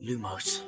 Lumos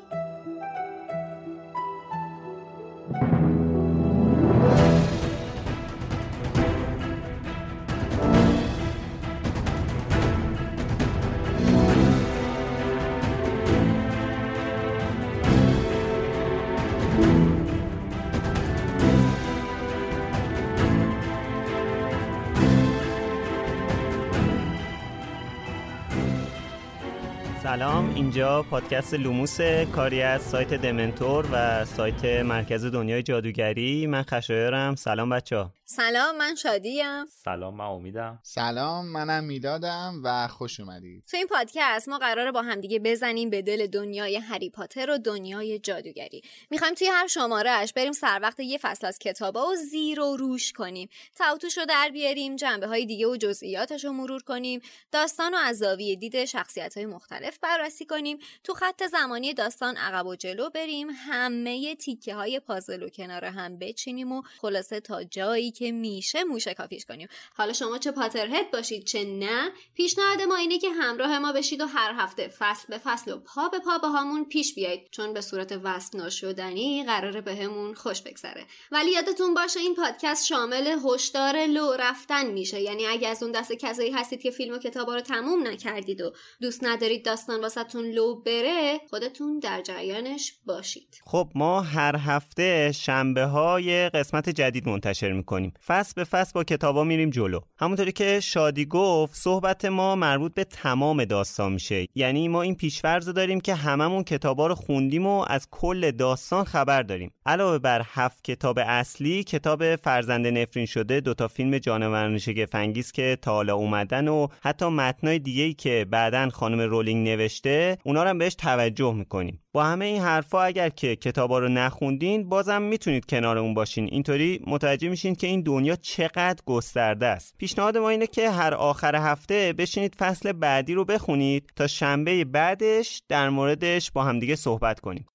اینجا پادکست لوموس کاری از سایت دمنتور و سایت مرکز دنیای جادوگری. من خشایارم. سلام بچه سلام من شادیم. سلام من امیدم. سلام منم می‌دادم و خوش اومدید. تو این پادکست ما قراره با همدیگه بزنیم به دل دنیای هری پاتر و دنیای جادوگری. می‌خوایم توی هر شمارهش بریم سر وقت یه فصل از کتابا و زیر و روش کنیم. توتوش رو در بیاریم جنبه های دیگه و جزئیاتش رو مرور کنیم. داستان و از زاویه دید شخصیت های مختلف بررسی کنیم. تو خط زمانی داستان عقب و جلو بریم. همه تیکه های پازل و کنار هم بچینیم و خلاصه تا جایی که میشه موشه کافیش کنیم. حالا شما چه پاترهد باشید چه نه پیشنهاد ما اینه که همراه ما بشید و هر هفته فصل به فصل و پا به پا با همون پیش بیایید. چون به صورت وصف ناشدنی قراره بهمون به خوش بگذره. ولی یادتون باشه این پادکست شامل هشدار لو رفتن میشه. یعنی اگه از اون دست کسایی هستید که فیلم و کتابا رو تموم نکردید و دوست ندارید داستان واسهتون لو بره خودتون در جریانش باشید. خب ما هر هفته شنبه های قسمت جدید منتشر می‌کنیم. فصل به فصل با کتابا میریم جلو. همونطوری که شادی گفت صحبت ما مربوط به تمام داستان میشه. یعنی ما این پیشفرض داریم که هممون کتابا رو خوندیم و از کل داستان خبر داریم. علاوه بر هفت کتاب اصلی کتاب فرزند نفرین شده دوتا فیلم جانوران شگفت که تا حالا اومدن و حتی متنای دیگه که بعدا خانم رولینگ نوشته اونا رو هم بهش توجه می‌کنیم. با همه این حرفا اگر که کتابا رو نخوندین بازم می‌تونید کنارمون باشین. اینطوری متوجه میشین که این دنیا چقدر گسترده است. پیشنهاد ما اینه که هر آخر هفته بشینید فصل بعدی رو بخونید تا شنبه بعدش در موردش با همدیگه صحبت کنیم.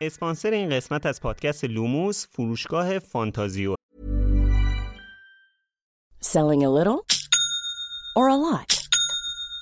اسپانسر این قسمت از پادکست لوموس فروشگاه فانتازیو. Selling a little or a lot?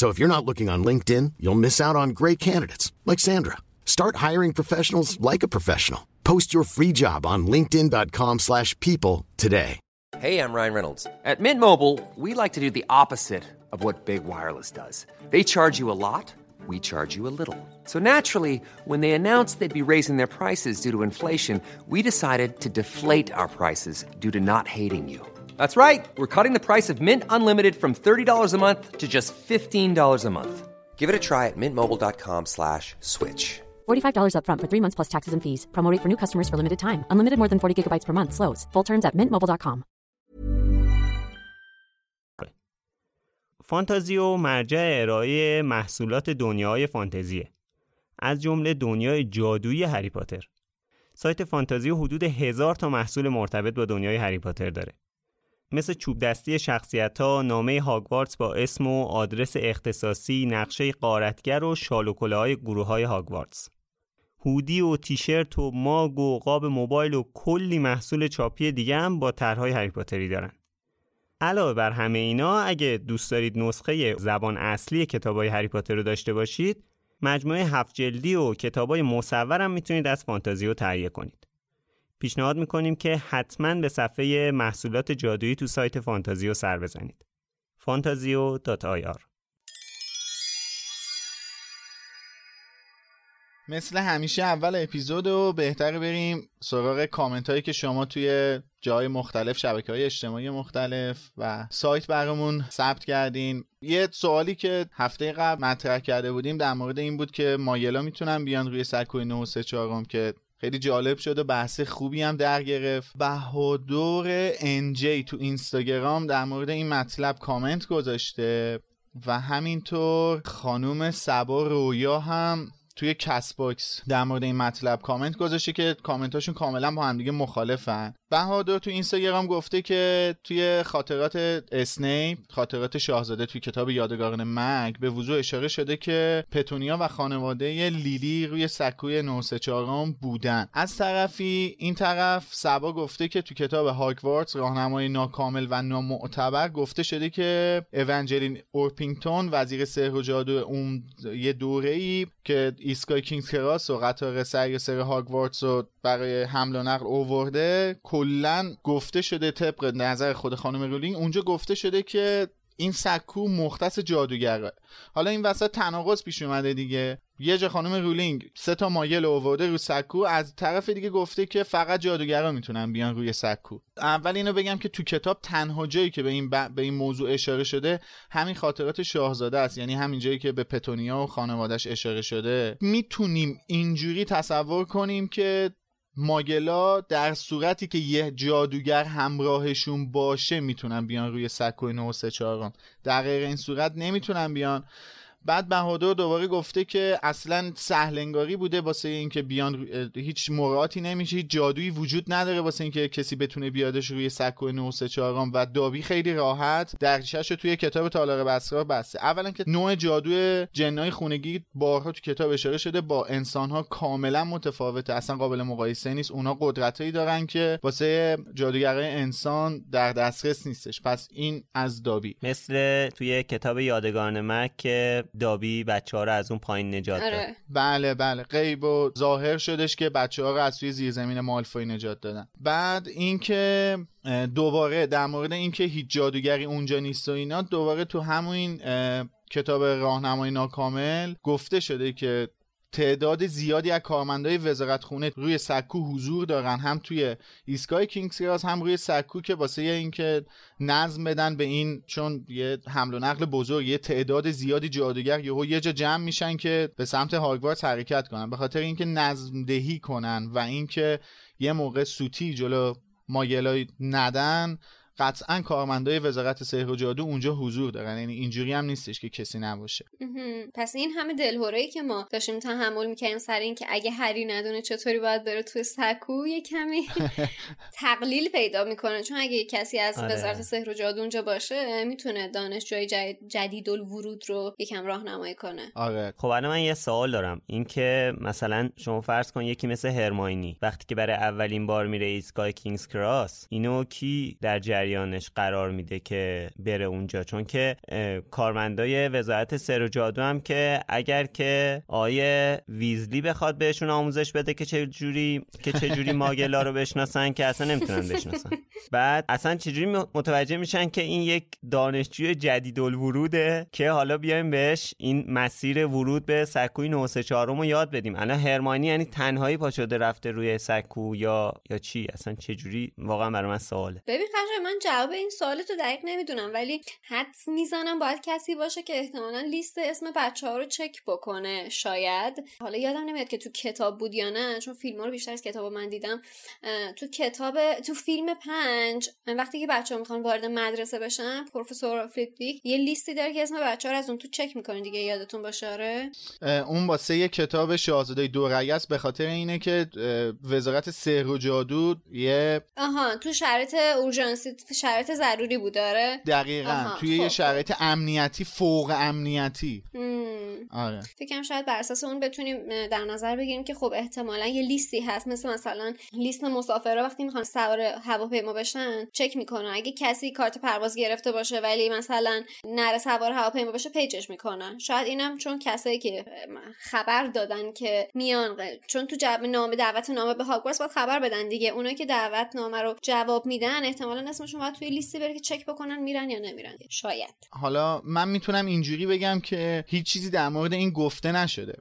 So if you're not looking on LinkedIn, you'll miss out on great candidates like Sandra. Start hiring professionals like a professional. Post your free job on linkedin.com/people today. Hey, I'm Ryan Reynolds. At Mint Mobile, we like to do the opposite of what Big Wireless does. They charge you a lot, we charge you a little. So naturally, when they announced they'd be raising their prices due to inflation, we decided to deflate our prices due to not hating you. That's right. We're cutting the price of Mint Unlimited from $30 a month to just $15 a month. Give it a try at mintmobile.com slash switch. $45 upfront for three months plus taxes and fees. Promo rate for new customers for limited time. Unlimited more than 40 gigabytes per month. Slows. Full terms at mintmobile.com. فانتازیو مرجع ارائه محصولات دنیای فانتزیه از جمله دنیای جادویی هری پاتر سایت فانتازیو حدود هزار تا محصول مرتبط با دنیای هری پاتر داره مثل چوب دستی شخصیت ها، نامه هاگوارتس با اسم و آدرس اختصاصی، نقشه قارتگر و شالوکله های گروه های هاگوارتس. هودی و تیشرت و ماگ و قاب موبایل و کلی محصول چاپی دیگه هم با طرحهای هری پاتری دارن. علاوه بر همه اینا اگه دوست دارید نسخه زبان اصلی کتابای هری پاتر رو داشته باشید مجموعه هفت جلدی و کتابای مصور هم می‌تونید از فانتازیو تهیه کنید پیشنهاد می‌کنیم که حتما به صفحه محصولات جادویی تو سایت فانتازیو سر بزنید. فانتازیو.ir مثل همیشه اول اپیزود و بهتره بریم سراغ کامنت هایی که شما توی جای مختلف شبکه های اجتماعی مختلف و سایت برامون ثبت کردین یه سوالی که هفته قبل مطرح کرده بودیم در مورد این بود که مایلا می‌تونن بیان روی سکوی 934 که خیلی جالب شد و بحث خوبی هم در گرفت. بهادور انجی تو اینستاگرام در مورد این مطلب کامنت گذاشته و همینطور خانوم سبا رویا هم توی کست باکس در مورد این مطلب کامنت گذاشته که کامنتاشون کاملا با همدیگه مخالفن. بهادور تو اینستاگرام گفته که توی خاطرات اسنیپ خاطرات شاهزاده توی کتاب یادگاران مرگ به وضوح اشاره شده که پتونیا و خانواده لیلی روی سکوی 934 بودن. از طرفی این طرف سبا گفته که تو کتاب هاگوارتس راهنمای ناکامل و نامعتبر گفته شده که اونجلین اورپینگتون وزیر سحر و جادو اون یه دوره ای که ایستگاه کینگز کراس و قطار سر سر هاگوارتس رو برای حمل و نقل اوورده کلا گفته شده طبق نظر خود خانم رولینگ اونجا گفته شده که این سکو مختص جادوگره. حالا این وسط تناقض پیش اومده دیگه. یه جا خانم رولینگ سه تا ماگل اوورده رو سکو از طرف دیگه گفته که فقط جادوگرا می‌تونن بیان روی سکو. اول اینو بگم که تو کتاب تنها جایی که به این, به این موضوع اشاره شده همین خاطرات شاهزاده است. یعنی همین جایی که به پتونیا و خانوادش اشاره شده. می‌تونیم اینجوری تصور کنیم که ماگلا در صورتی که یه جادوگر همراهشون باشه می‌تونن بیان روی سکوی 934 در غیر این صورت نمی‌تونن بیان. بعد بهادر دوباره گفته که اصلا سهلنگاری بوده واسه اینکه بیان هیچ مراعاتی نمیشه هیچ جادویی وجود نداره واسه اینکه کسی بتونه بیادش روی سکو 934 و دابی خیلی راحت درچش توی کتاب تالار بسرا بسته. اولا که نوع جادو جنای خونگی بارها تو کتاب اشاره شده با انسانها کاملا متفاوته. اصلا قابل مقایسه نیست. اونا قدرتایی دارن که واسه جادوگرای انسان در دسترس نیستش. پس این از دابی مثل توی کتاب یادگان مک که دابی بچه ها رو از اون پایین نجات داد. آره. بله بله. غیب و ظاهر شدش که بچه ها رو از توی زیرزمین مالفوی نجات دادن. بعد اینکه دوباره در مورد اینکه هیچ جادوگری اونجا نیست و اینا دوباره تو همون کتاب راهنمای ناکامل گفته شده که تعداد زیادی از کارمندای وزارت خونه روی سکو حضور دارن. هم توی ایستگاه کینگز هم روی سکو که واسه اینکه نظم بدن به این چون یه حمل و نقل بزرگ یه تعداد زیادی جادوگر یهو یه جا جمع میشن که به سمت هاگوارتس حرکت کنن. به خاطر اینکه نظم دهی کنن و اینکه یه موقع سوتی جلو ماگلای ندن قطعا کارمندای وزارت سحر و جادو اونجا حضور دارن. یعنی اینجوری هم نیستش که کسی نباشه. پس این همه دلهورایی که ما داشتیم تحمل می‌کنیم سر این که اگه هری ندونه چطوری باید بره توی سکو یه کمی تقلیل پیدا می‌کنه. چون اگه کسی از آره. وزارت سحر و جادو اونجا باشه می‌تونه دانشجوی جدید, جدید ورود رو یکم راهنمایی کنه. آره. خب الان من یه سوال دارم. اینکه مثلا شما فرض کن یکی مثل هرماینی وقتی که برای اولین بار میره ایستگاه کینگز کراس اینو کی در جریانش قرار میده که بره اونجا. چون که کارمندای وزارت سر و جادو هم که اگر که آیه ویزلی بخواد بهشون آموزش بده که چه جوری که چه جوری ماگلا رو بشناسن که اصلا نمی‌تونن بشناسن. بعد اصلا چجوری م- متوجه میشن که این یک دانشجوی جدید الوروده که حالا بیایم بهش این مسیر ورود به سکوی 934 رو یاد بدیم. الان هرمانی یعنی تنهایی پا شده رفته روی سکو یا یا چی؟ اصلا چجوری واقعا برای سواله. ببین قشنگ من جواب این سوال تو دقیق نمی‌دونم ولی حدس می‌زنم باید کسی باشه که احتمالا لیست اسم بچه ها رو چک بکنه شاید. حالا یادم نمیاد که تو کتاب بود یا نه چون فیلم ها رو بیشتر از کتاب من دیدم. تو کتاب تو فیلم پنج وقتی که بچه ها می‌خوان وارد مدرسه بشن پروفسور فلیت‌ویک یه لیستی داره که اسم بچه ها رو از اون تو چک می‌کنه دیگه. یادتون باشه؟ آره. اون واسه یه کتاب شاهزاده دو است به خاطر اینه که وزارت سحر و جادو یه آها تو شرایط اورژانسی شرایط ضروری بود آره؟ دقیقا. آها، توی خب، یه خب. شرایط امنیتی فوق امنیتی. مم. آره. فکرم شاید بر اساس اون بتونیم در نظر بگیریم که خب احتمالا یه لیستی هست مثل مثلا لیست مسافرها وقتی می‌خوان سوار هواپیما بشن چک می‌کنن. اگه کسی کارت پرواز گرفته باشه ولی مثلا نره سوار هواپیما بشه page ش می‌کنن. شاید اینم چون کسایی که خبر دادن که میان چون تو جواب نامه دعوت نامه به هاگوارتس باید خبر بدن دیگه. اونایی که دعوت نامه رو جواب میدن احتمالا اسمشون باید توی لیستی بره که چک بکنن میرن یا نمیرن. شاید. حالا من می‌تونم اینجوری بگم که هیچ چیزی در مورد این گفته نشده.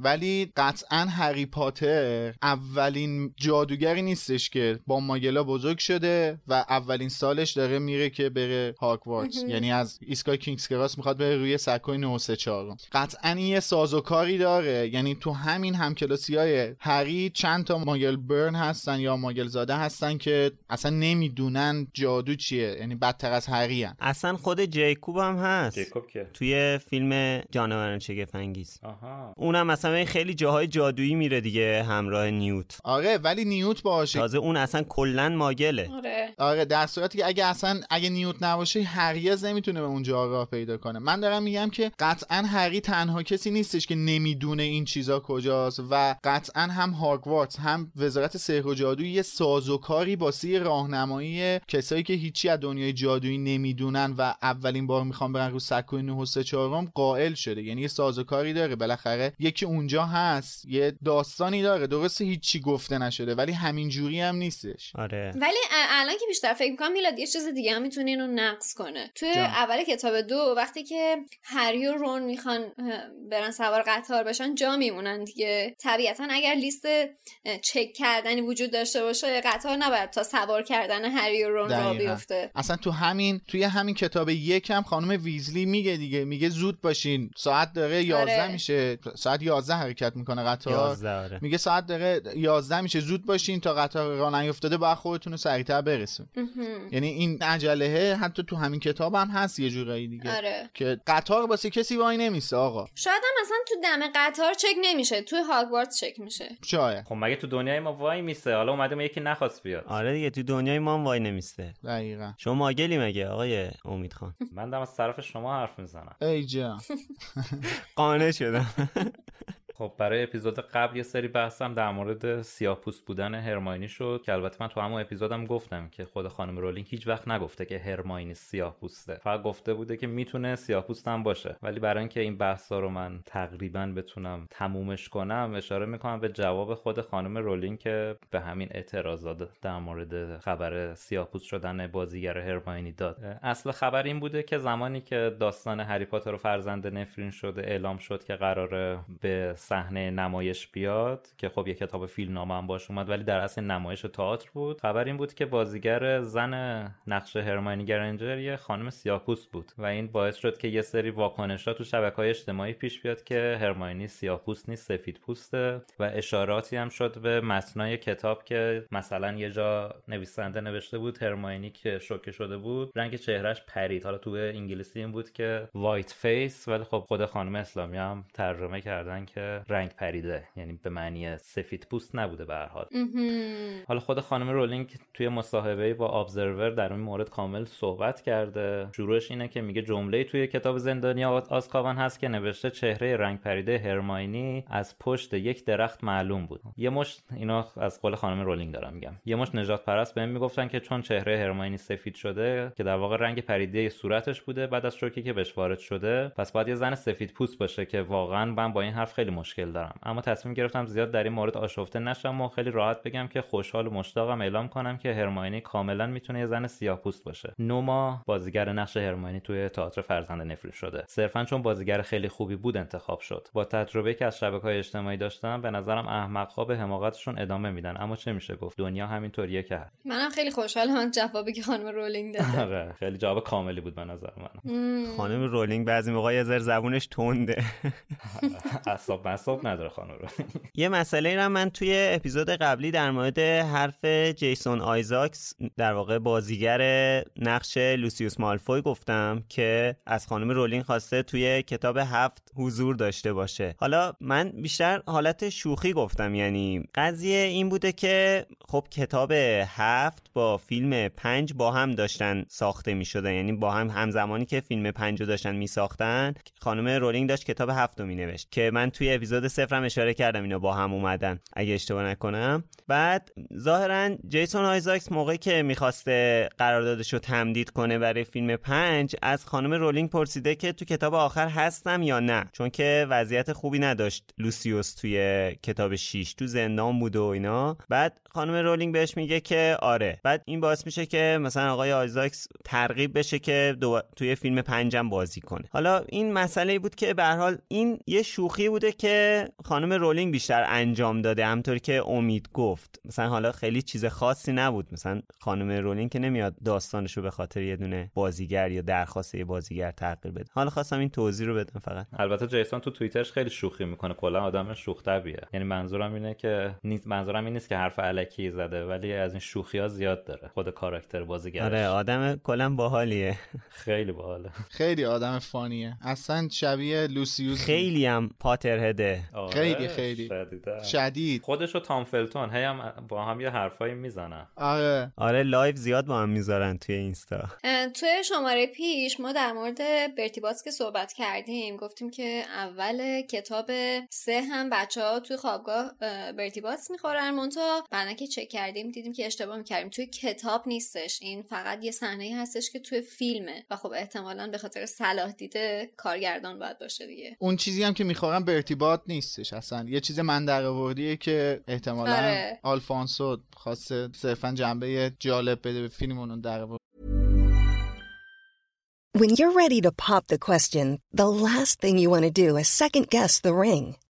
ولی قطعا هری پاتر اولین جادوگری نیستش که با ماگلا بزرگ شده و اولین سالش داره میره که بره هاگوارتس یعنی از ایستگاه کینگز کراس می‌خواد بره روی سکوی 934 قطعا این یه سازوکاری داره. یعنی تو همین همکلاسی های هری چند تا ماگل برن هستن یا ماگل زاده هستن که اصلا نمی‌دونن جادو چیه؟ یعنی بدتر از هری هن. اصلا خود جیکوب هم هست. جیکوب که توی فیلم جانوران شگفت انگیز. آها. اونم مثلا خیلی جاهای جادویی میره دیگه همراه نیوت. آره ولی نیوت باشه. تازه اون اصلا کلا ماگله. آره. آره در صورتی که اگه اصلا اگه نیوت نباشه هرگز نمی‌تونه به اونجا راه پیدا کنه. من دارم میگم که قطعا هری تنها کسی نیستش که نمی‌دونه این چیزا کجاست و قطعا هم هاگوارتس هم وزارت سحر و جادو یه سازوکاری واسه راهنمایی کسایی که هیچی از دنیای جادویی نمی‌دونن و اولین بار می‌خوان برن رو سکوی 934 قائل شده. یعنی یه سازوکاری داره. بالاخره یکی اونجا هست. یه داستانی داره. درسته هیچی گفته نشده ولی همین جوری هم نیستش. آره. ولی الان که بیشتر فکر می‌کنم میلاد یه چیز دیگه هم می‌تونه اینو نقص کنه. توی جان. اول کتاب دو وقتی که هری و رون می‌خوان برن سوار قطار بشن جا میمونن دیگه. طبیعتا اگر لیست چک کردنی وجود داشته باشه قطار نباید تا سوار کردن هری و رون بیفته. اصلا تو همین توی همین کتاب یکم خانم ویزلی میگه دیگه میگه زود باشین. ساعت داره 11 آره. میشه. ساعت 11 حرکت می‌کنه قطار. 11 آره. میگه ساعت داره 11 میشه. زود باشین تا قطار راه نیفتاده باید خودتون رو سریعتر برسون. یعنی این عجله حتی تو همین کتاب هم هست یه جورایی دیگه. آره. که قطار واسه کسی وای نمیسه آقا. شاید هم مثلا تو دم قطار چک نمیشه. توی هاگوارتس چک میشه. شاید. خب مگه تو دنیای ما وای میسه حالا اومده ما یکی نخواست بیاد. آره دیگه تو دنیای ما هم وای نمیسته. دقیقا. شما ماگلی مگه آقای امید خان؟ من دارم از طرف شما حرف می‌زنم. ای جان. قانع شدم. خب برای اپیزود قبل یه سری بحثم در مورد سیاه‌پوست بودن هرماینی شد که البته من تو همون اپیزودم گفتم که خود خانم رولینگ هیچ وقت نگفته که هرماینی سیاه‌پوسته. فقط گفته بوده که می‌تونه سیاه‌پوست هم باشه. ولی برای اینکه این بحثا رو من تقریبا بتونم تمومش کنم اشاره می‌کنم به جواب خود خانم رولینگ که به همین اعتراضات در مورد خبر سیاه‌پوست شدن بازیگر هرماینی داد. اصل خبر این بوده که زمانی که داستان هری پاتر و فرزند نفرین شده اعلام شد که قراره به صحنه نمایش بیاد که خب یه کتاب فیلم نامه هم باش اومد ولی در اصل نمایش تئاتر بود. خبر این بود که بازیگر زن نقش هرماینی گرنجر یه خانم سیاه‌پوست بود و این باعث شد که یه سری واکنشات تو شبکه‌های اجتماعی پیش بیاد که هرماینی سیاه‌پوست نیست سفید پوسته و اشاراتی هم شد به متنای کتاب که مثلا یه جا نویسنده نوشته بود هرماینی که شوکه شده بود. رنگ چهرش پرید. حالا تو انگلیسی این بود که white face ولی خب خود خانم اسلامی هم ترجمه کردن که رنگ پریده. یعنی به معنی سفید پوست نبوده به هر حال. حالا خود خانم رولینگ توی مصاحبه با ابزرور در این مورد کامل صحبت کرده. شروعش اینه که میگه جمله توی کتاب زندانی آزکابان هست که نوشته چهره رنگ پریده هرماینی از پشت یک درخت معلوم بود. یه مشت اینا از قول خانم رولینگ دارم میگم. یه مشت نژادپرست بهم می‌گفتن که چون چهره هرماینی سفید شده که در واقع رنگ پریده صورتش بوده بعد از شوکی که بهش وارد شده پس باید یه زن سفید پوست باشه که واقعا من با این حرف خیلی مشکل دارم. اما تصمیم گرفتم زیاد در این مورد آشفته نشم و خیلی راحت بگم که خوشحال و مشتاقم اعلام کنم که هرماینی کاملا می‌تونه یه زن سیاه‌پوست باشه. نوما بازیگر نقش هرماینی توی تئاتر فرزند نفرین شده. صرفا چون بازیگر خیلی خوبی بود انتخاب شد. با تجربه که از شبکه‌های اجتماعی داشتم به نظرم احمق‌ها به حماقتشون ادامه میدن. اما چه میشه گفت؟ دنیا همینطوریه که هست. منم خیلی خوشحالم از جوابی که خانم رولینگ داد آره خیلی جواب کاملی بود به نظر من خانم رولینگ بعضی موقع یه ذره زبونش تنده. اعصاب مصاب نداره خانم رو. یه مسئله را من توی اپیزود قبلی در مورد حرف جیسون آیزاکس در واقع بازیگر نقش لوسیوس مالفوی گفتم که از خانم رولینگ خواسته توی کتاب هفت حضور داشته باشه. حالا من بیشتر حالت شوخی گفتم یعنی قضیه این بوده که خب کتاب هفت با فیلم پنج با هم داشتن ساخته می شدن یعنی با هم همزمانی که فیلم پنج رو داشتن می ساختن خانم رولینگ داشت کتاب هفت رو می نوشت که من توی اپیزود صفرم اشاره کردم اینا با هم اومدن اگه اشتباه نکنم. بعد ظاهرا جیسون آیزاکس موقعی که می‌خواسته قراردادش رو تمدید کنه برای فیلم پنج از خانم رولینگ پرسیده که تو کتاب آخر هستم یا نه. چون که وضعیت خوبی نداشت لوسیوس توی کتاب 6 تو زندان بود و اینا. بعد خانم رولینگ بهش میگه که آره. بعد این باعث میشه که مثلا آقای آیزاکس ترغیب بشه که توی فیلم پنجم بازی کنه. حالا این مسئله بود که به حال این یه شوخی بوده که خانم رولینگ بیشتر انجام داده همطور که امید گفت. مثلا حالا خیلی چیز خاصی نبود. مثلا خانم رولینگ که نمیاد داستانش رو به خاطر یه دونه بازیگر یا درخواست یه بازیگر تغییر بده. حالا خواستم این توضیح رو بدم فقط. البته جیسون تو توییترش خیلی شوخی می‌کنه. کلا آدم شوخ یعنی منظورم اینه که نیست منظورم این نیست که حرف الکی زده ولی از این شوخی ها زیاد داره. خود کاراکتر بازیگرش. آره آدم کلا باحالیه. خیلی باحاله. خیلی آدم fun یه. اصلا شبیه لوسیوس خیلی هم Potterhead ه آره خیلی خیلی. شدید. خودش و تام فلتون هی هم با هم یه حرفایی می‌زنن. آره. آره live زیاد با هم می‌ذارن توی اینستا. توی شماره پیش ما در مورد برتی که صحبت کردیم گفتیم که اول کتاب سه هم بچه ها توی خوابگاه برتی باتس می‌خورن. مونتا بعدا که چک کردیم دیدیم که اشتباه می‌کردیم. توی کتاب نیستش. این فقط یه صحنه هستش که توی فیلمه و خب احتمالا به خاطر صلاح دیده کارگردان باید باشه دیگه. اون چیزی هم که می‌خورن برتیبات نیستش اصلا. یه چیز من در که احتمالا آره. آلفانسو خواسته صرفا جنبه جالب بده به فیلم اونو در When you're ready to pop the question, the last thing you want to do is second guess the ring.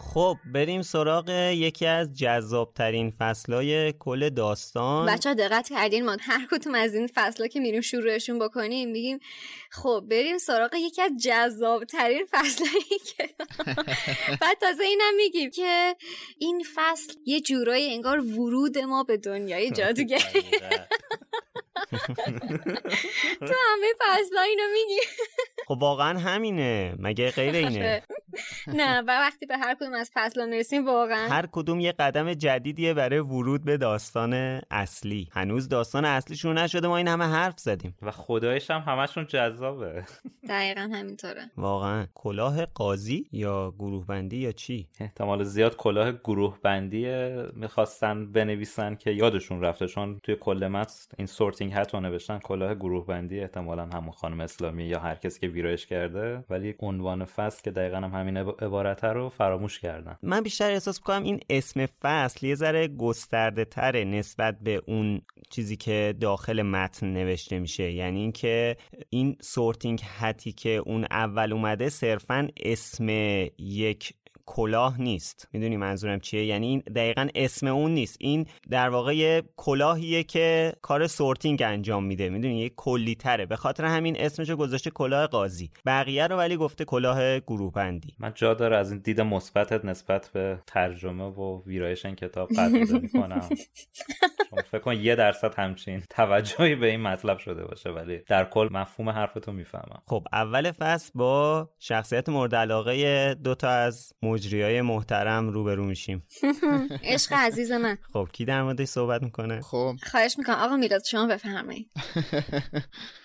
خب بریم سراغ یکی از جذابترین فصلهای کل داستان. بچه دقت کردین ما هر کدوم از این فصلها که میریم شروعشون بکنیم میگیم خب بریم سراغ یکی از جذابترین فصلهایی که بعد تازه اینم میگیم که این فصل یه جورایی انگار ورود ما به دنیای جادوگری. تو همه فصلا اینو میگی. خب واقعا همینه. مگه غیر اینه؟ نه و وقتی به هر کدوم از فصلا می‌رسیم واقعا. هر کدوم یه قدم جدیدیه برای ورود به داستان اصلی. هنوز داستان اصلی شروع نشده ما این همه حرف زدیم. و خدایش هم همشون جذابه. دقیقا همینطوره. واقعا. کلاه قاضی یا گروه بندی یا چی؟ احتمال زیاد کلاه گروه بندی می‌خواستن بنویسن که یادشون رفته چون توی کل متن این Sorting Hat رو نوشتن کلاه گروه بندی احتمالا همون خانم اسلامی یا هر کسی که ویرایش کرده ولی عنوان فصل که دقیقا هم همین عبارت رو فراموش کردن. من بیشتر احساس کنم این اسم فصل یه ذره گسترده تره نسبت به اون چیزی که داخل متن نوشته میشه. یعنی اینکه این Sorting Hat ی که اون اول اومده صرفا اسم یک کلاه نیست. می‌دونی منظورم چیه؟ یعنی این دقیقا اسم اون نیست. این در واقع کلاهیه که کار sorting انجام میده. می‌دونی؟ یه کلی تره. به خاطر همین اسمشو گذاشته کلاه قاضی. بقیه رو ولی گفته کلاه گروه بندی من جا داره از این دید مثبتت نسبت به ترجمه و ویرایش این کتاب قدردانی کنم چون فکر کن یه درصد همچین توجهی به این مطلب شده باشه ولی در کل مفهوم حرفتو می‌فهمم. خب اول فصل با شخصیت مورد علاقه دو تا از مجریای محترم روبرو میشیم. عشق عزیز من. خب کی در موردش صحبت می‌کنه؟ خب. خواهش می‌کنم. آقا میلاد شما بفرمایید.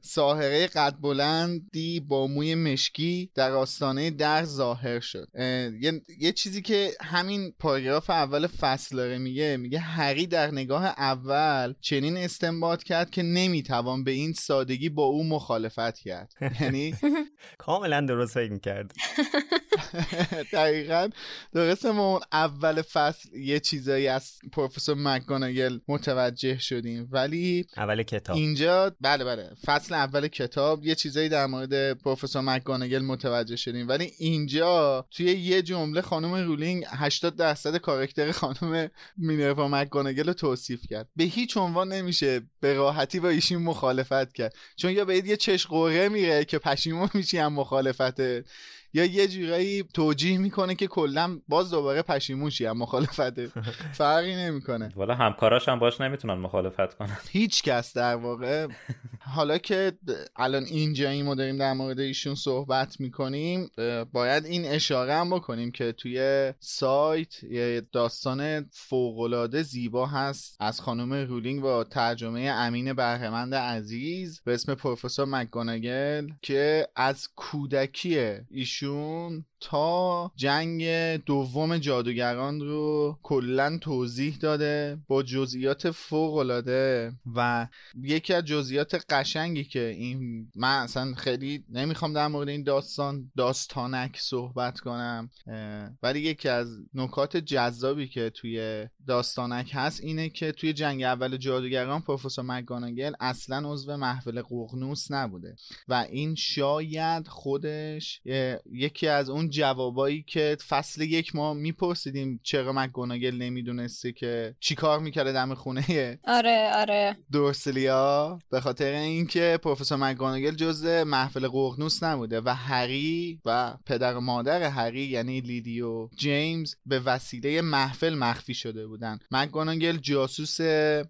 ساهره قد بلندی با موی مشکی در آستانه در ظاهر شد. یه،, یه چیزی که همین پاراگراف اول فصل داره میگه میگه هری در نگاه اول چنین استنباط کرد که نمی‌توان به این سادگی با او مخالفت کرد. یعنی کاملا درست فکر می‌کرد. دقیقا. درسته ما اون اول فصل یه چیزایی از پروفسور مکگوناگل متوجه شدیم ولی اول کتاب. اینجا بله بله. فصل اول کتاب یه چیزایی در مورد پروفسور مکگوناگل متوجه شدیم. ولی اینجا توی یه جمله خانم رولینگ 80 درصد کارکتر خانم مینروا مکگوناگل رو توصیف کرد. به هیچ عنوان نمیشه به راحتی با ایشون مخالفت کرد. چون یا بهت یه چش قوره میره که پشیمون میشی هم مخالفت یا یه جورایی توجیه می‌کنه که کلا باز دوباره پشیمون شی هم مخالفت فرقی نمی‌کنه. والا همکاراش هم باش نمی‌تونن مخالفت کنن. هیچ کس در واقع. حالا که الان اینجایی ما داریم در مورد ایشون صحبت می‌کنیم باید این اشاره هم بکنیم که توی سایت یه داستان فوقالعاده زیبا هست. از خانم رولینگ با ترجمه امین بهرهمند عزیز به اسم پروفسور مکگوناگل که از کودکی ایشون June تا جنگ دوم جادوگران رو کلا توضیح داده با جزئیات فوق العاده و یکی از جزئیات قشنگی که این من اصلا خیلی نمی‌خوام در مورد این داستان داستانک صحبت کنم ولی یکی از نکات جذابی که توی داستانک هست اینه که توی جنگ اول جادوگران پروفسور مکگوناگل اصلا عضو محفل ققنوس نبوده و این شاید خودش یکی از اون جوابایی که فصل یک ما میپرسیدیم چرا مکگوناگل نمی‌دونسته که چیکار می‌کرده دم خونه آره آره. دورسلیا؟ به خاطر اینکه پروفسور مکگوناگل جز محفل ققنوس نبوده و هری و پدر و مادر هری یعنی لیدی و جیمز به وسیله محفل مخفی شده بودن. مکگوناگل جاسوس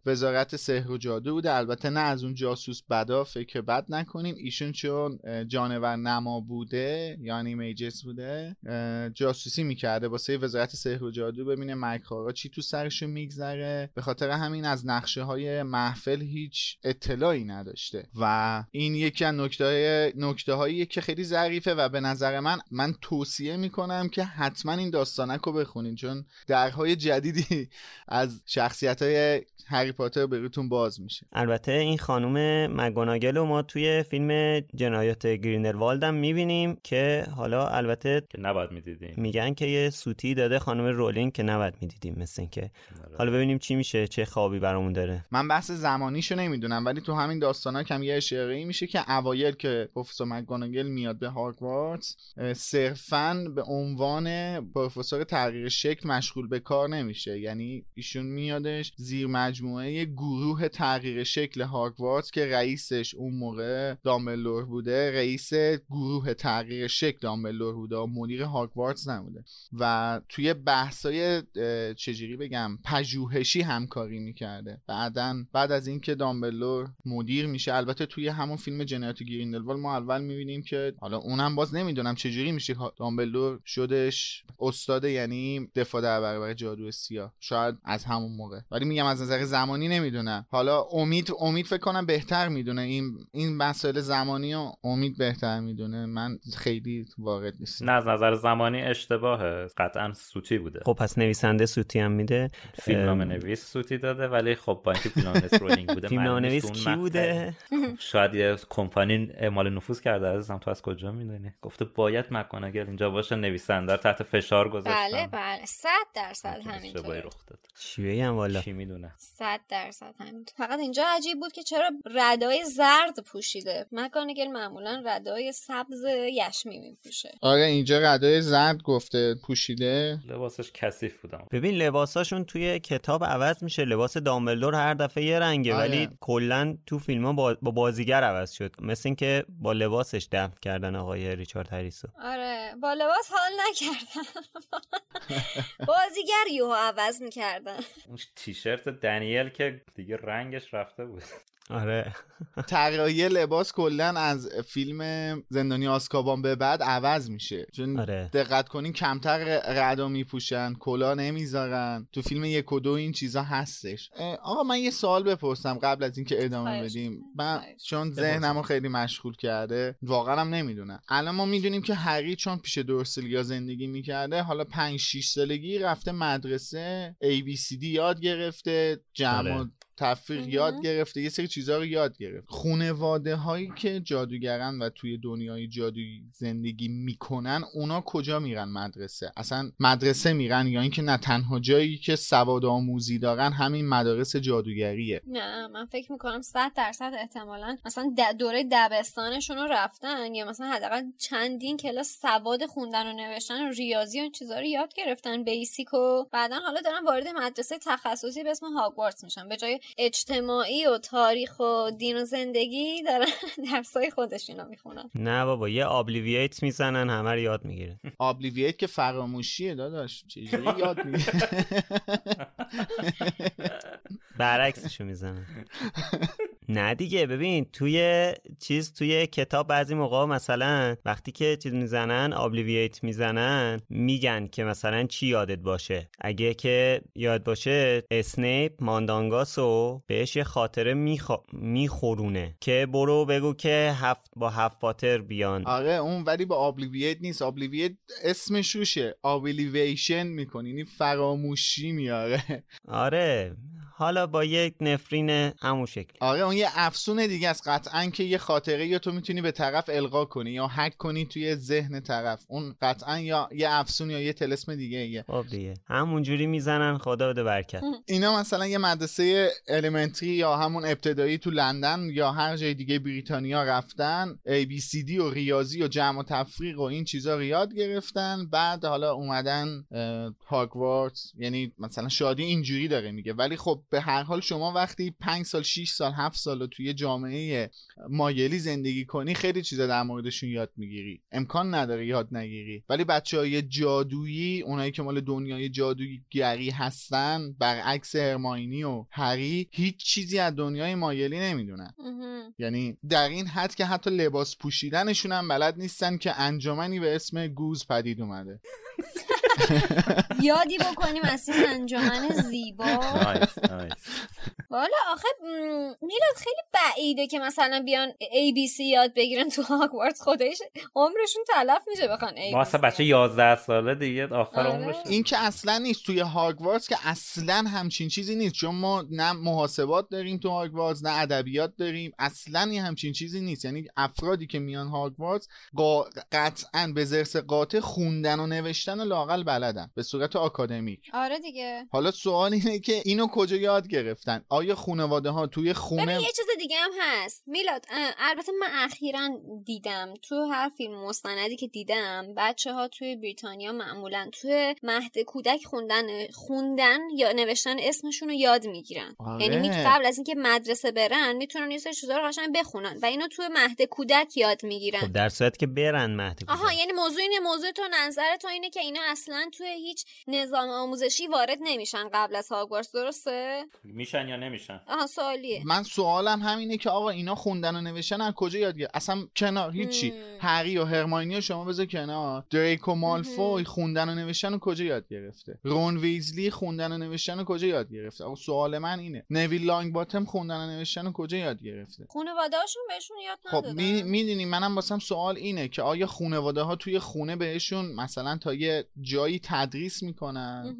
وزارت سحر و جادو بوده. البته نه از اون جاسوس بدا فکر بد نکنیم. ایشون چون جانور نما بوده یعنی میجس بوده جاسوسی می‌کرده واسه وزارت سحر و جادو ببینه مکارا چی تو سرشون میگذره. به خاطر همین از نقشه های محفل هیچ اطلاعی نداشته. و این یکی از نکته نکته هایی که خیلی ظریفه و به نظر من من توصیه می‌کنم که حتما این داستانک رو بخونین. چون درهای جدیدی از شخصیت های هری پاتر بهتون باز میشه. البته این خانم مگوناگل رو ما توی فیلم جنایات گریندلوالد هم می‌بینیم که حالا البته که نباید می‌دیدیم. میگن که یه سوتی داده خانم رولینگ که نباید می‌دیدیم مثل اینکه. حالا ببینیم چی میشه چه خوابی برامون داره. من بحث زمانیشو نمی‌دونم ولی تو همین داستانا کم یه اشاره ای میشه که اوایل که پروفسور مکگوناگل میاد به هاگوارتس صرفا به عنوان پروفسور تغییر شکل مشغول به کار نمیشه. یعنی ایشون میادش زیر مجموعه گروه تغییر شکل هاگوارتس که رئیسش اون موقع دامبلور بوده رئیس گروه تغییر شکل دامبلور بوده مدیر هاگوارتس نبوده. و توی بحثای چجوری بگم پژوهشی همکاری می‌کرده. بعدا بعد از اینکه دامبلور مدیر میشه البته توی همون فیلم جنایات گریندلوال ما اول می‌بینیم که حالا اونم باز نمی‌دونم چجوری میشه دامبلور شدش استاد یعنی دفاع در برابر جادو سیاه. شاید از همون موقع. ولی میگم از نظر زمانی نمی‌دونم. حالا امید امید فکر کنم بهتر می‌دونه. این این مسائل زمانی و امید بهتر می‌دونه. من خیلی وارد نیستم. از نظر زمانی اشتباهه. قطعا سوتی بوده. خب پس نویسنده سوتی هم میده. فیلمنامه نویس سوتی داده ولی خب با اینکه فیلمنامه رولینگ بوده فیلمنامه نویس کی بوده؟ شاید یه کمپانی اعمال نفوذ کرده عزیزم تو از کجا می‌دونی؟ گفته باید مکانگل اینجا باشه نویسنده تحت فشار گذاشتن بله بله. 100 درصد همینطوره. چیه هم والا. کی می‌دونه؟ 100 درصد همینطور فقط اینجا عجیب بود که چرا ردای زرد پوشیده. مکانگل معمولا ردای سبز یشمی میپوشه. آره اینجا ردای زرد گفته پوشیده؟ لباسش کثیف بودم. ببین لباساشون توی کتاب عوض میشه. لباس دامبلدور هر دفعه یه رنگه آره. ولی کلا تو فیلم ها با, با بازیگر عوض شد. مثل اینکه با لباسش دفن کردن آقای ریچارد هریسو. آره. با لباس حال نکردن بازیگر یهو عوض می‌کردن. اون تیشرت دنیل که دیگه رنگش رفته بود. آره. طراحی لباس کلا از فیلم زندانی آسکابان به بعد عوض میشه. چون آره. دقت کنین کمتر ردا میپوشن کلا نمی‌ذارن. تو فیلم یک و دو این چیزا هستش. آقا من یه سوال بپرسم قبل از اینکه ادامه بدیم. من چون ذهنمو خیلی مشغول کرده واقعا هم نمی‌دونم. الان ما می‌دونیم که هری چون پیش دورسلیا زندگی می‌کرده حالا 5 6 سالگی رفته مدرسه ABCD یاد گرفته جمع آره. تفریق یاد گرفته یه سری چیزها رو یاد گرفت. خونواده هایی که جادوگرن و توی دنیای جادویی زندگی می‌کنن اونا کجا میرن مدرسه؟ اصلا مدرسه میرن یا اینکه نه تنها جایی که سواد آموزی دارن همین مدارس جادوگریه. نه من فکر می‌کنم صد درصد احتمالا مثلا دوره دبستانشون رو رفتن یا مثلا حداقل چندین کلاس سواد خوندن و نوشتن و ریاضی و این چیزا رو یاد گرفتن بیسیک و بعدا حالا دارن وارد مدرسه تخصصی به اسم هاگوارتس میشن. به جای اجتماعی و تاریخ و دین و زندگی دارن درسای خودشونو می‌خونن. نه بابا یه آبلیویت می‌زنن همه رو یاد می‌گیره آبلیویت که فراموشیه داداش چجوری یاد می‌گیره برعکسشو می‌زنن. نه دیگه ببین توی چیز توی کتاب بعضی موقع مثلا وقتی که چیز می‌زنن آبلیویت می‌زنن میگن که مثلا چی یادت باشه. اگه که یاد باشه اسنیپ ماندانگاسو بهش یه خاطره میخوا... میخورونه که برو بگو که هفت با هفت پاتر بیان. آره اون ولی با آبلیویت نیست. آبلیویت اسمش روشه. آبلیویشن می‌کنی. یعنی فراموشی میاره. آره. حالا با یک نفرین همون شکل. آره اون یه افسون دیگه از قطعا که یه خاطره یا تو می‌تونی به طرف القا کنی یا حک کنی توی ذهن طرف. اون قطعا یا یه افسون یا یه تلسم دیگه ایه. خب دیگه. همونجوری می‌زنن. خدا بده برکت. اینا مثلا یه مدرسه الیمنتری یا همون ابتدایی تو لندن یا هر جای دیگه بریتانیا رفتن ABCD و ریاضی و جمع و تفریق و این چیزا رو یاد گرفتن. بعد حالا اومدن هاگوارتس یعنی مثلا شادی اینجوری داره میگه. ولی خب به هر حال شما وقتی 5 سال 6 سال 7 سال رو توی جامعه مایلی زندگی کنی خیلی چیزا در موردشون یاد می‌گیری. امکان نداره یاد نگیری. ولی بچه های جادویی اونایی که مال دنیای جادوگری هستن برعکس هرماینی و هری هیچ چیزی از دنیای مایلی نمی‌دونن. یعنی در این حد که حتی لباس پوشیدنشون هم بلد نیستن که انجامنی به اسم گوز پدید اومده. یادی بکنیم از این انجمن زیبا. والا آخه میلاد خیلی بعیده که مثلا بیان ای بی سی یاد بگیرن تو هاگوارتس خودش عمرشون تلف میشه بخوان ای ما اصلا بچه 11 ساله دیگه آخر آره. عمرش این که اصلا نیست توی هاگوارتس که اصلا همچین چیزی نیست چون ما نه محاسبات داریم تو هاگوارتس نه ادبیات داریم. اصلا یه همچین چیزی نیست. یعنی افرادی که میان هاگوارتس. قطعا به زرس قاطع خوندن و نوشتن و لاقل بلدن به صورت آکادمیک. آره دیگه. حالا سوال اینه که اینو کجا یاد گرفتن؟ آیا خانواده ها توی خونه ببین یه چیز دیگه هم هست. میلاد البته من اخیرا دیدم. تو هر فیلم مستندی که دیدم بچه ها توی بریتانیا معمولا توی مهد کودک خوندن خوندن یا نوشتن اسمشون رو یاد می‌گیرن. آره. یعنی می قبل از اینکه مدرسه برن می‌تونن یه سری چیزا رو قشنگ بخونن و اینو توی مهد کودک یاد می‌گیرن. خب در صورت که برن مهد کودک. آها یعنی موضوع اینه موضوع تو نظر تو اینه که اینا اصلا توی هیچ نظام آموزشی وارد نمیشن قبل از هاگوارتس درسته؟ میشن یا نمیشن؟ آها سوالیه. من سوالم همینه که آقا اینا خوندن و نوشتن از کجا یاد گرفت؟ اصلا کنار هیچی. هری و هرماینی و شما بذار کنار. دریکو مالفوی خوندن و نوشتن و کجا یاد گرفته؟ رون ویزلی خوندن و نوشتن و کجا یاد گرفته؟ آقا سوال من اینه. نویل لانگ باتم خوندن و نوشتن و کجا یاد گرفته؟ خانواده‌هاشون بهشون یاد خب ندادن. می‌دونی منم واسم سوال اینه که آیا خانواده ها توی خونه بهشون مثلا تا یه جایی تدریس می‌کنن.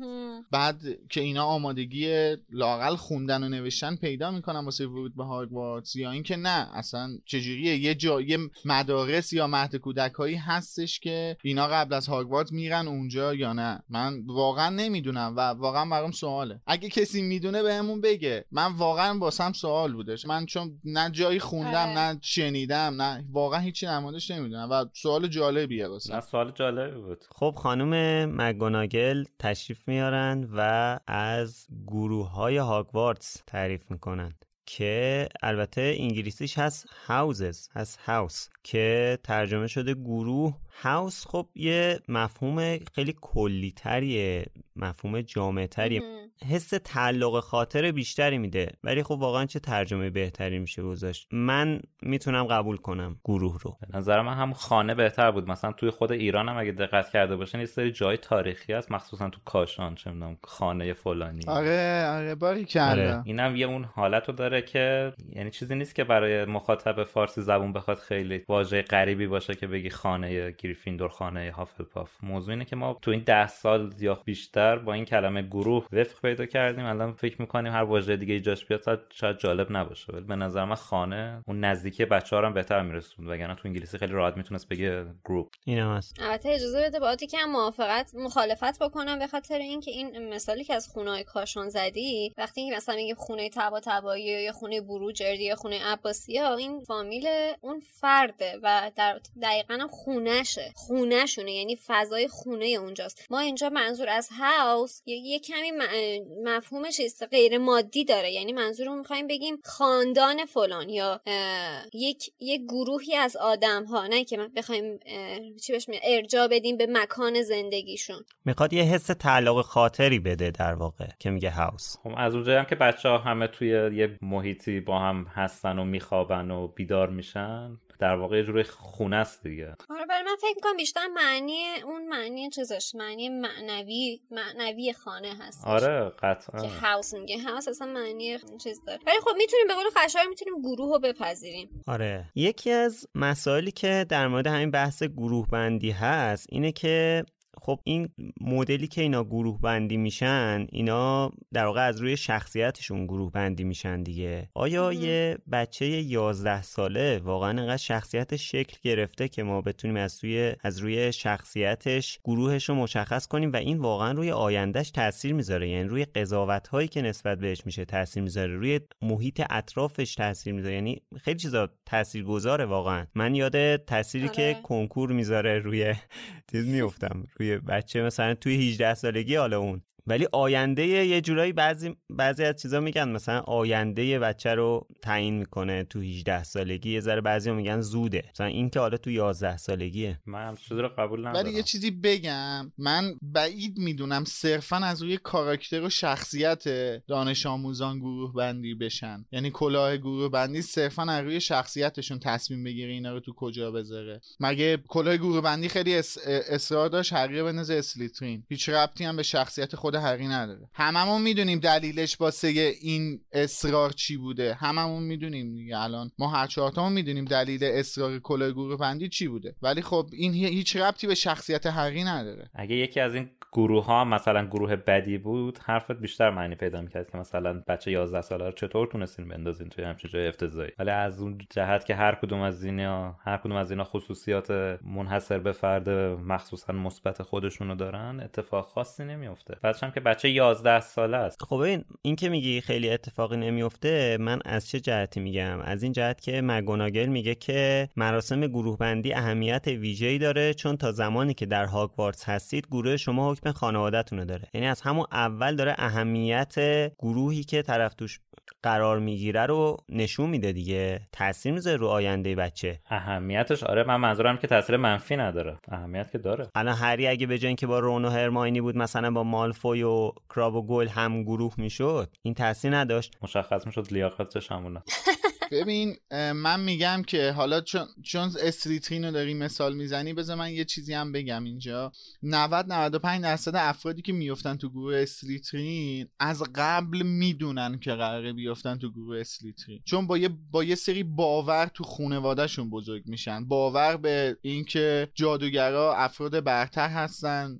بعد که اینا آمادگی لاقل خوندن و نوشتن پیدا می‌کنن واسه ورود به هاگوارتس یا اینکه نه اصلا چجوریه؟ یه جا یه مدارس یا مهد کودک هایی هستش که اینا قبل از هاگوارتس میرن اونجا یا نه؟ من واقعا نمی‌دونم و واقعا برام سواله. اگه کسی می‌دونه بهمون بگه. من واقعا واسم سوال بودش. من چون نه جایی خوندم آره. نه شنیدم نه واقعا هیچی موردش نمی‌دونم و سوال جالبیه نه واسم سوال جالبی بود. خب خانم مگوناگل تشریف میارن و از گروه های هاگوارتس تعریف می‌کنن که البته انگلیسیش هست هاوزز هست هاوس که ترجمه شده گروه هاوس خب یه مفهوم خیلی کلی تریه مفهوم جامع تریه. حس تعلق خاطر بیشتری میده ولی خب واقعا چه ترجمه بهتری میشه گذاشت؟ من می‌تونم قبول کنم گروه رو. به نظر من هم خانه بهتر بود. مثلا توی خود ایران هم اگه دقت کرده باشین یه سری جای تاریخی هست مخصوصا تو کاشان چه می‌دونم خانه فلانی. آره آره باری کلا اینم یه اون حالت رو داره که یعنی چیزی نیست که برای مخاطب فارسی زبون بخواد خیلی واژه غریبی باشه که بگی خانه گریفیندور خانه هافلپاف موضوع اینه که ما تو این ده سال یا بیشتر با این کلمه گروه وفق پیدا کردیم. الان فکر می‌کنیم هر واژه دیگه جاش بیاد شاید جالب نباشه. ولی به نظر من خانه اون نزدیکی بچه ها هم بهتر میرسوند. وگرنه تو انگلیسی خیلی راحت می‌تونست بگه گروپ اینم هست. البته اجازه بده با که موافقت مخالفت بکنم به خاطر اینکه این مثالی که از خونه های کاشان زدی وقتی که مثلا میگه خونه تبا تبایی یا خونه بروجردی یا خونه عباسی ها این فامیل اون فرده و در دقیقا هم خونهشه خونهشونه یعنی فضای خونه اونجاست. ما اینجا منظور از هاوس یه, کمی مفهومش غیر مادی داره. یعنی منظور می‌خوایم بگیم خاندان فلان یا یک یک گروهی از آدم ها نه که بخوایم چی بهش ارجا بدیم به مکان زندگیشون. می‌خواد یه حس تعلق خاطری بده در واقع که میگه هاوس خب از اونجایی هم که بچه ها همه توی یه محیطی با هم هستن و میخوابن و بیدار میشن در واقع جوری خونه است دیگه. آره برای من فکر می‌کنم بیشتر معنی اون معنی چیزش معنی معنوی معنوی خانه هست آره قطعا. که هاوس میگه. هاوس اصلا معنی چیز داره. ولی خب می‌تونیم به قول خشایار می‌تونیم گروه رو بپذیریم. آره. یکی از مسائلی که در مورد همین بحث گروه بندی هست اینه که خب این مدلی که اینا گروه بندی میشن اینا در واقع از روی شخصیتشون گروه بندی میشن دیگه. آیا یه بچه 11 ساله واقعا انقدر شخصیتش شکل گرفته که ما بتونیم از روی از روی شخصیتش گروهش رو مشخص کنیم و این واقعا روی آیندهش تاثیر می‌ذاره؟ یعنی روی قضاوت هایی که نسبت بهش میشه تاثیر می‌ذاره روی محیط اطرافش تاثیر می‌ذاره؟ یعنی خیلی چیزا تاثیرگذاره واقعا. من یاد تأثیری که آره. کنکور می‌ذاره روی چیز میفتم روی بچه مثلا توی 18 سالگی حالا اون ولی آینده یه جورایی بعضی بعضی از چیزا میگن. مثلا آینده یه بچه رو تعیین می‌کنه تو 18 سالگی یه ذره بعضی میگن زوده. مثلا این که حالا تو 11 سالگیه. من هم رو قبول ندارم. ولی یه چیزی بگم. من بعید می‌دونم صرفا از روی کاراکتر و شخصیت دانش آموزان گروه بندی بشن. یعنی کلاه گروه بندی صرفا از روی شخصیتشون تصمیم بگیره اینا رو تو کجا بذاره. مگه کلاه گروه بندی خیلی اصرار داشت؟ حقیقه بنز اسلیترین. هیچ ربطی هم به شخصیت خود هری نداره. هممون می‌دونیم دلیلش واسه این اصرار چی بوده. هممون می‌دونیم دیگه الان. ما هر چهارتامون می‌دونیم دلیل اصرار کلاه گروه چی بوده. ولی خب این هیچ ربطی به شخصیت هری نداره. اگه یکی از این گروه ها مثلا گروه بدی بود حرفت بیشتر معنی پیدا می‌کرد که مثلا بچه 11 ساله رو چطور تونستین بندازین توی همچین جای افتضاحی. ولی از اون جهت که هر کدوم از اینا هر کدوم از اینا خصوصیات منحصر به فرد مخصوصا مثبت خودشونو دارن اتفاق خاصی نمیفته بعدش هم که بچه 11 ساله است. خب این این که میگی خیلی اتفاقی نمیفته من از چه جهتی میگم؟ از این جهت که مگوناگل میگه که مراسم گروه بندی اهمیت ویژه‌ای داره چون تا زمانی که در هاگوارتس هستید گروه شما حکم خانوادهتونه داره. یعنی از همون اول داره اهمیت گروهی که طرف توش قرار می‌گیره رو نشون میده دیگه. تاثیر می‌ذاره رو آینده بچه. اهمیتش آره من منظورم که تاثیر منفی نداره. اهمیت که داره. الان هری اگه به که با رون و هرماینی بود مثلا با مالفوی و کراب و گل هم گروه می‌شد این تاثیر نداشت. مشخص می‌شد لیاقتش همونه ببین من میگم که حالا چون چون استریترین رو داری مثال می‌زنی بذار من یه چیزی هم بگم اینجا. 90 95 درصد افرادی که میفتن تو گروه استریترین از قبل می‌دونن که قراره بیفتن تو گروه استریترین چون با یه با یه سری باور تو خانوادهشون بزرگ میشن. باور به اینکه جادوگرا افراد برتر هستن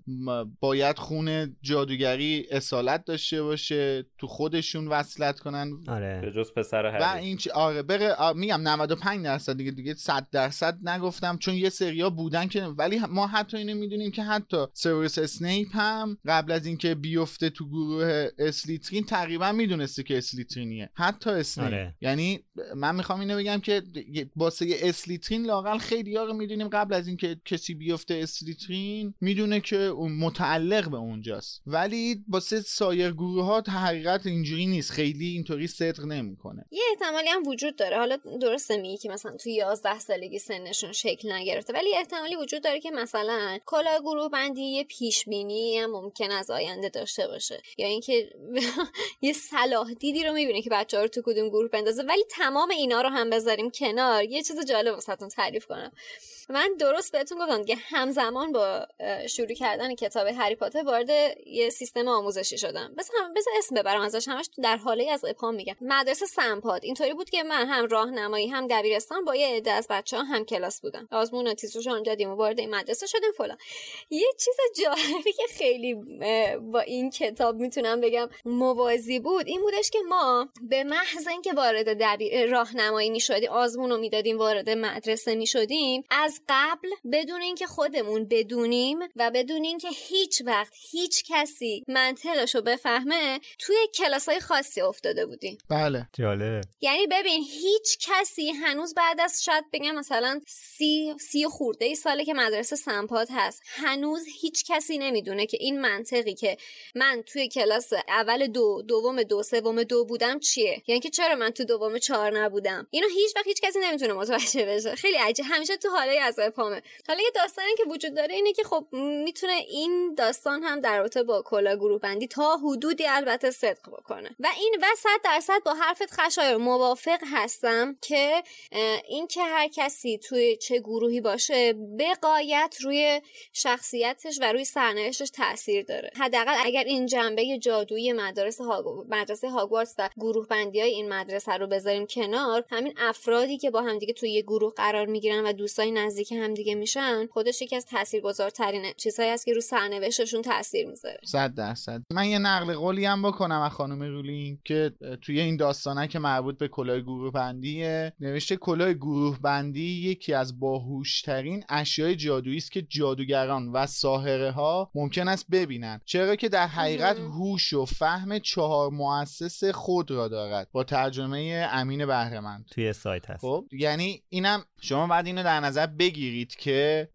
باید خونه جادوگری اصالت داشته باشه تو خودشون وصلت کنن. آره. به جز پسر و این آره. بره میگم 95 درصد دیگه دیگه 100 درصد نگفتم چون یه سریا بودن که ولی ما حتی اینو می‌دونیم که حتی سوروس اسنیپ هم قبل از اینکه بیفته تو گروه اسلیترین تقریبا می‌دونسته که اسلیترینیه. حتی اسنیپ. آره. یعنی من می‌خوام اینو بگم که واسه اسلیترین لاقل خیلی ها رو می‌دونیم قبل از اینکه کسی بیفته اسلیترین می‌دونه که متعلق به اونجاست. ولی واسه سایر گروه ها حقیقت اینجوری نیست. خیلی اینطوری صدق نمی‌کنه. یه احتمالی هم وجود داره. حالا درسته میگی که مثلا توی 11 سالگی سنشون شکل نگرفته ولی احتمالی وجود داره که مثلا کلا گروه بندی یه پیش بینی هم ممکن از آینده داشته باشه. یا اینکه یه صلاح دیدی رو می‌بینه که بچه ها رو تو کدوم گروه بندازه ولی تمام اینا رو هم بذاریم کنار. یه چیز جالب واسهتون تعریف کنم. من درست بهتون گفتم که همزمان با شروع کردن کتاب هری پاتر وارد یه سیستم آموزشی شدم. بس هم بس اسم ببرم ازش همش در حاله از ابهام میگم. مدرسه سمپاد. اینطوری بود که من هم راهنمایی هم دبیرستان با یه عده از بچه ها هم کلاس بودم. آزمون و تیزوش دادیم و وارد این مدرسه شدیم فلان. یه چیز جالبی که خیلی با این کتاب می‌تونم بگم موازی بود این بودش که ما به محض اینکه وارد راهنمایی می‌شدیم آزمون می‌دادیم وارد مدرسه می‌شدیم از قبل بدون اینکه خودمون بدونیم و بدون اینکه هیچ وقت هیچ کسی منطقش رو بفهمه توی کلاس های خاصی افتاده بودیم. بله. جالب. یعنی ببین هیچ کسی هنوز بعد از شاید بگم مثلا سی سی خورده ای ساله که مدرسه سمپاد هست هنوز هیچ کسی نمی‌دونه که این منطقی که من توی کلاس اول دو دوم دو سوم دو بودم چیه؟ یعنی که چرا من تو دوم چهار نبودم؟ اینو هیچ وقت هیچ کسی نمی‌تونه متوجه بشه. خیلی عجیب. همیشه تو حاله از پامه حالا یه داستانی که وجود داره اینه که خب می‌تونه این داستان هم در رابطه با کلا گروه بندی تا حدودی البته صدق بکنه. و این و صد درصد با حرفت خشایر موافق هستم که این که هر کسی توی چه گروهی باشه به قایت روی شخصیتش و روی سرنوشتش تاثیر داره. حداقل اگر این جنبه جادویی مدارس مدرسه هاگوارتس و گروه بندی های این مدرسه رو بذاریم کنار همین افرادی که با همدیگه توی یه گروه قرار می‌گیرن و دوستای نزدیک همدیگه میشن خودش یکی از تاثیرگذارترین چیزهایی است که رو سرنوشتشون تاثیر می‌ذاره. صد درصد. من یه نقل قولی هم بکنم از خانم رولینگ که توی این داستانه که مربوط به کلاه گروه بندیه نوشته کلاه گروه بندی یکی از باهوشترین اشیای جادویی است که جادوگران و ساحره ها ممکن است ببینند چرا که در حقیقت هوش و فهم چهار مؤسس خود را دارد. با ترجمه امین بهرمند توی سایت هست. خب یعنی اینم شما بعد اینو در نظر بگیرید که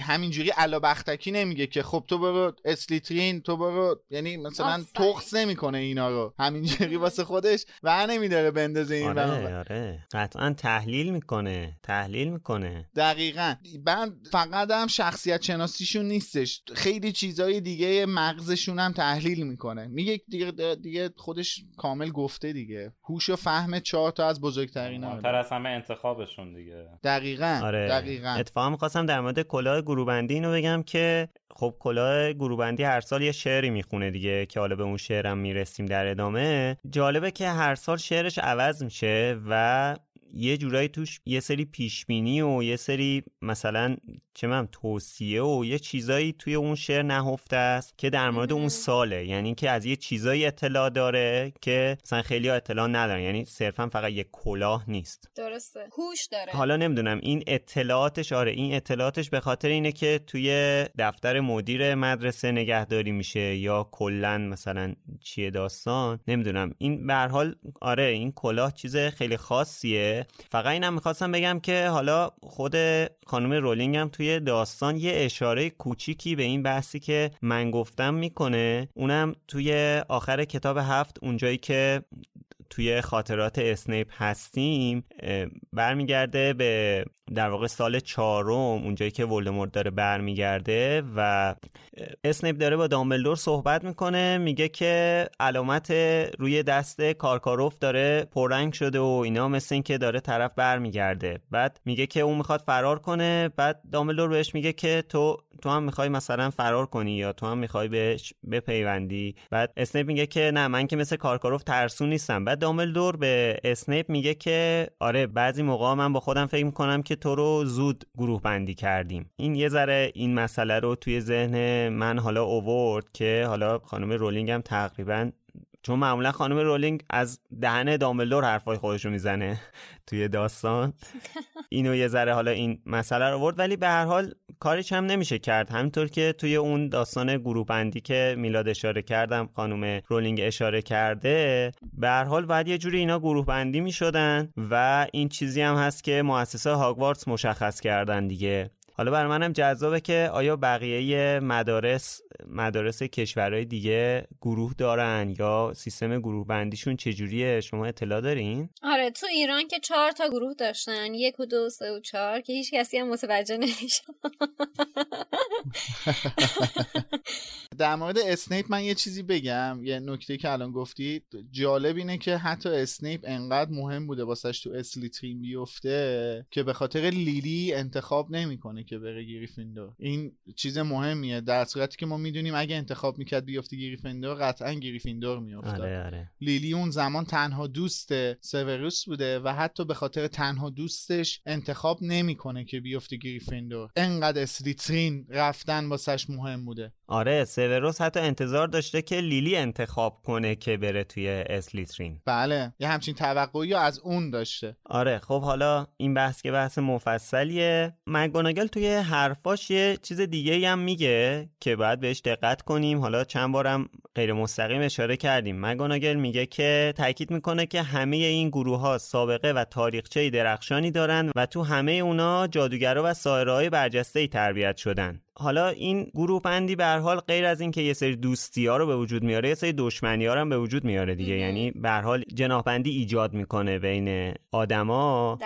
همینجوری علا بختکی نمیگه که خب تو برو اسلیترین تو برو یعنی مثلا تخص نمی‌کنه اینا رو. همینجوری واسه خودش و نمیداره بندازه این آره آره. قطعا تحلیل می‌کنه تحلیل می‌کنه. دقیقا. بعد فقط هم شخصیت شناسیشون نیستش. خیلی چیزای دیگه مغزشون هم تحلیل می‌کنه. میگه دیگه دیگه خودش کامل گفته دیگه. هوش و فهم چهار تا از بزرگترین ها از همه انتخابشون دیگه. دقیقا. آره. دقیقا. اتفاقا می‌خواستم در مورد کلاه گروبندی اینو بگم که خب کلاه گروبندی هر سال یه شعری می‌خونه دیگه که حالا به اون شعرم می‌رسیم در ادامه. جالبه که هر سال شعرش عوض میشه و یه جورایی توش یه سری پیشبینی و یه سری مثلا چه من توصیه و یه چیزایی توی اون شعر نهفته است که در مورد اون ساله. یعنی که از یه چیزایی اطلاع داره که مثلا خیلی اطلاع ندارن. یعنی صرفا فقط یه کلاه نیست. درسته. هوش داره. حالا نمی‌دونم. این اطلاعاتش آره این اطلاعاتش به خاطر اینه که توی دفتر مدیر مدرسه نگهداری میشه یا کلا مثلا چیه داستان؟ نمی‌دونم. این به حال آره این کلاه چیز خیلی خاصیه. فقط اینم می‌خواستم بگم که حالا خود خانم رولینگ هم توی داستان یه اشاره کوچیکی به این بحثی که من گفتم می‌کنه. اونم توی آخر کتاب هفت اونجایی که توی خاطرات اسنیپ هستیم برمیگرده به در واقع سال چهارم اونجایی که ولدمورت داره برمیگرده و اسنیپ داره با دامبلدور صحبت می‌کنه میگه که علامت روی دست کارکاروف داره پررنگ شده و اینا مثل این که داره طرف برمیگرده. بعد میگه که اون می‌خواد فرار کنه بعد دامبلدور بهش میگه که تو تو هم می‌خوای مثلا فرار کنی یا تو هم می‌خوای بهش بپیوندی. بعد اسنیپ میگه که نه من که مثل کارکاروف ترسو نیستم. بعد دامبلدور به اسنیپ میگه که آره بعضی موقع من با خودم فکر می‌کنم که تو رو زود گروه بندی کردیم. این یه ذره این مسئله رو توی ذهن من حالا اوورد که حالا خانم رولینگ هم تقریبا چون معمولا خانم رولینگ از دهن دامبلدور حرفای خودش رو می‌زنه توی داستان. اینو یه ذره حالا این مسئله رو اوورد ولی به هر حال کاریش هم نمیشه کرد. همینطور که توی اون داستان گروه بندی که میلاد اشاره کردم خانم رولینگ اشاره کرده به هر حال بعد یه جوری اینا گروه بندی می‌شدن و این چیزی هم هست که مؤسسای هاگوارتس مشخص کردن دیگه. حالا برای منم جذابه که آیا بقیه مدارس مدارس کشورهای دیگه گروه دارن یا سیستم گروه بندیشون چجوریه؟ شما اطلاع دارین؟ آره تو ایران که چهار تا گروه داشتن یک و دو سه و چهار که هیچ کسی هم متوجه نمیشه در مورد اسنیپ من یه چیزی بگم یه نکته که الان گفتی. جالب اینه که حتی اسنیپ انقدر مهم بوده واسش تو اسلیترین بیفته که به خاطر لیلی انتخاب نمی‌کنه. که بره گریفیندور این چیز مهمیه در صورتی که ما می‌دونیم اگه انتخاب می‌کرد بیفته گریفیندور قطعا گریفیندور میافتاد. آره آره. لیلی اون زمان تنها دوست سوروس بوده و حتی به خاطر تنها دوستش انتخاب نمی‌کنه که بیفته گریفیندور انقدر اسلیترین رفتن واسش مهم بوده. آره سوروس حتی انتظار داشته که لیلی انتخاب کنه که بره توی اسلیترین بله یه همچین توقعی از اون داشته. آره خب حالا این بحث که بحث مفصلیه. مگوناگل توی حرفاش یه چیز دیگه هم میگه که باید بهش دقت کنیم. حالا چند بارم غیر مستقیم اشاره کردیم. مگوناگل میگه که تاکید می‌کنه که همه این گروه ها سابقه و تاریخچه درخشانی دارن و تو همه اونا جادوگرا و سایرهای برجسته ای تربیت شدن. حالا این گروه بندی به حال غیر از اینکه یه سری دوستی ها رو به وجود میاره یه سری دشمنی ها رو هم به وجود میاره دیگه. یعنی به حال جناحبندی ایجاد می‌کنه بین آدما.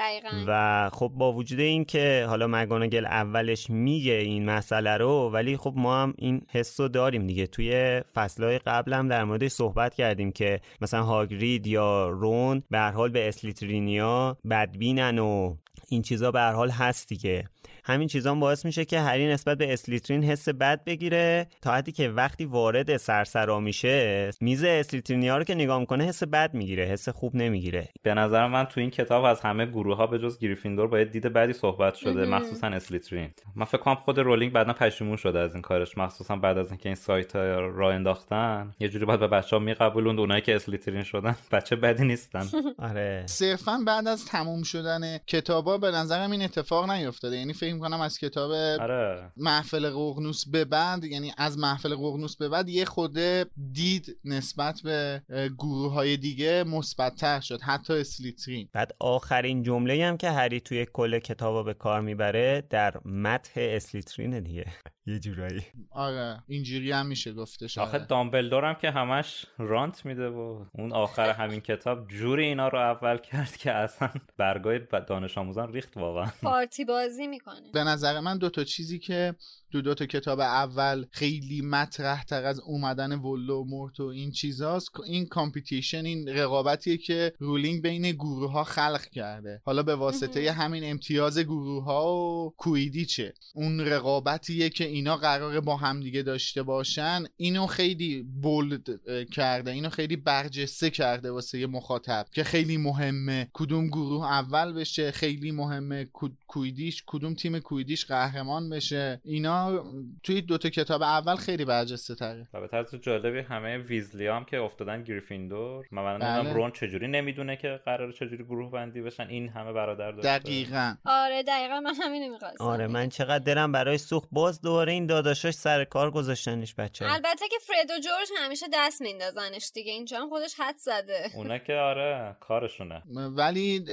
و خب با وجود این که حالا مگانگل اولش میگه این مسئله رو ولی خب ما هم این حس رو داریم دیگه. توی فصلهای قبل هم در موردش صحبت کردیم که مثلا هاگرید یا رون به حال به اسلیترینیا بدبینن و این چیزا به حال هست دیگه. همین چیزا باعث میشه که هری نسبت به اسلیترین حس بد بگیره تا حدی که وقتی وارد سرسرا میشه میز اسلیترینیا رو که نگاه می‌کنه حس بد می‌گیره حس خوب نمی‌گیره. به نظر من تو این کتاب از همه گروه ها به جز گریفیندور با یه دید بدی صحبت شده مخصوصا اسلیترین. من فکر کنم خود رولینگ بعدا پشیمون شده از این کارش مخصوصا بعد از اینکه این سایت را انداختن. یه جوری باید به بچه‌ها میقبولوند اونایی که اسلیترین شدن بچه بدی نیستن. آره. صرفا بعد از تموم شدن کتابا به نظرم این اتفاق نیفتاده. یعنی فکر کنم از کتاب آره. محفل قرنوس به بعد یعنی از محفل قرنوس به بعد یه خوده دید نسبت به گروه های دیگه مثبتتر شد حتی اسلیترین. بعد آخرین جمله هم که هری توی کل کتابا به کار می‌بره در متح اسلیترین دیگه. یه جورایی. آره اینجوری هم میشه گفتش آخه دامبلدور هم که همش رانت میده و اون آخر همین کتاب جوری اینا رو اول کرد که اصلا برگای دانش آموزان ریخت واقعا. پارتی بازی می‌کنه. به نظر من دو تا چیزی که دو دو تا کتاب اول خیلی مطرح تر از اومدن ولدمورت و این چیزاست این competition این رقابتیه که رولینگ بین گروه ها خلق کرده. حالا به واسطه همین امتیاز گروه ها و کویدیچه اون رقابتیه که اینا قراره با همدیگه داشته باشن اینو خیلی bold کرده اینو خیلی برجسته کرده واسه یه مخاطب که خیلی مهمه. کدوم گروه اول بشه خیلی مهمه. کویدیش کدوم تیم کویدیش قهرمان بشه. اینا توی دوتا کتاب اول خیلی برجسته تره. و به طرز جالبی همه ویزلی هم که افتادن گریفیندور من بله. رون چجوری نمی‌دونه که قرار چجوری گروه بندی بشن. این همه برادر داشته. دقیقا. آره دقیقا من همین می‌خواستم. آره من چقدر دلم برای سوخت باز دوباره این داداشاش سر کار گذاشتنش بچه البته که فرد و جورج همیشه دست میندازنش دیگه. اینجا هم خودش حد زده. اونا که آره کارشونه. ولی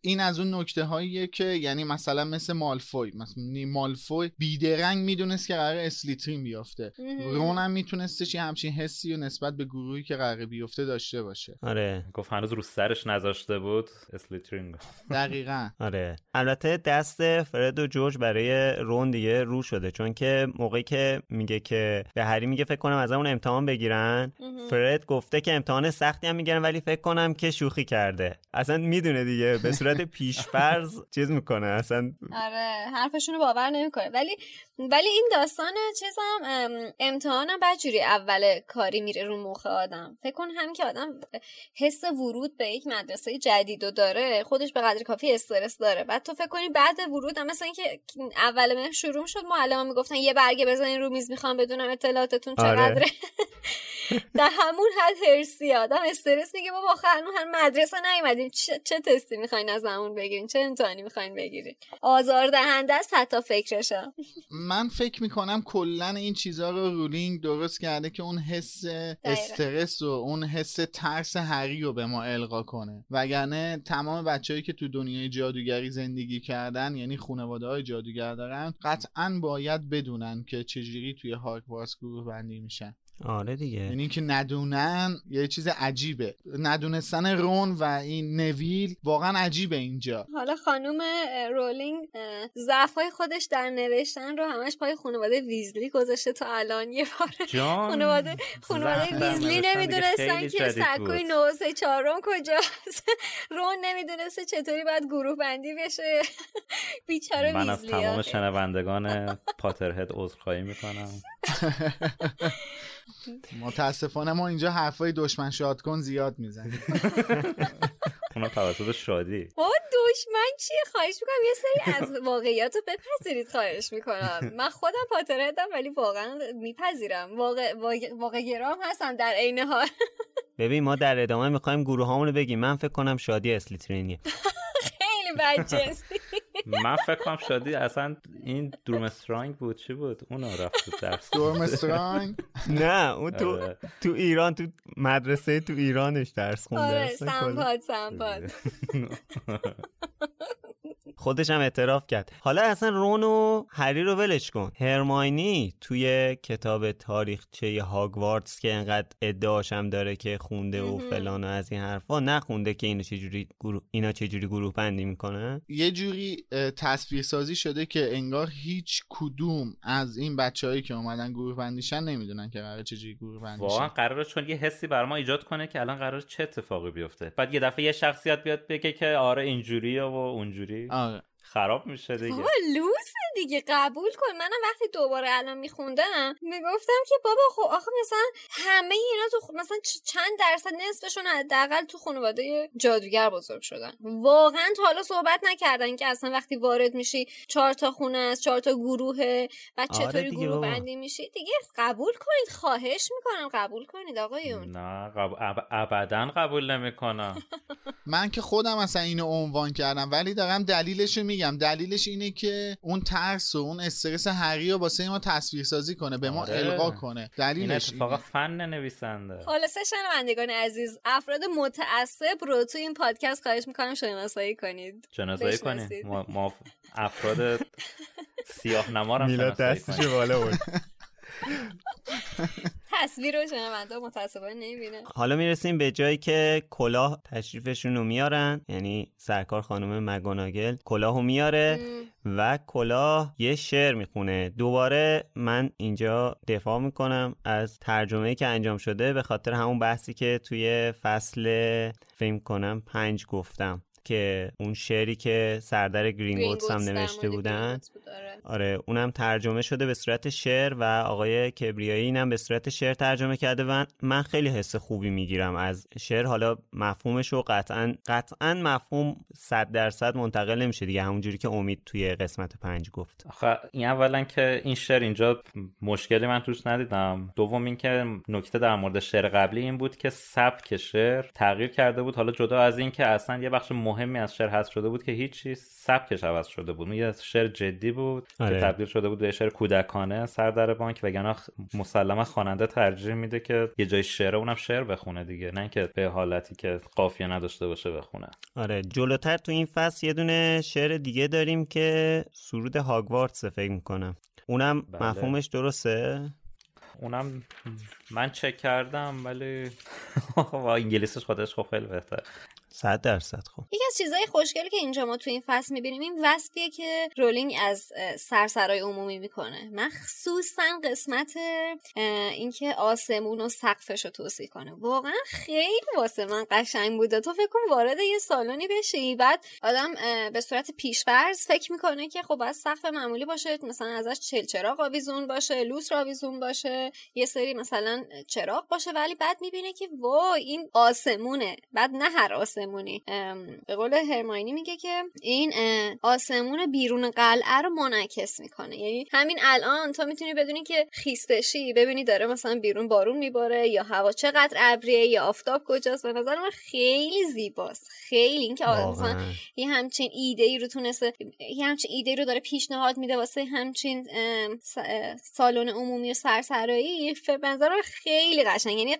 این از اون نکته هاییه که یعنی مثلا مثل مالفوی. مثلا مالفوی بیدرنگ می‌دونست که قرار اسلیترین بیفته رون هم میتونستش یه همچین حسی و نسبت به گروهی که قرار بیفته داشته باشه. آره. گفت هنوز رو سرش نذاشته بود اسلیترین دقیقا. آره. البته دست فرد و جورج برای رون دیگه رو شده. چون که موقعی که میگه که به هری میگه فکر کنم از اون امتحان بگیرن فرد گفته که امتحان سختی هم می‌گیرن ولی فکر کنم که شوخی کرده. اصلا می‌دونه دیگه. به صورت پیشفرض چیز می‌کنه. اصلا آره. حرفشونو باور نمی‌کنه. ولی ولی این داستان چیزم امتحانم بجوری اول کاری میره رو مخ آدم. فکر کن همین که آدم حس ورود به یک مدرسه جدید و داره خودش به قدر کافی استرس داره. بعد تو فکر کنی بعد ورود هم مثلا اینکه اول من شروع شد معلم می‌گفتن یه برگه بزنین رو میز می‌خوام بدونم اطلاعاتتون چقدره. آره. در همون حد هرسی آدم استرس میگه بابا خانم هر مدرسه نیومدیم چه, چه تستی می‌خواین از همون بگیرین؟ چه امتحانی می‌خواین بگیرین؟ آزار دهنده است حتی فکرشم. من فکر می‌کنم کلا این چیزها رو رولینگ درست کرده که اون حس استرس و اون حس ترس هری رو به ما القا کنه. وگرنه تمام بچههایی که تو دنیای جادوگری زندگی کردن یعنی خانواده های جادوگر دارن قطعا باید بدونن که چجوری توی هاگوارتس گروه بندی میشن. آره دیگه. یعنی که ندونن یه چیز عجیبه. ندونستن رون و این نویل واقعا عجیبه اینجا. حالا خانوم رولینگ ضعفای خودش در نوشتن رو همش پای خانواده ویزلی گذاشته تا الان یه بار. خانواده خانواده ویزلی نمی‌دونستن که سکوی نوزه چهارم کجاست. رون نمی‌دونسته چطوری باید گروه بندی بشه. بیچاره من از تمام شنوندگان پاترهد عذرخواهی می‌کنم. متاسفانه ما اینجا حرفای دشمن شاد کن زیاد می‌زنیم. اونا توسط شادی. او دشمن چیه؟ خواهش می‌کنم یه سری از واقعیات رو بپذیرید خواهش می‌کنم. من خودم پاترهدم ولی واقعا میپذیرم. واقع, واقع گرام هستم در عین حال. ببین ما در ادامه می‌خوایم گروه رو بگیم. من فکر کنم شادی اسلیترینیه. خیلی بدجنسی من فکر کنم شادی اصلا این درومسترانگ بود چی بود؟ اون رفت تو درس. درومسترانگ نه اون تو تو ایران تو مدرسه تو ایرانش درس خونده آره سمپاد سمپاد. خودش هم اعتراف کرد. حالا اصلا رون و هری رو ولش کن. هرماینی توی کتاب تاریخچه هاگوارتس که انقدر ادعاشم داره که خونده و فلان و از این حرفا نخونده که اینا چجوری گروه اینا چجوری گروه بندی می‌کنن؟ یه جوری تصویر سازی شده که انگار هیچ کدوم از این بچههایی که اومدن گروه بندیشن نمی‌دونن که قرار چجوری گروه بندیشن. واقعا قراره چون یه حسی بر ما ایجاد کنه که الان قرار چه اتفاقی بیفته. بعد یه دفعه یه شخصیت بیاد بگه که آره اینجوریه و اونجوری. آره. خراب میشه دیگه. بابا لوسه دیگه قبول کن. منم وقتی دوباره الان میخوندم می‌گفتم که بابا خب آخه مثلا همه اینا تو مثلا چند درصد نصفشون حداقل تو خانواده جادوگر بزرگ شدن. واقعا تا حالا صحبت نکردن که اصلا وقتی وارد میشی چهار تا خونه است چهار تا گروهه و چطوری آره گروه بندی میشی دیگه قبول کنید. خواهش می‌کنم قبول کنید آقایون. نه قبول ابدا قبول نمی‌کنم. من که خودم اصلا اینو عنوان کردم ولی دارم دلیلش میگم. دلیلش اینه که اون ترس و اون استرس هری رو واسه ما تصویر سازی کنه به ما آره. القا کنه. دلیلش این اتفاقا فن نویسنده. خلاصه شنوندگان عزیز افراد متعصب رو تو این پادکست خواهش می‌کنم شناسایی کنید. شناسایی کنید. ما, ما افراد سیاه نما رو میلاد دستش بالا بود تصویر رو شنونده متاسفانه نمی‌بینه. حالا می‌رسیم به جایی که کلاه تشریفشون رو میارن. یعنی سرکار خانم مگوناگل کلاه رو میاره و کلاه یه شعر می‌خونه. دوباره من اینجا دفاع می‌کنم از ترجمه که انجام شده به خاطر همون بحثی که توی فصل فیلم کنم پنج گفتم. که اون شعری که سردر گرین هم نوشته بودن. آره. اونم ترجمه شده به صورت شعر و آقای کبریایی اینم به صورت شعر ترجمه کرده و من خیلی حس خوبی می‌گیرم از شعر. حالا مفهومش رو قطعا قطعا مفهوم صد درصد منتقل نمیشه دیگه همونجوری که امید توی قسمت پنج گفت. آخه این اولا که این شعر اینجا مشکلی من توش ندیدم. دوم اینکه نکته در مورد شعر قبلی این بود که سبک شعر تغییر کرده بود. حالا جدا از این که اصلا یه بخش مهمی از شعر حذف شده بود که هیچ سبکش عوض شده بود. یه شعر جدی بود آره. که تبدیل شده بود به شعر کودکانه سر در بانک وگرنه مسلما خواننده ترجیح میده که یه جای شعر اونم شعر بخونه دیگه نه اینکه به حالتی که قافیه نداشته باشه بخونه. آره جلوتر تو این فصل یه دونه شعر دیگه داریم که سرود هاگوارتس فکر می‌کنم. اونم بله. مفهومش درسته؟ اونم من چک کردم ولی انگلیسیش خودش خب خیلی بهتر صد درصد خب. یکی از چیزهای خوشگلی که اینجا ما تو این فصل می‌بینیم این وصفیه که رولینگ از سرسرای عمومی می‌کنه. مخصوصا قسمت اینکه آسمون و سقفش رو توصیح کنه. واقعا خیلی واسه من قشنگ بوده. تو فکر کن وارد یه سالونی بشی بعد آدم به صورت پیشورز فکر می‌کنه که خب از سقف معمولی باشه مثلا ازش چل چراغ آویزون باشه لوس آویزون باشه یه سری مثلا چراغ باشه ولی بعد می‌بینه که وای این آسمونه. بعد نه هر آسمون آسمونی. به قول هرماینی میگه که این آسمون بیرون قلعه رو منعکس می‌کنه. یعنی همین الان تو می‌تونی بدونی که خیستشی ببینی داره مثلا بیرون بارون میباره یا هوا چقدر ابریه یا آفتاب کجاست. به نظر من خیلی زیباست. خیلی اینکه مثلا یه همچین ایده ای رو تونسته یه همچین ایده ای رو داره پیشنهاد میده واسه همچین سالن عمومی و سرسرایی به نظر خیلی قشنگ. یعنی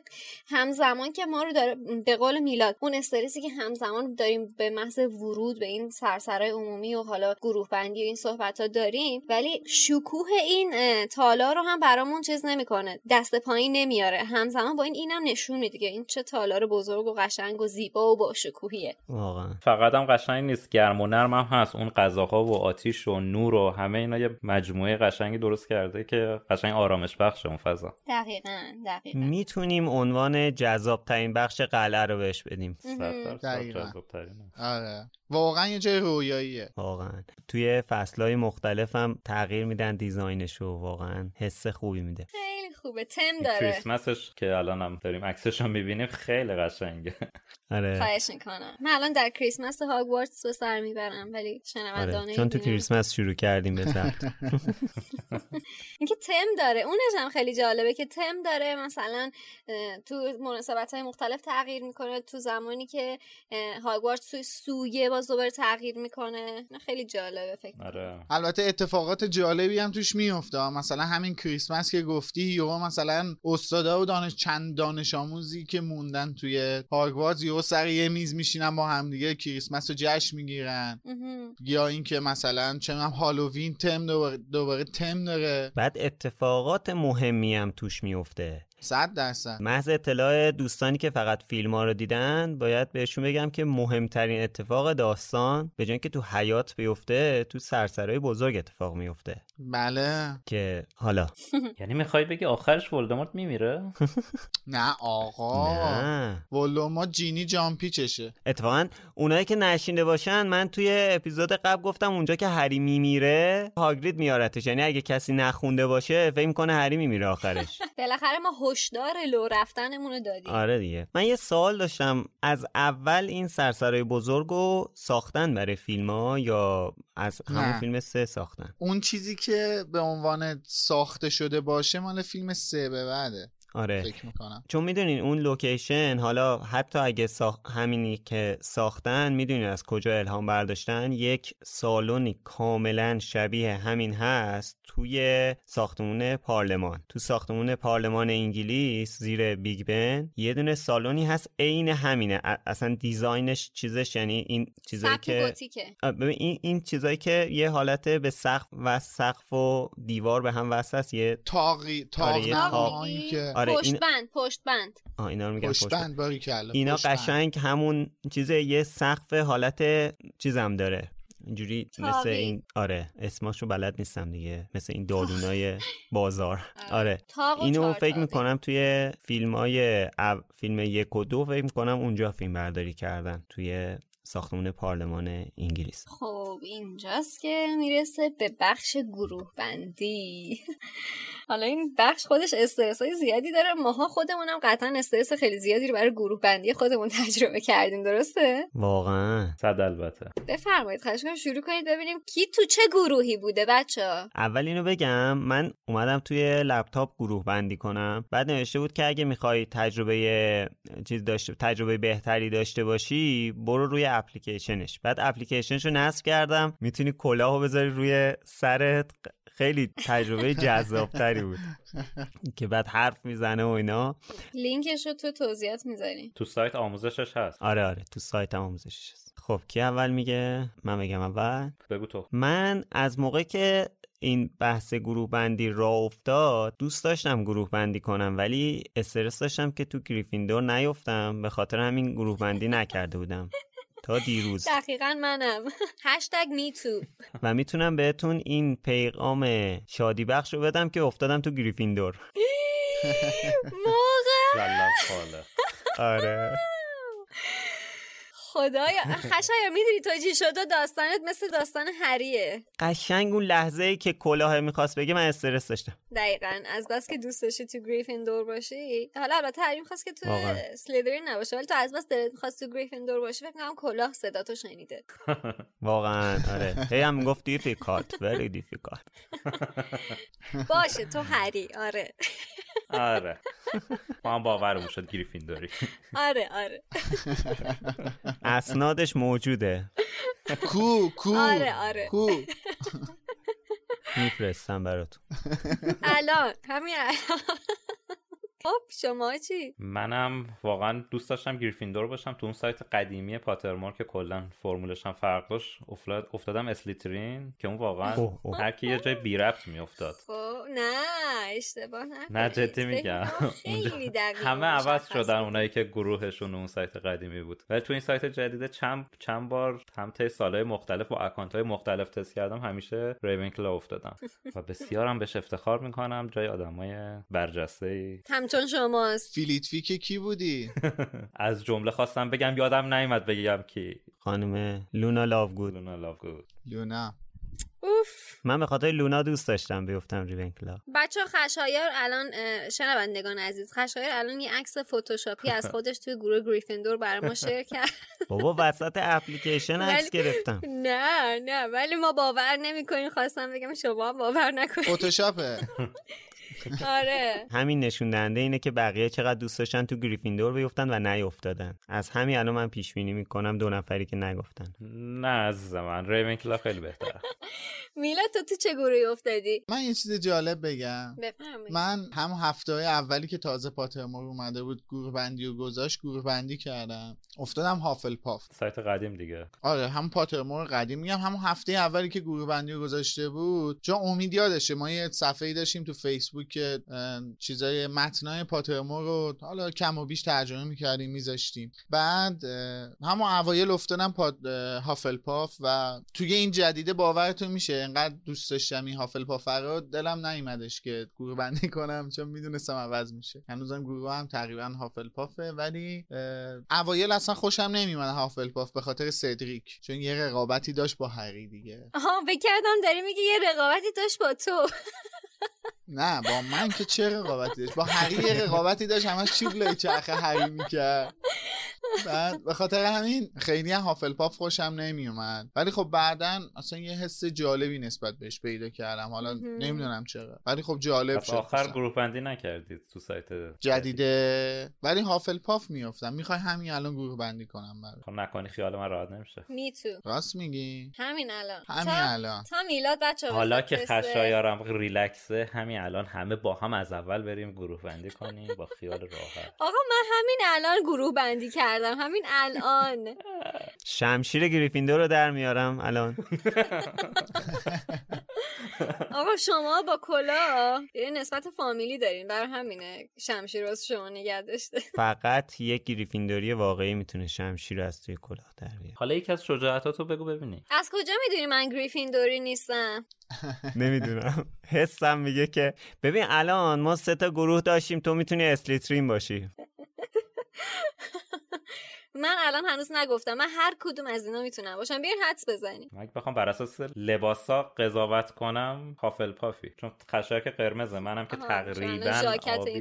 همزمان که ما رو داره به قول میلاد اون استرسی که همزمان داریم به محض ورود به این سرسرای عمومی و حالا گروه بندی و این صحبت ها داریم ولی شکوه این تالار رو هم برامون چیز نمی‌کنه. دست پایین نمیاره. همزمان با این اینم نشون میده که این چه تالار بزرگ و قشنگ و زیبا و با شکوهیه واقعا. فقط هم قشنگ نیست. گرم و نرم هم هست. اون غذاها و آتیش و نور و همه اینا یه مجموعه قشنگی درست کرده که قشنگ آرامش بخش اون فضا. دقیقاً دقیقاً. می‌تونیم عنوان جذاب ترین بخش قلعه رو بهش بدیم. آره. واقعا یه جای رویاییه. واقعا. توی فصلهای مختلف هم تغییر میدن دیزاینشو واقعا حس خوبی میده. خیلی خوبه. تم داره. کریسمسش که الان هم داریم عکسش رو می‌بینیم خیلی قشنگه. آره. خواهش می‌کنم. من الان در کریسمس هاگوارتس به سر می‌برم ولی شنوندانه آره. چون تو کریسمس شروع کردیم به اینکه تم داره. اونش هم خیلی جالبه که تم داره مثلا تو مناسبت های مختلف تغییر می‌کنه. تو زمانی که هاگوارتس توی سویه باز دوباره تغییر می‌کنه. خیلی جالبه فکر آره. البته اتفاقات جالبی هم توش میفته مثلا همین کریسمس که گفتی یا مثلا استادا و دانش چند دانش آموزی که موندن توی هاگوارتس یهو سر یه میز میشینن با همدیگه کریسمس رو جشن می‌گیرن. یا اینکه مثلا چه هالووین تم دوباره تم داره. بعد اتفاقات مهمی هم توش میفته صد درصد. محض اطلاع دوستانی که فقط فیلم ها رو دیدن باید بهشون بگم که مهمترین اتفاق داستان به جای که تو حیات بیفته تو سرسرای بزرگ اتفاق میفته. بله. که حالا. یعنی می‌خوای بگی آخرش ولدمورت میمیره؟ نه آقا. نه. ولدمورت جینی جامپیچشه اتفاقا اونایی که نشینده باشن من توی اپیزود قبل گفتم اونجا که هری میمیره هاگرید میارتش. یعنی اگه کسی نخونده باشه فکر کنه هری میمیره آخرش. بالاخره ما هشدار لو رفتنمون رو دادیم. آره دیگه. من یه سوال داشتم. از اول این سرسرای بزرگ رو ساختن برای فیلم ها یا از همون فیلم سه ساختن؟ اون چیزی که به عنوان ساخته شده باشه مال فیلم سه به بعده. آره. فکر می‌کنم. چون می‌دونین اون location حالا حتی اگه ساخ... همینی که ساختن می‌دونین از کجا الهام برداشتن؟ یک سالونی کاملا شبیه همین هست توی ساختمون پارلمان. تو ساختمون پارلمان انگلیس زیر بیگ بن یه دونه سالونی هست عین همینه. اصلا design ش چیزش یعنی این چیزایی که ببین این این چیزایی که یه حالت به سقف و سقف و دیوار به هم وصل است یه تاقی تاقی. که آره پشت بند پشت بند آه اینا رو میگن پشت بند باری اینا قشنگ همون چیز یه سقف حالت چیزم داره. اینجوری مثل این آره اسماشو بلد نیستم دیگه. مثل این دارونای بازار. آره. اینو فکر می‌کنم توی فیلم های فیلم یک و دو فکر می‌کنم اونجا فیلم برداری کردن توی ساختمون پارلمان انگلیس. خب اینجاست که می‌رسه به بخش گروه بندی. حالا این بخش خودش استرس های زیادی داره. ماها خودمونم قطعا استرس خیلی زیادی رو برای گروه بندی خودمون تجربه کردیم درسته؟ واقعا. صد البته. بفرمایید خواهش کنم شروع کنید ببینیم کی تو چه گروهی بوده بچه اول اینو بگم من اومدم توی لپتاپ گروه بندی کنم. بعد نوشته بود که اگه می‌خوای تجربه چیز داشته تجربه بهتری داشته باشی برو روی اپلیکیشنش. بعد اپلیکیشنشو نصب کردم. می‌تونی کلاهو بذاری روی سرت. خیلی تجربه جذابتری بود. که بعد حرف می‌زنه و اینا. لینکش رو تو توضیحات می‌ذاریم تو سایت آموزشش هست. آره آره. تو سایت آموزشش هست. خب کی اول میگه؟ من بگم اول. بگو تو. من از موقع که این بحث گروه بندی را افتاد دوست داشتم گروه بندی کنم ولی استرس داشتم که تو گریفیندور نیفتم. به خاطر همین گروه بندی نکرده بودم. تا دیروز. دقیقا منم. هشتگ me too و می‌تونم بهتون این پیغام شادی بخش رو بدم که افتادم تو گریفیندور. موقع. آره. خدایا خشایار می‌دونی تو چی شد؟ داستانت مثل داستان هریه قشنگ اون لحظه ای که کلاه می‌خواست بگه من استرس داشتم. دقیقا. از بس که دوست داشتی تو گریفیندور باشی. حالا البته هری خواست که تو اسلیترین نباشه ولی تو از بس دلت می‌خواست تو گریفیندور باشی فکر کنم کلاه صدا تو شنیده. واقعا آره. هی هم گفت دیفیکالت ولی دیفیکالت باشه تو هری آره. آره. ما هم باورمون شد گریفیندوری آره آره. اسنادش موجوده. کو کو آره آره. کو. میفرستم براتون. الان همین الان. خب شما چی؟ منم واقعا دوست داشتم گریفیندور باشم تو اون سایت قدیمی پاترمور که کلا فرمولش هم فرق داشت افتاد افتادم اسلیترین که اون واقعا هر کی یه جای بی ربط میافتاد. خب نه اشتباه نکنید. نه جدی میگم. همه عوض شدن اونایی که گروهشون اون سایت قدیمی بود. ولی تو این سایت جدیده چند چند بار هم طی سالهای مختلف با اکانت های مختلف تست کردم همیشه ریونکلا افتادم. و بسیارم بهش افتخار می‌کنم جای آدمای برجسته همچون شماست. فیلیتویک کی بودی؟ از جمله خواستم بگم یادم نیومد بگم کی. خانم لونا لاوگود. لونا لاوگود. لونا. اوف. من به خاطر لونا دوست داشتم بیفتم ریونکلا بچه‌ها خشایار الان شنوندگان عزیز خشایار الان یه عکس فتوشاپی از خودش توی گروه گریفیندور برای ما share کرد. بابا وسط اپلیکیشن عکس گرفتم. نه نه ولی ما باور نمی‌کنیم خواستم بگم شما باور نکنید. فتوشاپه. آره. همین نشون دهنده اینه که بقیه چقدر دوست داشتن تو گریفیندور بیفتن و نیافتادن از همین الان من پیش بینی می‌کنم دو نفری که نگفتن. نه عزیز من ریونکلا خیلی بهتره. میلا تو تو چه گروهی افتادی؟ من یه چیز جالب بگم. بفرمایید. من هم هفته های اولی که تازه پاترمور اومده بود گروه بندی و گذاشت گروه بندی کردم. افتادم هافل پاف. سایت قدیم دیگه. آره هم پاترمور قدیم میگم. هم هفته اولی که گروه بندی و گذاشته بود. چون امید یادشه ما یه صفحه داشتیم تو فیسبوک که چیزای متنای پاترمور رو حالا کم و بیش ترجمه می‌کردیم میذاشتیم. بعد همون اوایل افتادم پاد هافل پاف و توی این جدیده باورتون میشه انقدر دوست داشتم این هافل پاف رو. دلم نیومدش که گروه بندی کنم چون می‌دونستم عوض میشه. هنوزم گروه هم تقریبا هافل پافه ولی اوایل اصلا خوشم نمیومد هافل پاف به خاطر سدریک. چون یه رقابتی داشت با هری دیگه. آها بکردم داری میگه یه رقابتی داشت با تو. نه با من که چه رقابتی داشت با هری یه رقابتی داشت همش چوب لای چرخه هری می‌کرد. بعد به خاطر همین خیلی هم هافلپاف خوشم نمیومد ولی خب بعدا اصلا یه حس جالبی نسبت بهش پیدا کردم. حالا نمی‌دونم چرا. ولی خب جالب شد آخر گروه بندی نکردید تو سایت جدیده ولی هافلپاف میافتم. می‌خوای همین الان گروه بندی کنم برای خب نکنی خیال من راحت نمیشه. می تو. راست میگی؟ همین الان. همین. الان. تا میلاد بچه حالا که خشایارم ریلکسه همین الان همه با هم از اول بریم گروه بندی کنیم با خیال راحت. آقا من همین الان گروه بندی کردم. همین الان. شمشیر گریفیندور رو در میارم الان. آقا شما با کلا یه نسبت فامیلی دارین. بر همینه شمشیر واسه شما نگه داشته. فقط یک گریفیندوری واقعی می‌تونه شمشیر از توی کلاه در بیاره. حالا یکی از شجاعتاتو بگو ببینی از کجا می‌دونی من گریفیندوری نیستم؟ نمی‌دونم. حسم میگه که ببین الان ما سه تا گروه داشتیم تو می‌تونی اسلیترین باشی. من الان هنوز نگفتم من هر کدوم از اینا می‌تونم باشم. بیاین حدس بزنیم. من بخوام بر اساس لباسا قضاوت کنم هافل پافی. چون خشاک قرمزه منم که تقریبا آبی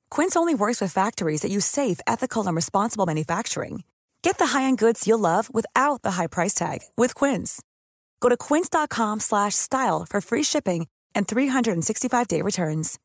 Quince only works with factories that use safe, ethical, and responsible manufacturing. Get the high-end goods you'll love without the high price tag with Quince. Go to quince.com/style for free shipping and 365-day returns.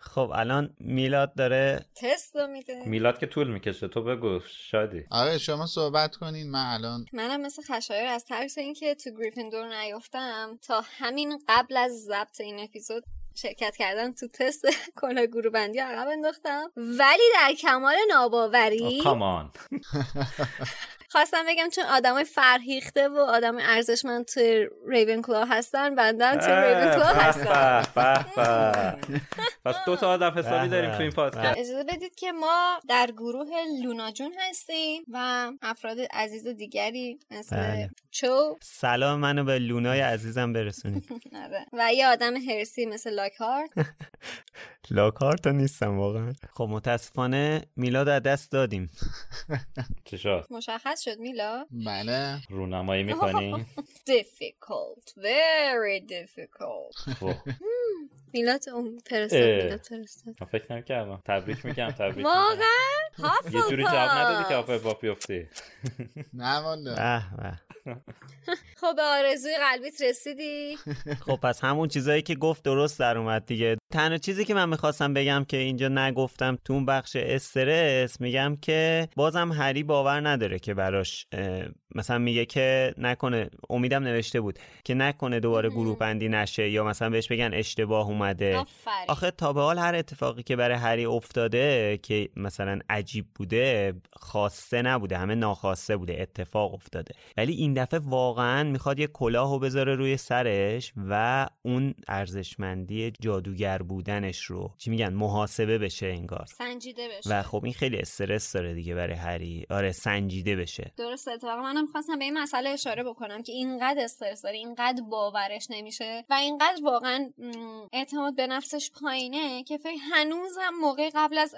خب الان میلاد داره تست میده میلاد که طول می‌کشه تو بگو شادی آره شما صحبت کنین من الان منم مثل خشایر از ترس اینکه تو گریفیندور نیفتم تا همین قبل از ضبط این اپیزود شرکت کردن تو تست کلا گروه بندی عقب انداختم. ولی در کمال ناباوری کامان خواستم بگم چون آدمای فرهیخته و آدم ارزشمند توی ریون کلا هستن بندن توی ریون کلا هستن. پس دو تا آدم حسابی داریم تو این پادکست. اجازه بدید که ما در گروه لونا جون هستیم و افراد عزیز دیگری مثل بله. چو. سلام منو به لونای عزیزم برسونید. آره. و یه آدم هرسی مثل لاکهارت لاکارتا نیستم واقعا. خب متاسفانه میلاد از دست دادیم. چی شد؟ مشخص شد میلا؟ بله. رونمایی می‌کنی؟ Difficult. Very difficult. خب. میلاد اون فرستاد اه. میلاد فرستاد من فکر نمی‌کردم. تبریک میگم تبریک واقعا؟ یه جوری جواب ندادی که آفر با بیفتی نه والا. به به. خب به آرزوی قلبیت رسیدی؟ خب پس همون چیزایی که گفت درست در اومد دیگه. تنها چیزی که من می‌خواستم بگم که اینجا نگفتم تو اون بخش استرس میگم که بازم هری باور نداره که براش مثلا میگه که نکنه امیدم نوشته بود که نکنه دوباره گروه بندی نشه یا مثلا بهش بگن اشتباه اومده. آفرین. آخه تا به حال هر اتفاقی که برای هری افتاده که مثلا عجیب بوده خواسته نبوده همه ناخواسته بوده اتفاق افتاده. ولی این دفعه واقعا می‌خواد یه کلاهو بذاره روی سرش و اون ارزشمندی جادوگر بودنش رو چی میگن محاسبه بشه انگار. سنجیده بشه. و خب این خیلی استرس داره دیگه برای هری. آره سنجیده بشه. درسته اتفاقا منم خواستم به این مسئله اشاره بکنم که اینقدر استرس داره اینقدر باورش نمیشه و اینقدر واقعا اعتماد به نفسش پایینه که فکر هنوزم موقع قبل از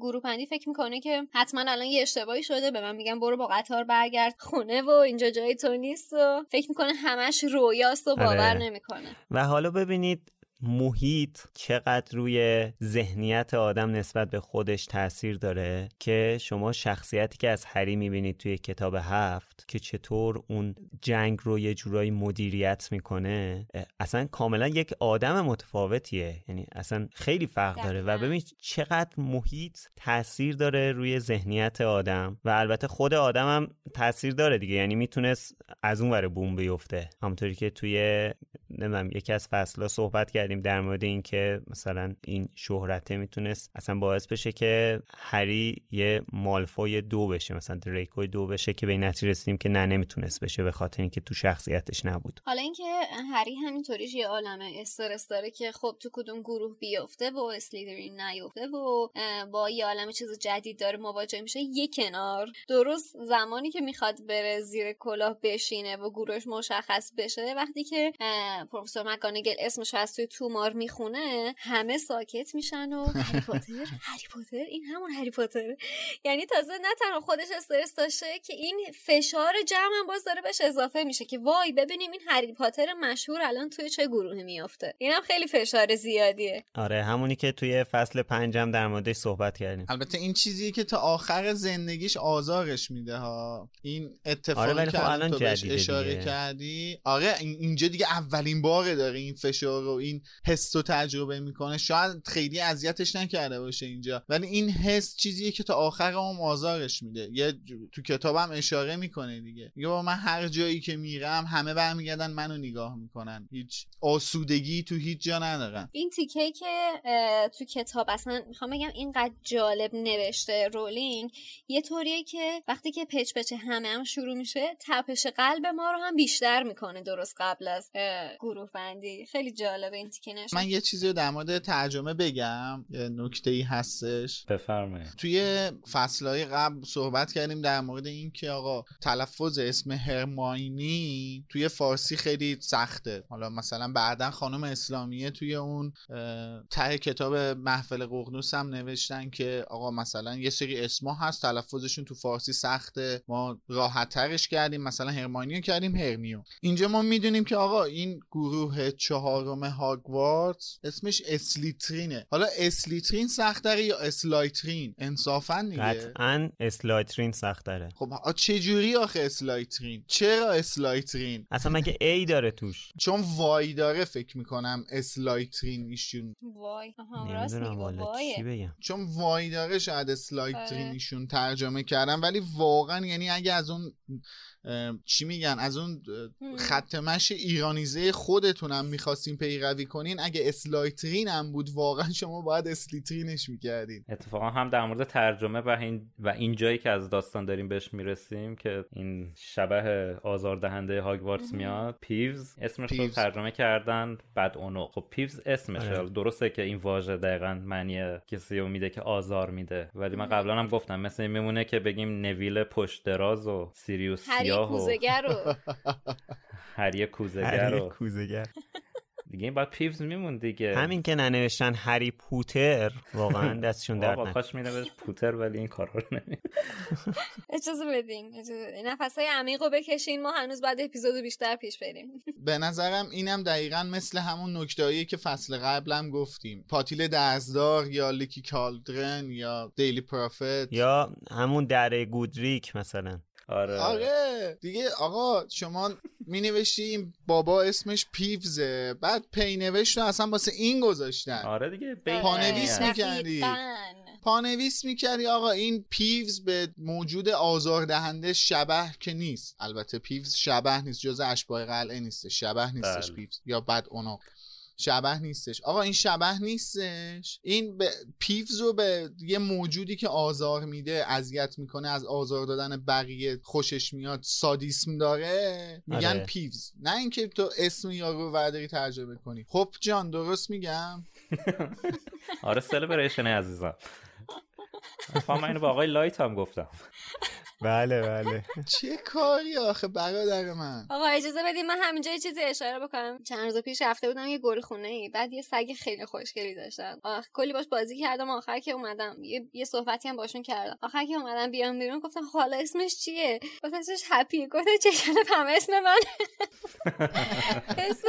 گروه بندی فکر می‌کنه که حتما الان یه اشتباهی شده به من میگن برو با قطار برگرد خونه و اینجا جای تو نیست و فکر می‌کنه همش رویاست و باور آره. نمی‌کنه و حالا ببینید محیط چقدر روی ذهنیت آدم نسبت به خودش تاثیر داره که شما شخصیتی که از هری می‌بینید توی کتاب هفت که چطور اون جنگ رو یه جورایی مدیریت می‌کنه اصلا کاملا یک آدم متفاوتیه. یعنی اصلا خیلی فرق داره. و. ببین چقدر محیط تاثیر داره روی ذهنیت آدم. و البته خود آدم هم تاثیر داره دیگه. یعنی می‌تونست از اون ور بوم بیفته. همونطوری که توی نمی‌دونم یکی از فصلها صحبت کردیم در مورد اینکه مثلا این شهرته می‌تونست اصلا باعث بشه که هری یه مالفوی دو بشه مثلا دریکوی دو بشه که به این نتیجه رسیدیم که نه نمی‌تونست بشه به خاطر اینکه تو شخصیتش نبود. حالا اینکه هری همینطوریش یه عالم استرس داره که خب تو کدوم گروه بیفته و اسلیدرین نیفته و با یه عالم چیز جدید داره مواجه میشه یه کنار. درست زمانی که می‌خواد بره زیر کلاه بشینه و گروهش مشخص بشه وقتی که پروفسور مکانگل اسمش از توی تومار می‌خونه همه ساکت میشن و هری پاتر هری پاتر؟ این همون هری پاتر. یعنی تازه نه تنها خودش استرس داشته که این فشار جمع هم باز داره بهش اضافه میشه که وای ببینیم این هری پاتر مشهور الان توی چه گروهی میافته. اینم خیلی فشار زیادیه. آره همونی که توی فصل پنجم در موردش صحبت کردیم. البته این چیزیه که تا آخر زندگیش آزارش میده ها. این اتفاقی آره، که خب الان تو بهش اشاره دیگه. کردی. آره این- اینجا دیگه اولین باره داره این فشار و این حس و تجربه می‌کنه. شاید خیلی اذیتش نکرده باشه اینجا. ولی این حس چیزیه که تا آخر هم آزارش میده. یه تو کتابم اشاره می‌کنه دیگه. میگه با من هر جایی که میرم همه برمیگردن منو نگاه می‌کنن. هیچ آسودگی تو هیچ جا ندارم این تیکه که تو کتاب اصلا می‌خوام بگم اینقدر جالب نوشته رولینگ یه طوریه که وقتی که پچ پچ همه هم شروع میشه تپش قلب ما رو هم بیشتر می‌کنه درست قبل از گروه بندی خیلی جالب این من یه چیزی رو در مورد ترجمه بگم یه نکته ای هستش. بفرمایید. توی فصلهای قبل صحبت کردیم در مورد این که آقا تلفظ اسم هرماینی توی فارسی خیلی سخته. حالا مثلا بعدا خانم اسلامیه توی اون ته کتاب محفل ققنوس هم نوشتن که آقا مثلا یه سری اسما هست تلفظشون تو فارسی سخته. ما راحت ترش کردیم مثلا هرماینی کردیم هرمیون. اینجا ما می‌دونیم که آقا این گروه چهارم هاگوارتس اسمش اسلیترینه حالا اسلیترین سختره یا اسلایترین انصافا دیگه. قطعا اسلایترین سختره. خب چه جوری آخه اسلایترین چرا اسلایترین اصلا مگه I داره توش؟ چون Y داره فکر می‌کنم اسلایترین ایشون. Y. والا چی بگم. چون Y داره شاید اسلایترین. ایشون ترجمه کردن ولی واقعا یعنی اگه از اون چی میگن؟ از اون خط مشی ایرانیزه خودتونم می‌خواستین پیروی کنین. اگه اسلایترین هم بود واقعا شما باید اسلیترینش می‌کردین. اتفاقا هم در مورد ترجمه و این و این جایی که از داستان داریم بهش می‌رسیم که این شبح آزاردهنده هاگوارتس میاد. پیوز اسمش رو پیوز. ترجمه کردن بعد اونو. خب پیوز اسمشه آره. درسته که این واژه دقیقا معنی کسی رو میده که آزار میده. ولی من قبلا هم گفتم مثل این میمونه که بگیم نویل پشت دراز و سیریوس هری سیاه و کوزه‌گر رو. هری کوزگر کوزگر. دیگه این باید پیوز میمون دیگه. همین که ننوشتن هری پوتر واقعا دستشون درد نکنه. کاش می‌نوشت پوتر ولی این کارا رو نمی اجازه بدین نفس های عمیق رو بکشین ما هنوز بعد اپیزود بیشتر پیش بریم. به نظرم اینم دقیقا مثل همون نکتهایی که فصل قبلم گفتیم. پاتیل دزدار یا لیکی کالدرن یا دیلی پرافت یا همون دره گودریک مثلا. آره آره. دیگه آقا شما می نوشتی این بابا اسمش پیوزه. بعد پی نوشت رو اصلا واسه این گذاشتن. آره دیگه پانویس بین می‌کردی. پانویس می‌کردی آقا این پیوز به موجود آزاردهنده شبح که نیست. البته پیوز شبح نیست جز اشباح قلعه نیست. شبح نیستش بله. پیوز. یا بعد اونو شبح نیستش. آقا این شبح نیستش. این به پیوز رو به یه موجودی که آزار میده اذیت می‌کنه از آزار دادن بقیه خوشش میاد سادیسم داره میگن آره. پیوز. نه اینکه تو اسم یارو رو ورداری ترجمه کنی. خب جان درست میگم؟ آره celebration عزیزم. من اینو با آقای لایت هم گفتم. بله بله. چه کاری آخه برادر من؟ آقا اجازه بدید من همینجا یه چیزی اشاره بکنم. چند روز پیش رفته بودم یه گل خونه ای بعد یه سگ خیلی خوشگلی داشتن آخ کلی باش بازی کردم آخر که اومدم. یه, یه صحبتی هم باشون کردم. آخر که اومدم بیام بیرون گفتم حالا اسمش چیه؟ گفتم اسمش هپی. گفتم چشم هم اسم من. اسم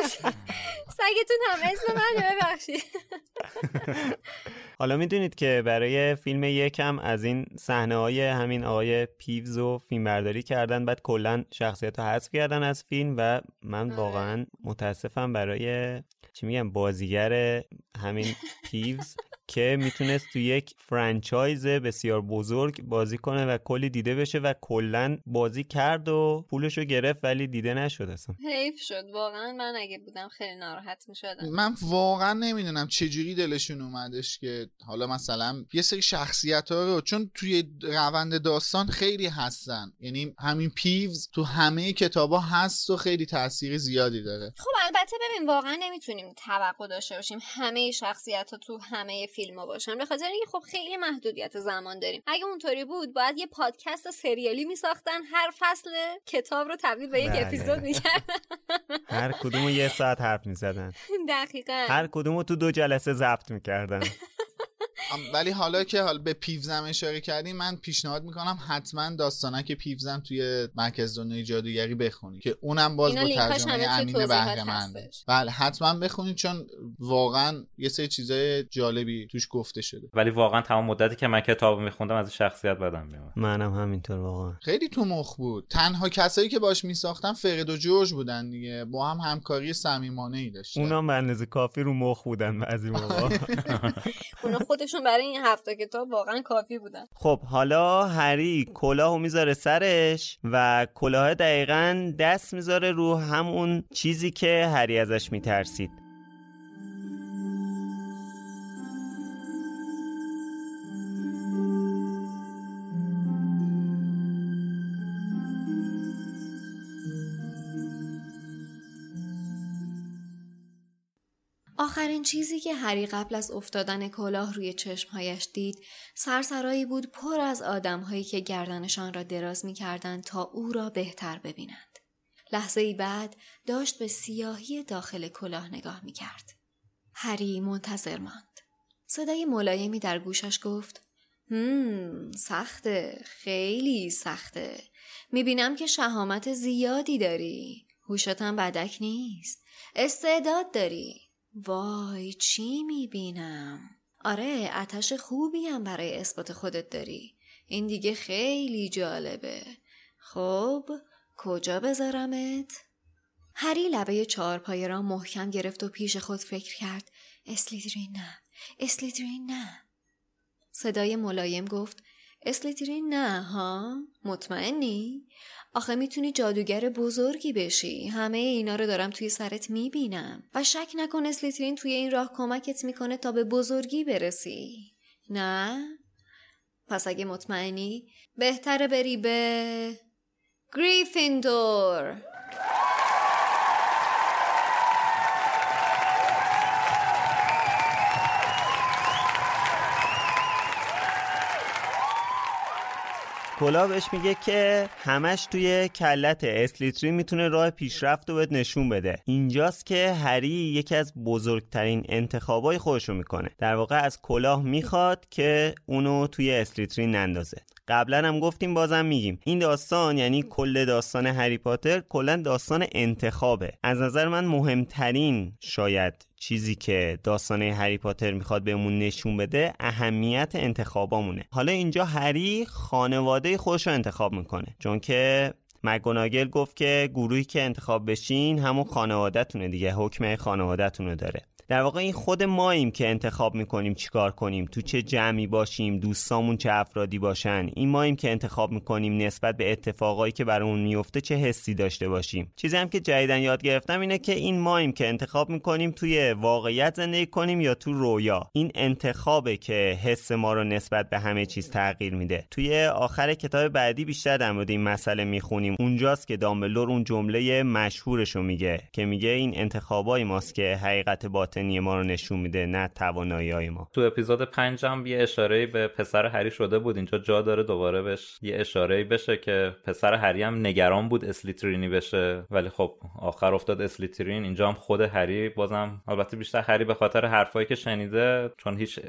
سگتون هم اسم من ببخشید. حالا می‌دونید که برای فیلم یکم از این صحنه های همین آقای پیوز و فیلم برداری کردن بعد کلا شخصیت رو حذف کردن از فیلم و من واقعا متاسفم برای چی میگم بازیگر همین پیوز. که می‌تونست تو یک franchise بسیار بزرگ بازی کنه و کلی دیده بشه و کلا بازی کرد و پولش رو گرفت ولی دیده نشد اصلا. حیف شد. واقعا من اگه بودم خیلی ناراحت می‌شدم. من واقعا نمی‌دونم چجوری دلشون اومدش که حالا مثلا یه سری شخصیت ها رو چون توی روند داستان خیلی هستن. یعنی همین پیوز تو همه کتابا هست و خیلی تاثیر زیادی داره. خب البته ببین واقعا نمی‌تونیم توقع داشته باشیم همه شخصیت ها تو همه فیلم ها باشن. به خاطر اینکه خب خیلی محدودیت زمان داریم. اگه اونطوری بود باید یه پادکست سریالی میساختن. هر فصل کتاب رو تبدیل به یک بله. اپیزود می‌کردن. هر کدوم یه ساعت حرف می‌زدن. دقیقا. هر کدوم رو تو دو جلسه ضبط می‌کردن. ولی حالا که حالا به پیوزم اشاره کردیم من پیشنهاد می‌کنم حتما داستانک پیوزم توی مرکز دنیای جادوگری بخونید که اونم باز با ترجمه امین هستش. بله حتما بخونید چون واقعا یه سری چیزای جالبی توش گفته شده. ولی واقعا تمام مدتی که من کتاب میخوندم از این شخصیت بدم میومد. منم همینطور واقعا. خیلی تو مخ بود. تنها کسایی که باش میساختن فرد و جورج بودن دیگه. با هم همکاری صمیمانه ای داشتن. اونا به اندازه کافی رو مخ بودن بعضی موقع. اونا خودشون برای این هفته کتاب واقعا کافی بودن. خب حالا هری کلاهو می‌ذاره سرش و کلاه دقیقا دست می‌ذاره رو همون چیزی که هری ازش میترسید. آخرین چیزی که هری قبل از افتادن کلاه روی چشمهایش دید سرسرایی بود پر از آدمهایی که گردنشان را دراز می کردند تا او را بهتر ببینند. لحظه ای بعد داشت به سیاهی داخل کلاه نگاه می کرد. هری منتظر ماند. صدای ملایمی در گوشش گفت هم سخته خیلی سخته می‌بینم که شهامت زیادی داری هوشتم بدک نیست استعداد داری وای چی می‌بینم؟ آره اتش خوبی هم برای اثبات خودت داری. این دیگه خیلی جالبه. خب کجا بذارمت؟ هری لبه چهارپایه را محکم گرفت و پیش خود فکر کرد. اسلیترین نه. اسلیترین نه. صدای ملایم گفت. اسلیترین نه ها؟ مطمئنی؟ آخه می‌تونی جادوگر بزرگی بشی. همه اینا رو دارم توی سرت می‌بینم. و شک نکن اسلیترین توی این راه کمکت می‌کنه تا به بزرگی برسی. نه؟ پس اگه مطمئنی بهتره بری به گریفیندور. کلا بهش میگه که همش توی کلت اسلیتری می‌تونه راه پیشرفت رو بهت نشون بده. اینجاست که هری یکی از بزرگترین انتخابای خودش رو می‌کنه. در واقع از کلاه می‌خواد که اونو توی اسلیتری نندازه. قبلا هم گفتیم بازم میگیم. این داستان یعنی کل داستان هری پاتر کلا داستان انتخابه. از نظر من مهمترین شاید چیزی که داستان هری پاتر می‌خواد بهمون نشون بده اهمیت انتخابامونه. حالا اینجا هری خانواده خودش رو انتخاب می‌کنه. چون که مگوناگل گفت که گروهی که انتخاب بشین همون خانوادهتونه دیگه حکم خانوادهتونه داره. در واقع این خود ماییم که انتخاب می‌کنیم چیکار کنیم تو چه جمعی باشیم دوستامون چه افرادی باشن. این ماییم که انتخاب می‌کنیم نسبت به اتفاقایی که برامون میفته چه حسی داشته باشیم. چیزی هم که جدیدن یاد گرفتم اینه که این ماییم که انتخاب می‌کنیم توی واقعیت زندگی کنیم یا تو رویا. این انتخابه که حس ما رو نسبت به همه چیز تغییر میده. توی آخر کتاب بعدی بیشتر در مورد این مسئله می‌خونیم. اونجاست که دامبلور اون جمله مشهورش رو میگه که میگه این انتخابای ماست که حقیقت باطن باطنی ما رو نشون میده نه توانایی های ما. تو اپیزود پنجم یه اشاره به پسر هری شده بود. اینجا جا داره دوباره بهش یه اشاره بشه که پسر هری هم نگران بود اسلیترینی بشه. ولی خب آخر افتاد اسلیترین اینجا هم خود هری بازم البته بیشتر هری به خاطر حرفایی که شنیده چون هیچ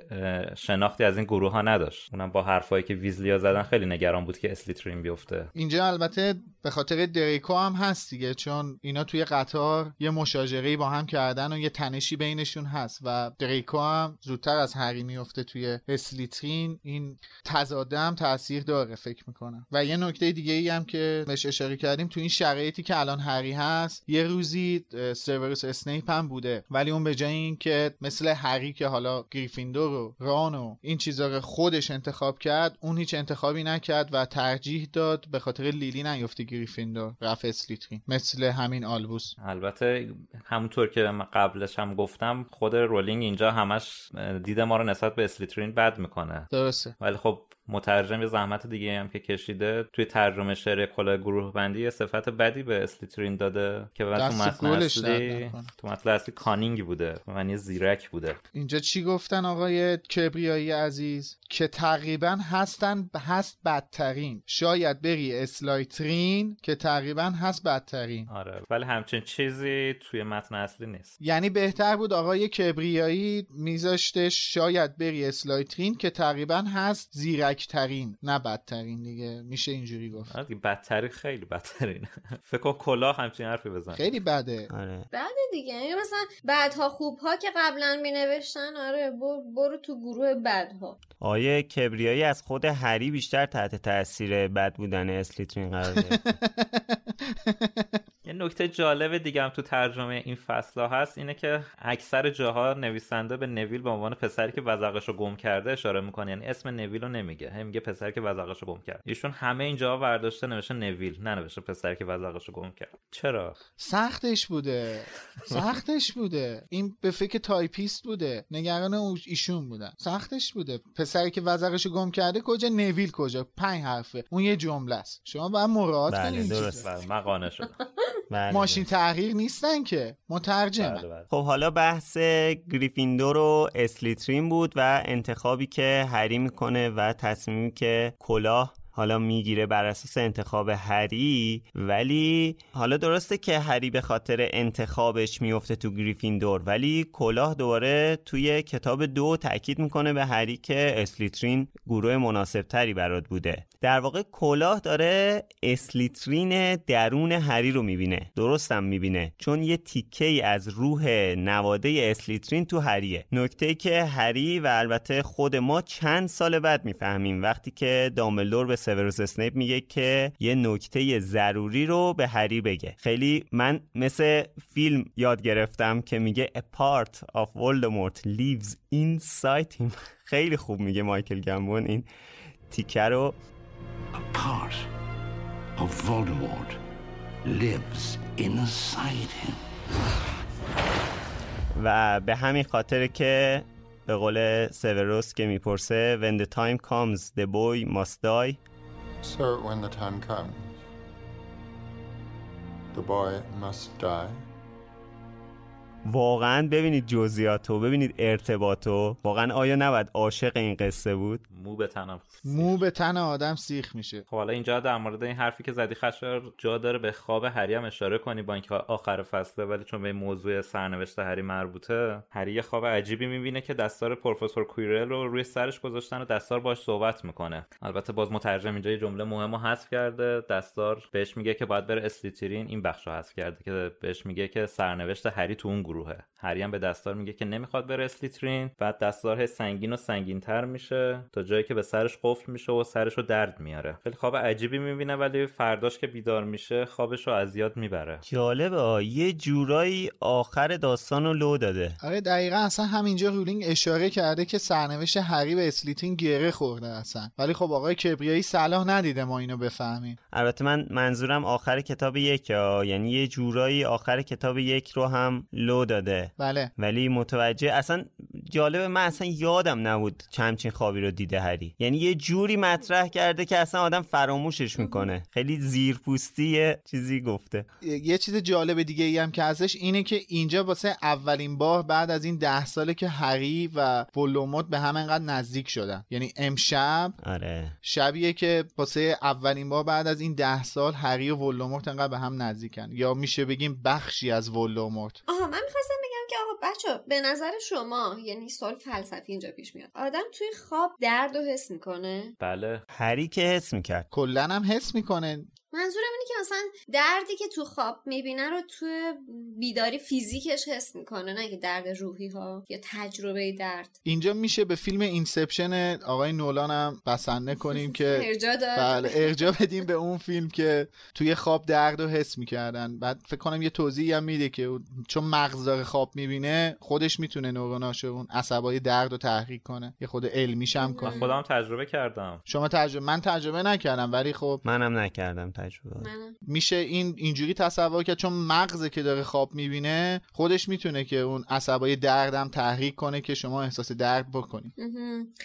شناختی از این گروه ها نداشت. اونم با حرفایی که ویزلیا زدن خیلی نگران بود که اسلیترین بیفته. اینجا البته به خاطر دریکو هم هست دیگه چون اینا توی قطار یه مشاجره با هم کردن و یه تنشی بینشون هست و دریکو هم زودتر از هری میفته توی اسلیترین این تضاده هم تاثیر داره فکر می‌کنم. و یه نکته دیگه ای هم که بهش اشاره کردیم تو این شرایطی که الان هری هست یه روزی سوروس اسنیپ هم بوده. ولی اون به جای اینکه مثل هری که حالا گریفیندور و ران این چیزا رو خودش انتخاب کرد اون هیچ انتخابی نکرد و ترجیح داد به خاطر لیلی نیفته. گریفیندور رفت اسلیترین مثل همین آلبوس. البته همونطور که قبلش هم گفتم خود رولینگ اینجا همش دید ما رو نسبت به اسلیترین بد می‌کنه. درسته. ولی خب مترجم یه زحمت دیگه هم که کشیده توی ترجمه شعر کلا گروه بندی یه صفت بدی به اسلیترین داده که بعد تو متن اصلی تو متن اصلی cunning بوده معنی زیرک بوده. اینجا چی گفتن آقای کبریایی عزیز؟ که تقریبا هستن هست بدترین. شاید بری اسلایترین که تقریبا هست بدترین. آره ولی همچین چیزی توی متن اصلی نیست. یعنی بهتر بود آقای کبریایی میذاشتش شاید بری اسلایترین که تقریبا هست زیرک ترین نه بدترین دیگه. میشه اینجوری گفت. آره بدترین خیلی بدترین فکر کن کلاه همچین حرفی بزن. خیلی بده. آره. بده دیگه. یعنی مثلا بعدها خوبها که قبلا می نوشتن آره برو تو گروه بدها. آیه کبریایی از خود هری بیشتر تحت تاثیر بد بودن اسلیترین قرار یه نکته جالب دیگه هم تو ترجمه این فصل هست اینه که اکثر جاها نویسنده به نویل به عنوان پسری که وزقش رو گم کرده اشاره می‌کنه. یعنی اسم نویل رو نمیگه. هم میگه پسری که وزقش رو گم کرد. ایشون همه اینجا برداشته نوشته نویل ننوشته پسری که وزقش رو گم کرد. چرا؟ سختش بوده. سختش بوده. این به فکر تایپیست بوده. نگران ایشون بودن. سختش بوده. پسری که وزقش رو گم کرده کجا؟ نویل کجا؟ پنج حرفه. اون یه جمله است. شما باید مراعات بله کنید درست مقانه شد بله ماشین تحقیق نیستن که. مترجم بله بله. خب حالا بحث گریفیندور و اسلیترین بود و انتخابی که هری می‌کنه و تصمیمی که کلاه حالا می‌گیره بر اساس انتخاب هری ولی حالا درسته که هری به خاطر انتخابش میفته تو گریفیندور ولی کلاه دوباره توی کتاب دو تاکید می‌کنه به هری که اسلیترین گروه مناسب تری برات بوده. در واقع کلاه داره اسلیترین درون هری رو می‌بینه. درستم می‌بینه. چون یه تیکه ای از روح نواده اسلیترین تو هریه. نکته که هری و البته خود ما چند سال بعد می‌فهمیم وقتی که دامبلدور به سیوروس اسنیپ میگه که یه نکته ضروری رو به هری بگه. خیلی من مثل فیلم یاد گرفتم که میگه a part of Voldemort lives inside him. خیلی خوب میگه مایکل گمبون این تیکه رو. A part of Voldemort lives inside him. و به همین خاطر که به قول سیوروس که می‌پرسه When the time comes the boy must die. So when the time comes, the boy must die. واقعا ببینید جزئیاتو ببینید ارتباطو. واقعا آیا نباید عاشق این قصه بود؟ مو به تنم مو به تن آدم سیخ میشه. خب حالا اینجا در مورد این حرفی که زدی خشر جا داره به خواب هری هم اشاره کنی با اینکه آخر فصله ولی چون به این موضوع سرنوشت هری مربوطه هری یه خواب عجیبی می‌بینه که دستار پروفسور کویرل رو روی سرش گذاشتن و دستار باش صحبت می‌کنه. البته باز مترجم اینجا یه جمله مهم رو حذف کرده. دستار بهش میگه که باید بره اسلیترین این بخش رو حذف کرده که بهش میگه که سرنوشت هری تو اون گروهه. هری هم به دستار میگه که نمی‌خواد بره اسلیترین بعد دستار سنگین و سنگین تر میشه تا جایی که به سرش قفل میشه و سرش رو درد میاره. خیلی خواب عجیبی می‌بینه ولی فرداش که بیدار میشه خوابش رو از یاد می‌بره. جالبه یه جورایی آخر داستان رو لو داده. آره دقیقا اصلا همینجا رولینگ اشاره کرده که سرنوشت هری به اسلیترین گره خورده اصلا. ولی خب آقای کبریایی صلاح ندیده ما اینو بفهمیم. البته من منظورم آخر کتاب یک ها. یعنی یه جورایی آخر کتاب یک رو هم لو داده. بله. ولی متوجه اصلا جالبه من اصلا یادم نبود همچین خوابی رو دیده هری. یعنی یه جوری مطرح کرده که اصلا آدم فراموشش می‌کنه. خیلی زیرپوستی چیزی گفته. یه چیز جالب دیگه ای هم که ازش اینه که اینجا واسه اولین بار بعد از این ده ساله که هری و ولوموت به هم انقدر نزدیک شدن. یعنی امشب آره. شبیه که واسه اولین بار بعد از این ده سال هری و ولوموت انقدر به هم نزدیکن. یا میشه بگیم بخشی از ولوموت آها من می‌خواستم بگم که آقا بچه به نظر شما یعنی سوال فلسفی اینجا پیش میاد. آدم توی خواب درد و حس می‌کنه؟ بله. هری که حس می‌کرد. کلا هم حس می‌کنه. منظورم اینه که مثلا دردی که تو خواب می‌بینه رو تو بیداری فیزیکش حس می‌کنه نه که درد روحی ها یا تجربه درد. اینجا میشه به فیلم Inception آقای نولان هم بسنده کنیم که ارجاع داد. بله ارجاع بدیم به اون فیلم که توی خواب درد و حس می‌کردن. بعد فکر کنم یه توضیحی هم میده که چون مغز داره خواب می‌بینه خودش می‌تونه نوروناش اون عصبای درد رو تحریک کنه. یه خود علمیش هم کنه. خودم تجربه کردم. شما تجربه من تجربه نکردم ولی خب منم نکردم. تجربه میشه این اینجوری تصور کرد؟ چون مغزه که داره خواب می‌بینه خودش می‌تونه که اون عصبای دردم تحریک کنه که شما احساس درد بکنی.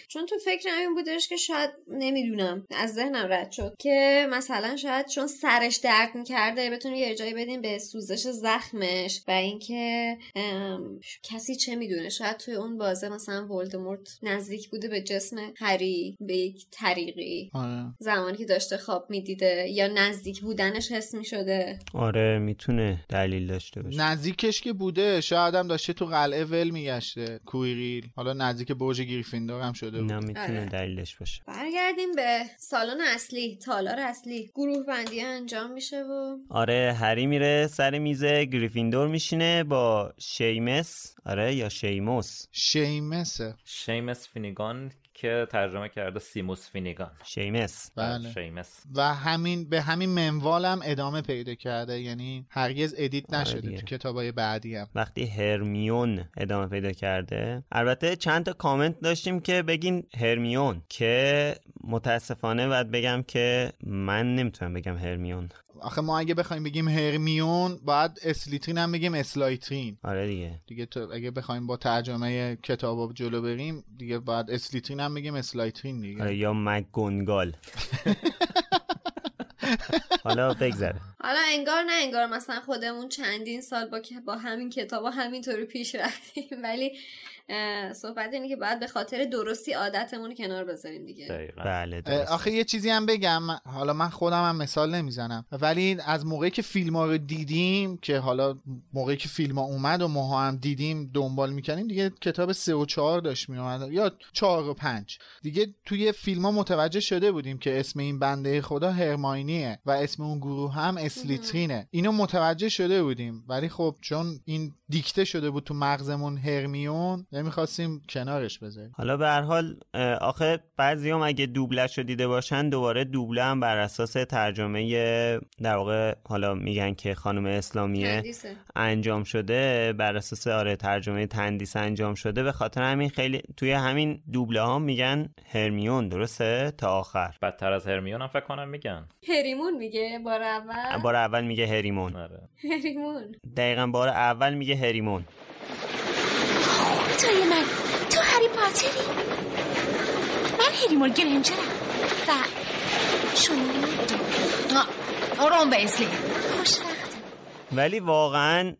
چون تو فکر این بودش که شاید نمی‌دونم. از ذهنم رد شد که مثلا شاید چون سرش درد می‌کرده بتونه یه جایی بدیم به سوزش زخمش و اینکه کسی چه می‌دونه؟ شاید توی اون بازه مثلا ولدمورت نزدیک بوده به جسم هری به یک طریقی. آره. زمانی که داشته خواب می‌دیده یا نزدیک بودنش حس می‌شده. آره می‌تونه دلیل داشته باشه. نزدیکش که بوده شاید هم داشته تو قلعه ول میگشته کویریل. حالا نزدیک برج گریفیندور هم شده بود. نه می‌تونه آره. دلیلش باشه. برگردیم به سالن اصلی تالار اصلی. گروه بندی انجام میشه و آره هری میره سر میز گریفیندور میشینه با شیمس. آره یا شیموس. شیمسه. شیمس فینیگان که ترجمه کرده سیموس فینیگان. شیمس. بله. شیمس. و همین به همین منوال هم ادامه پیدا کرده یعنی هرگز edit نشده دیگه. تو کتابای بعدی هم. وقتی هرمیون ادامه پیدا کرده البته چند تا کامنت داشتیم که بگین هرمیون که متاسفانه باید بگم که من نمی‌تونم بگم هرمیون. آخه ما اگه بخوایم بگیم هرمیون باید اسلیترین هم بگیم اسلایترین. آره دیگه. دیگه تو اگه بخوایم با ترجمه کتاب جلو بریم دیگه باید اسلیترین هم بگیم اسلایترین دیگه. آره یا مگونگال حالا بگذره. حالا انگار نه انگار مثلا خودمون چندین سال با با همین کتاب و همینطوری پیش رفتیم. ولی صحبت اینه که باید به خاطر درستی عادتمون کنار بذاریم دیگه. بله آخه یه چیزی هم بگم. حالا من خودم هم مثال نمی‌زنم. ولی از موقعی که فیلم ها رو دیدیم که حالا موقعی که فیلم ها اومد و ماها هم دیدیم دنبال می‌کنیم دیگه کتاب سه و چهار داشت میومد یا چهار و پنج. دیگه توی فیلم ها متوجه شده بودیم که اسم این بنده خدا هرماینیه و اسم اون گروه هم اسلیترینه. اینو متوجه شده بودیم. ولی خب چون این دیکته شده بود تو مغزمون هرمیون نمی‌خواستیم کنارش بذاریم. حالا به هر حال آخه بعضی هم اگه دوبلش رو دیده باشن دوباره دوبله هم بر اساس ترجمه در واقع حالا میگن که خانم اسلامیه انجام شده بر اساس آره ترجمه تندیس انجام شده. به خاطر همین خیلی توی همین دوبله ها میگن هرمیون درسته؟ تا آخر. بدتر از هرمیون هم فکر کنم میگن. هریمون میگه بار اول. بار اول میگه هریمون. آره. هریمون. دقیقا بار اول میگه هریمون. توی من. تو هری پاتری. من هریمون گرنجرم. و شما روم بیزلی خوش ولی واقعا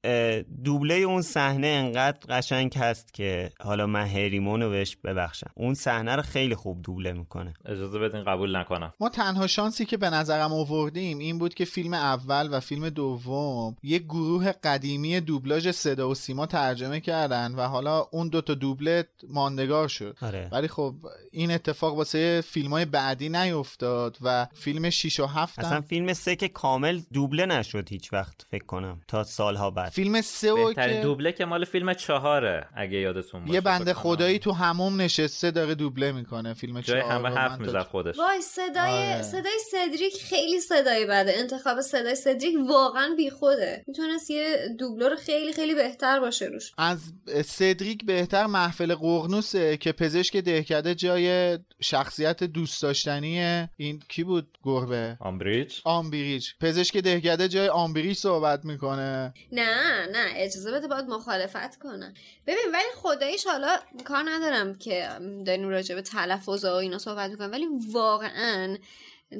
دوبله اون صحنه انقدر قشنگ هست که حالا من هریمون رو بهش ببخشم. اون صحنه رو خیلی خوب دوبله می‌کنه. اجازه بدین قبول نکنم. ما تنها شانسی که به نظرم آوردیم این بود که فیلم اول و فیلم دوم یک گروه قدیمی دوبلاژ صدا و سیما ترجمه کردن و حالا اون دوتا دوبله ماندگار شد. آره. ولی خب این اتفاق واسه فیلم های بعدی نیفتاد و فیلم 6 و 7 اصلا فیلم سه که کامل دوبله نشد هیچ وقت فکر کنم تا سالها بعد. فیلم سه و که دوبله که مال فیلم چهاره اگه یادتون باشه یه بنده خدایی تو هموم نشسته داره دوبله می‌کنه فیلم جای همه حرف می‌زد خودش. وای صدای آره. صدای سدریک خیلی صدای بده. انتخاب صدای سدریک واقعا بیخوده. می‌تونست یه دوبله رو خیلی خیلی بهتر باشه روش. از سدریک بهتر محفل قرنوسه که پزشک دهکده جای شخصیت دوست داشتنی این کی بود؟ گربه. آمبریج. آمبریج. پزشک دهکده جای آمبریج صحبت می‌کنه. نه نه اجازه بده باید مخالفت کنم. ببین ولی خداییش حالا کار ندارم که داریم راجع به تلفظ و اینا صحبت می‌کنم ولی واقعا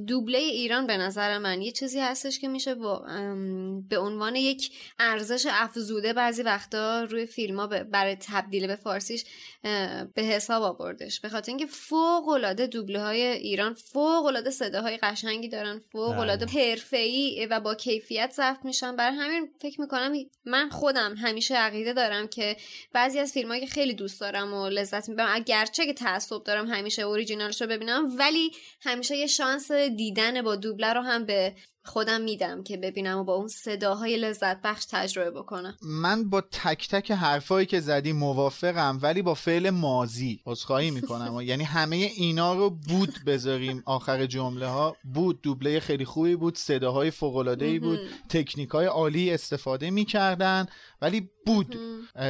دوبله ایران به نظر من یه چیزی هستش که میشه با به عنوان یک ارزش افزوده بعضی وقتا روی فیلم ها برای تبدیل به فارسیش به حساب آوردش به خاطر اینکه فوق العاده دوبله های ایران فوق العاده صداهای قشنگی دارن فوق العاده بله. حرفه‌ای و با کیفیت ضبط میشن برای همین فکر می‌کنم من خودم همیشه عقیده دارم که بعضی از فیلمایی که خیلی دوست دارم و لذت می‌برم اگرچه که تعصب دارم همیشه اوریجینالش رو ببینم ولی همیشه یه شانس دیدن با دوبله رو هم به خودم میدم که ببینم و با اون صداهای لذت بخش تجربه بکنم. من با تک تک حرفایی که زدی موافقم ولی با فعل مازی عذرخواهی می‌کنم. یعنی همه اینا رو بود بذاریم. آخر جمله ها بود. دوبله خیلی خوبی بود. صداهای فوق العاده بود. تکنیک های عالی استفاده می‌کردن ولی بود.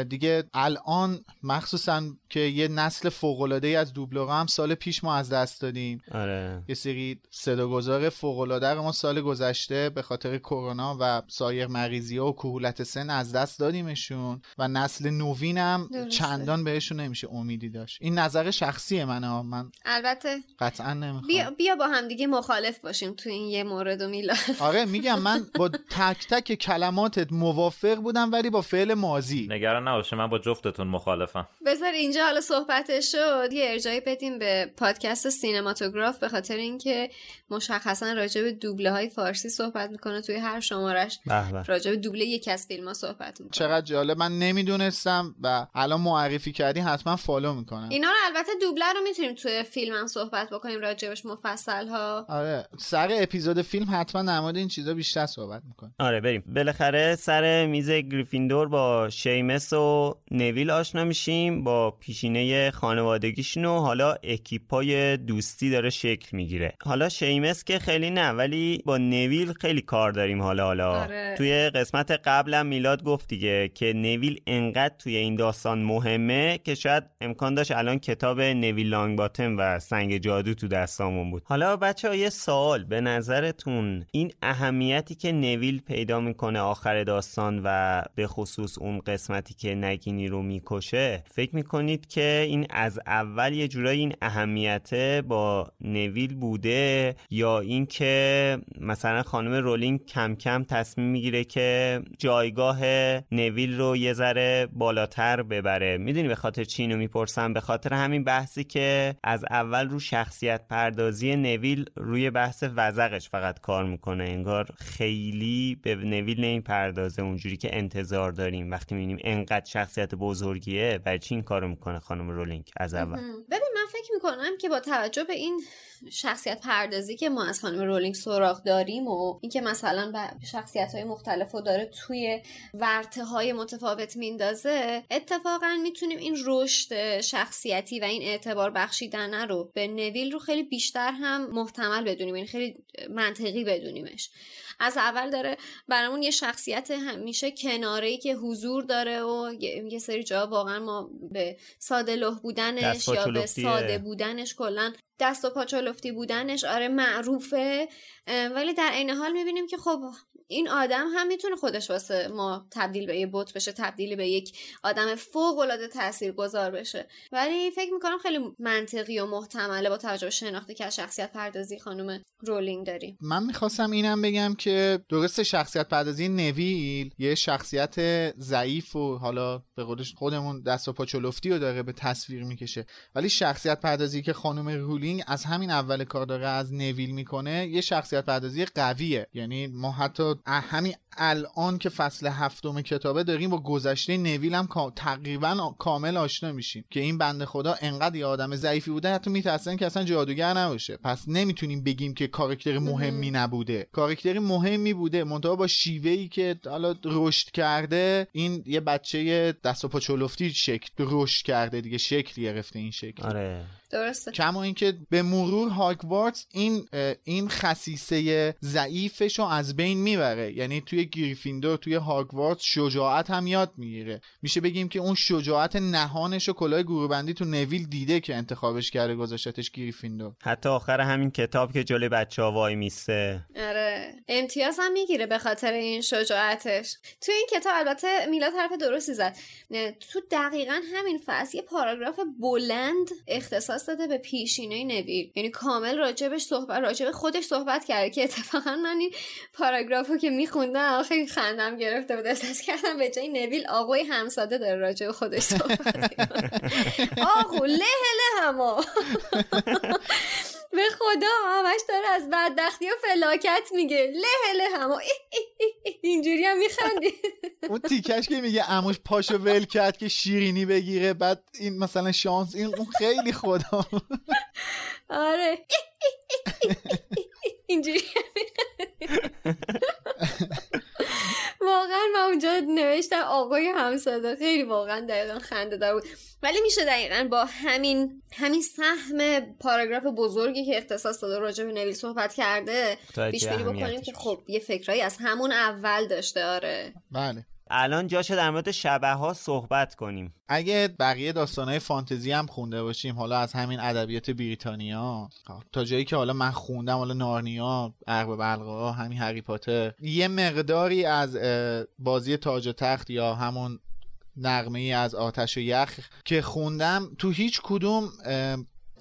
دیگه الان مخصوصا که یه نسل فوق العاده از دوبله هم سال پیش ما از دست دادیم. آره. یه سری صداگذار فوق العاده ما سال گذشته به خاطر کرونا و سایر مریضی ها و کهولت سن از دست دادیمشون و نسل نوین هم چندان بهشون نمیشه امیدی داشت. این نظر شخصی منه. من البته قطعا نمی‌خوام. بیا, بیا با هم دیگه مخالف باشیم تو این یه مورد و میلا آره میگم من با تک تک کلماتت موافق بودم ولی با فعل مازی نگران نباشه من با جفتتون مخالفم. بذار اینجا حالا صحبتش شد. یه ارجایی بدیم به پادکست سینماتوگراف به خاطر اینکه مشخصا راجع به دوبله های فارسی صحبت می‌کنه توی هر شمارش. راجع به دوبله یکی از فیلم ها صحبت می‌کنه. چقدر جالب. من نمی‌دونستم و الان معرفی کردی حتما follow می‌کنم. اینا رو البته دوبله رو می‌تونیم توی فیلم هم صحبت بکنیم راجبش مفصل ها آره. سر اپیزود فیلم حتما نماد این چیزا بیشتر صحبت می‌کنیم. آره بریم. بالاخره سر میز گریفیندور با شیمس و نویل آشنا میشیم با پیشینه خانوادگیشون و حالا اکیپای دوستی داره شکل می‌گیره. حالا شیمس که خیلی نه ولی با نویل خیلی کار داریم حالا حالا آره. توی قسمت قبلم میلاد گفت دیگه که نویل انقدر توی این داستان مهمه که شاید امکان داشت الان کتاب نویل لانگ باتم و سنگ جادو تو دستامون بود حالا بچه ها یه سوال به نظرتون این اهمیتی که نویل پیدا می‌کنه آخر داستان و به خصوص اون قسمتی که نگینی رو می‌کشه فکر می‌کنید که این از اول یه جورایی این اهمیت با نویل بوده یا اینکه مثلا مثلا خانم رولینگ کم کم تصمیم می‌گیره که جایگاه نویل رو یه ذره بالاتر ببره. می‌دونی به خاطر چی اینو می‌پرسم؟ به خاطر همین بحثی که از اول رو شخصیت پردازی نویل روی بحث وزقش فقط کار می‌کنه. انگار خیلی به نویل نمی‌پردازه اونجوری که انتظار داریم. وقتی می‌بینیم انقدر شخصیت بزرگیه برای چی این کارو می‌کنه خانم رولینگ از اول؟ ببین فکر می‌کنم که با توجه به این شخصیت پردازی که ما از خانم رولینگ سراغ داریم و اینکه مثلا به شخصیت های مختلف رو داره توی ورته های متفاوت میندازه اتفاقا می‌تونیم این رشد شخصیتی و این اعتبار بخشیدن رو به نویل رو خیلی بیشتر هم محتمل بدونیم این یعنی خیلی منطقی بدونیمش. از اول داره برامون یه شخصیت همیشه کناره که حضور داره و یه سری جا واقعا ما به ساده لح بودنش یا به ساده بودنش کلا دست و پاچولفتی بودنش آره معروفه. ولی در عین حال می‌بینیم که خب این آدم هم می‌تونه خودش واسه ما تبدیل به یه بوت بشه تبدیل به یک آدم فوق العاده تاثیرگذار بشه. ولی فکر می‌کنم خیلی منطقی و محتمله با توجه به شناختی که از شخصیت پردازی خانم رولینگ داریم. من می‌خواستم اینم بگم که درست شخصیت پردازی نویل یه شخصیت ضعیف و حالا به قولش خودمون دست و پا چلفتی رو داره به تصویر می‌کشه. ولی شخصیت پردازی که خانم رولینگ از همین اول کار داره از نویل می‌کنه یه شخصیت پردازی قویه. یعنی ما حتی همین الان که فصل هفتم کتابه داریم با گذشته نویل هم تقریبا کامل آشنا میشیم که این بنده خدا انقدر یه آدم ضعیفی بوده حتی میترسن که اصلا جادوگر نباشه. پس نمی‌تونیم بگیم که کارکتر مهمی نبوده. کارکتر مهمی بوده منتها با شیوه ای که حالا رشد کرده این یه بچه دست و پاچولفتی شکل رشد کرده دیگه شکل گرفته این شکل. آره. درسته. کما اینکه به مرور هاگوارتس این این خصیصه ضعیفش رو از بین می‌بره. یعنی توی گریفیندور توی هاگوارتس شجاعت هم یاد می‌گیره. میشه بگیم که اون شجاعت نهانش و کلاه گروهبندی تو نویل دیده که انتخابش کرده گذاشتش گریفیندور. حتی آخر همین کتاب که جلوی بچه ها وای میسته. آره. امتیاز هم می‌گیره به خاطر این شجاعتش. تو این کتاب البته میلاد حرف درستی زد. تو دقیقا همین فصل یه پاراگراف بلند اختصاص داده به پیشینه نویل. یعنی کامل راجبش صحبت راجب خودش صحبت کرده که اتفاقا من این پاراگرافو که میخوندم خیلی خندم گرفته بود احساس کردم به جای نویل آقای همساده داره راجب خودش صحبت آقو له له هما به خدا همش داره از بدبختی و فلاکت میگه. له له هما اینجوری هم میخندی. اون تیکش که میگه اموش پاشو ول کرد که شیرینی بگیره بعد این مثلا شانس این اون خیلی خدا آره. اینجوری. واقعا من اونجا نوشتم آقای همساده خیلی واقعا دقیقا خنده دار بود. ولی میشه دقیقا با همین همین سهم پاراگراف بزرگی که اختصاص داده راجع به نویل صحبت کرده پیش بینی بکنیم که خب یه فکرایی از همون اول داشته. آره. بله. الان جاشه در مورد شبه ها صحبت کنیم. اگه بقیه های فانتزی هم خونده باشیم حالا از همین ادبیات بریتانیا تا جایی که حالا من خوندم حالا نارنیا ارباب بلغا همین هری پاتر یه مقداری از بازی تاج و تخت یا همون نغمه ای از آتش و یخ که خوندم تو هیچ کدوم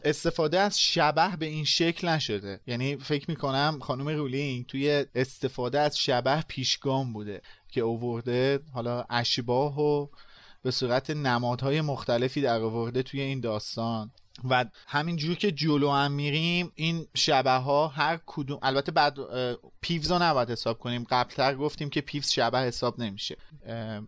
استفاده از شبه به این شکل نشده. یعنی فکر می‌کنم خانم رولینگ توی استفاده از شبه پیشگام بوده. که اوورده حالا اشباه و به صورت نمادهای مختلفی در آورده توی این داستان. و همینجور که جلو هم میریم این شبه ها هر کدوم البته بعد پیوز رو نباید حساب کنیم. قبلتر گفتیم که پیوز شبه حساب نمیشه.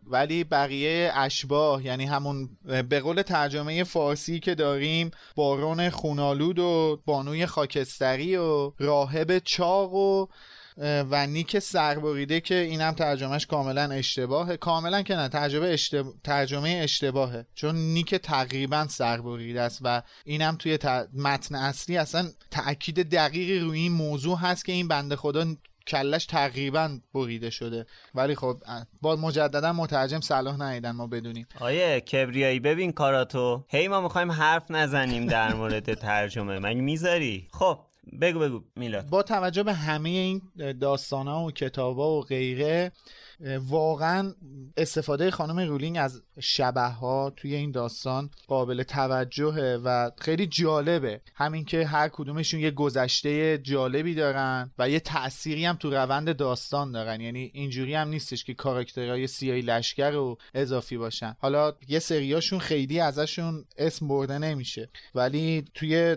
ولی بقیه اشباه یعنی همون به قول ترجمه فارسی که داریم بارون خونالود و بانوی خاکستری و راهب چاق و و نیک سربریده که اینم ترجمهش کاملا اشتباهه. کاملا که نه ترجمه, ترجمه اشتباهه. چون نیک تقریبا سربریده است و اینم توی متن اصلی اصلا تاکید دقیقی روی این موضوع هست که این بنده خدا کلش تقریبا بریده شده. ولی خب با مجددا مترجم صلاح ندیدن ما بدونیم. آیه کبریایی ببین کاراتو. هی ما می‌خوایم حرف نزنیم در مورد ترجمه. من می‌ذاری؟ خب بگو بگو میلاد. با توجه به همه این داستان ها و کتاب ها و غیره واقعا استفاده خانم رولینگ از شبه ها توی این داستان قابل توجهه و خیلی جالبه. همین که هر کدومشون یه گذشته جالبی دارن و یه تأثیری هم تو روند داستان دارن. یعنی اینجوری هم نیستش که کاراکترهای سیایی لشکر و اضافی باشن. حالا یه سریاشون خیلی ازشون اسم برده نمیشه. ولی توی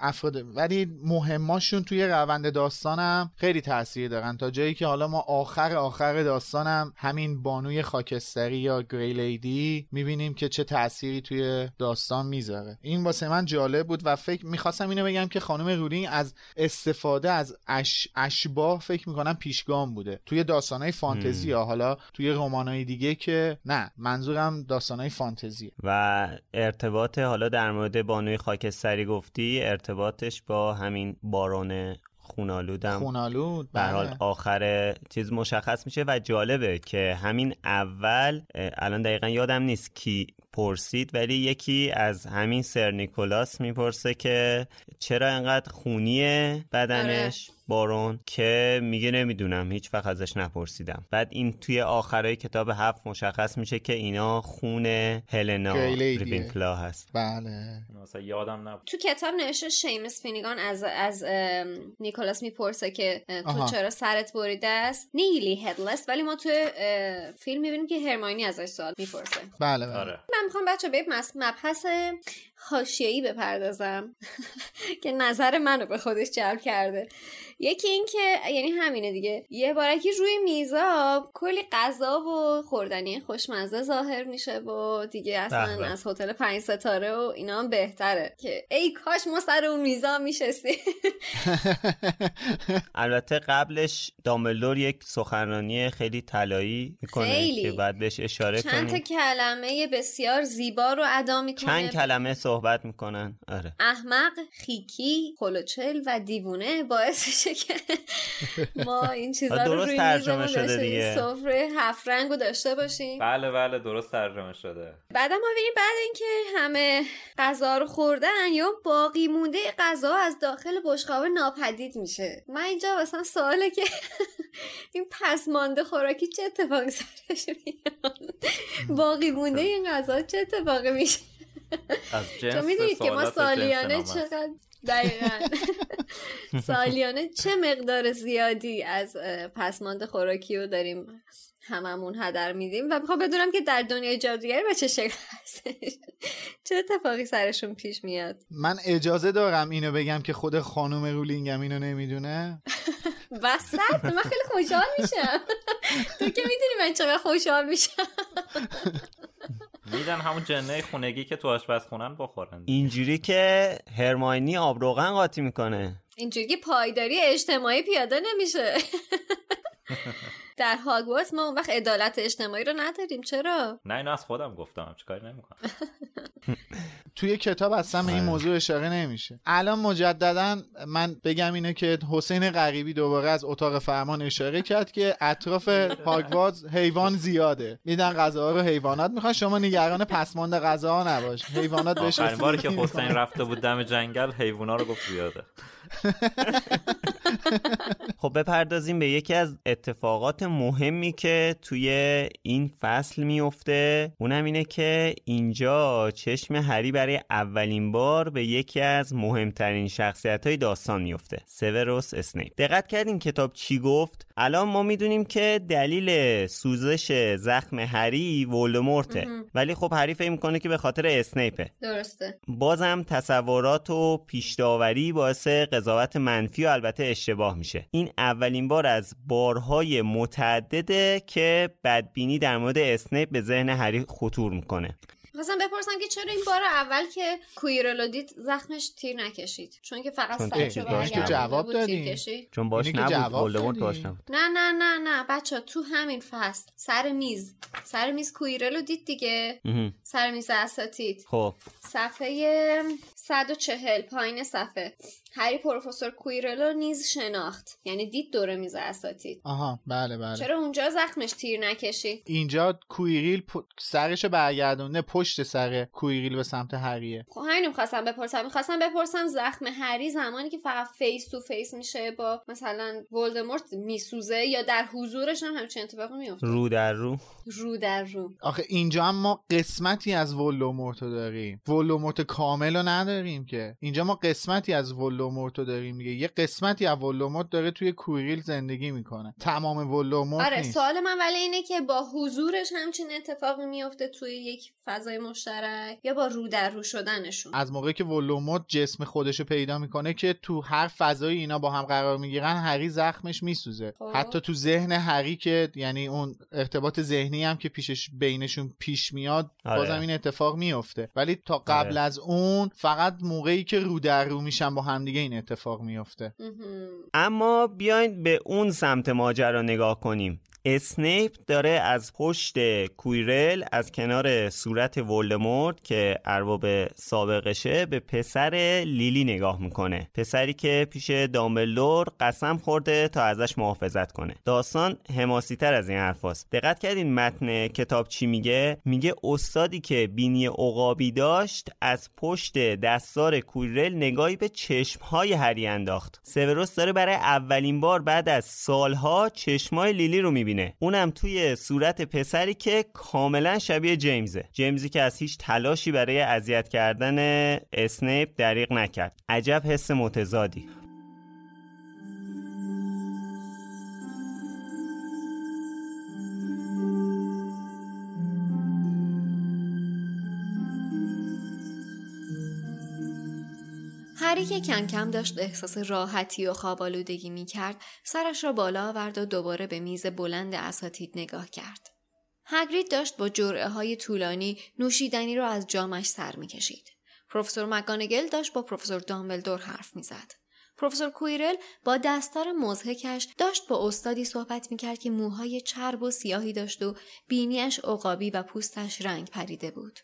افراد ولی مهماشون توی روند داستانم خیلی تاثیر دارن. تا جایی که حالا ما آخر آخر داستانم همین بانوی خاکستری یا گری لیدی می‌بینیم که چه تأثیری توی داستان می‌ذاره. این واسه من جالب بود و فکر می‌خواستم اینو بگم که خانم رولینگ از استفاده از اش... اشباه فکر می‌کنم پیشگام بوده. توی داستانهای فانتزی ها حالا توی رمانای دیگه که نه منظورم داستانهای فانتزی و ارتباط حالا در مورد بانوی خاکستری گفتی ارتباطش با همین بارون خونالودم. خونالود به حال آخر چیز مشخص میشه و جالبه که همین اول الان دقیقا یادم نیست کی پرسید ولی یکی از همین سر نیکولاس می‌پرسه که چرا انقدر خونیه بدنش؟ بارون که میگه نمی‌دونم هیچ وقت ازش نپرسیدم. بعد این توی آخرای کتاب هفت مشخص میشه که اینا خون هلنا ریبینکلا هست. بله. مثلا یادم نبود. تو کتاب نوشته شیمس فینیگان از از نیکولاس می‌پرسه که تو چرا سرت بریده است؟ نیلی هدلس. ولی ما تو فیلم می‌بینیم که هرماینی ازش سوال می‌پرسه. بله بله. آره. من می‌خوام بچه به مبحث حاشیه‌ای بپردازم که نظر منو به خودش جلب کرده. یکی این که یعنی همینه دیگه. یه بارکی روی میزا کلی غذا و خوردنی خوشمزه ظاهر میشه و دیگه اصلا از هتل پنج ستاره و اینا هم بهتره که ای کاش ما سر اون میزا میشستی البته قبلش داملور یک سخنرانی خیلی طلایی می‌کنه خیلی. که بعد بهش اشاره چند تا کنیم. کلمه بسیار زیبا رو ادا می‌کنه. چند کلمه صحبت می‌کنن. آره. احمق خیکی خلوچل و دیوونه باعث میشه که ما این چیزا رو درست روی ترجمه شده داشته دیگه. سفره هفت رنگ رو داشته باشیم. بله بله درست ترجمه شده. بعد ما ببینیم بعد اینکه همه غذا رو خوردن یا باقی مونده غذا از داخل بشقاب ناپدید میشه. من اینجا مثلا سواله که این پس مانده خوراکی چه اتفاقی سرش میاد باقی مونده این غذا چه اتفاقی میشه از تو جنس می‌دونید که ما سالیانه. چقدر دقیقا. سالیانه چه مقدار زیادی از پسماند خوراکی رو داریم هممون هدر میدیم و می‌خوام بدونم که در دنیای جادوگری به چه شکل هستش. چه اتفاقی سرشون پیش میاد؟ من اجازه دارم اینو بگم که خود خانم رولینگم اینو نمی‌دونه. وسط؟ من خیلی خوشحال میشم. تو که می‌دونی من چقدر خوشحال میشم. میدن همون جنه خونگی که تو آشپزخونن بخورن. اینجوری که هرماینی آب روغن قاطی می‌کنه. اینجوری که پایداری اجتماعی پیاده نمیشه. در هاگوارتس ما اون وقت عدالت اجتماعی رو نداریم چرا؟ نه اینو از خودم گفتم چیکار نمی‌کنم. توی کتاب اصلا به این موضوع اشاره نمیشه. الان مجددا من بگم اینه که حسین غریبی دوباره از اتاق فرمان اشاره کرد که اطراف هاگوارتس حیوان زیاده. میدن غذاها رو حیوانات می‌خوان شما نگران پسماند غذاها نباش. حیوانات بهش باری که حسین. رفته بود دم جنگل حیوونا رو گفت زیاده. خب بپردازیم به یکی از اتفاقات مهمی که توی این فصل میفته. اونم اینه که اینجا چشم هری برای اولین بار به یکی از مهمترین شخصیت های داستان میفته سیوروس اسنیپ دقت کردین کتاب چی گفت؟ الان ما می‌دونیم که دلیل سوزش زخم هری ولدمورته. ولی خب هری فکر می‌کنه که به خاطر اسنیپه. درسته. بازم تصورات و پیشداوری باعث قضاوت منفی و البته اشتباه میشه. این اولین بار از بارهای متعدده که بدبینی در مورد اسنیپ به ذهن هری خطور می‌کنه. خواستم بپرسم که چرا این بار اول که کویرلو دید زخمش تیر نکشید؟ چون که فقط چون سرشو که جواب دادیم. چون باش نبود جواب ولدمورت. باش نبود. نه نه نه نه. بچه تو همین فصل. سر میز. سر میز کویرلو دید دیگه. مهم. سر میز اساتید. خب. صفحه 140 پایین صفحه. هری پروفسور کویرلو نیز شناخت. یعنی دید دوره میز اساتید. آها بله بله. چرا اونجا زخمش تیر نکشی؟ اینجا کویریل پ... سرش برگردونه پشت سر کویریل به سمت هریه. خب همین می‌خواستم بپرسم. می‌خواستم بپرسم زخم هری زمانی که فقط face to face میشه با مثلا ولدمورت میسوزه یا در حضورش هم همچین اتفاقی میفته رو در رو. رو در رو. آخه اینجا هم ما قسمتی از ولدمورت رو داریم. ولدمورت کامل رو نداریم. که اینجا ما قسمتی از ولدمورت رو داریم دیگه یه قسمتی از ولدمورت داره توی کوییرل زندگی می‌کنه تمام ولدمورت آره نیست. سوال من ولی اینه که با حضورش همچین اتفاقی میفته توی یک فضای مشترک یا با رو در رو شدنشون از موقعی که ولدمورت جسم خودش رو پیدا می‌کنه که تو هر فضایی اینا با هم قرار می‌گیرن هری زخمش میسوزه خب. حتی تو ذهن هری که یعنی اون ارتباط ذهنی هم که پیشش بینشون پیش میاد آره. بازم این اتفاق میفته ولی تا قبل آره. از اون فقط موقعی که رو در رو میشن با همدیگه این اتفاق میفته. اما بیاین به اون سمت ماجرا نگاه کنیم. اسنیپ داره از پشت کویرل از کنار صورت ولدمورت که ارباب سابقشه به پسر لیلی نگاه می‌کنه. پسری که پیش دامبلدور قسم خورده تا ازش محافظت کنه. داستان حماسیتر از این حرفاست دقت کردین متن کتاب چی میگه؟ میگه استادی که بینی عقابی داشت از پشت دستار کویرل نگاهی به چشمهای هری انداخت. سوروس داره برای اولین بار بعد از سالها چشمای لیلی رو می‌بینه. اونم توی صورت پسری که کاملا شبیه جیمزه. جیمزی که از هیچ تلاشی برای اذیت کردن اسنیپ دریغ نکرد. عجب حس متضادی. هری که کم کم داشت احساس راحتی و خوابالودگی می کرد سرش را بالا آورد و دوباره به میز بلند اساتید نگاه کرد. هگرید داشت با جرعه های طولانی نوشیدنی را از جامش سر می کشید. پروفسور مکانگل داشت با پروفسور دامبلدور حرف می زد. پروفسور کویرل با دستار مزهکش داشت با استادی صحبت می کرد که موهای چرب و سیاهی داشت و بینیش عقابی و پوستش رنگ پریده بود.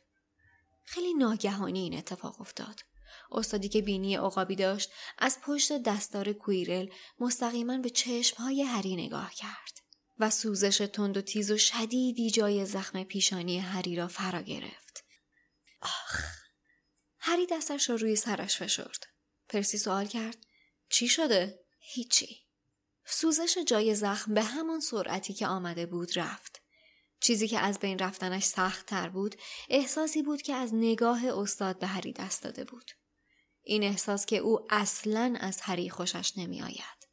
خیلی ناگهانی این اتفاق افتاد. استادی که بینی عقابی داشت از پشت دستار کویرل مستقیما به چشمهای هری نگاه کرد و سوزش تند و تیز و شدیدی جای زخم پیشانی هری را فرا گرفت. آخ! هری دستش را روی سرش فشرد. پرسی سوال کرد چی شده؟ هیچی. سوزش جای زخم به همان سرعتی که آمده بود رفت. چیزی که از بین رفتنش سخت تر بود احساسی بود که از نگاه استاد به هری دست داده بود. این احساس که او اصلا از هری خوشش نمی آید.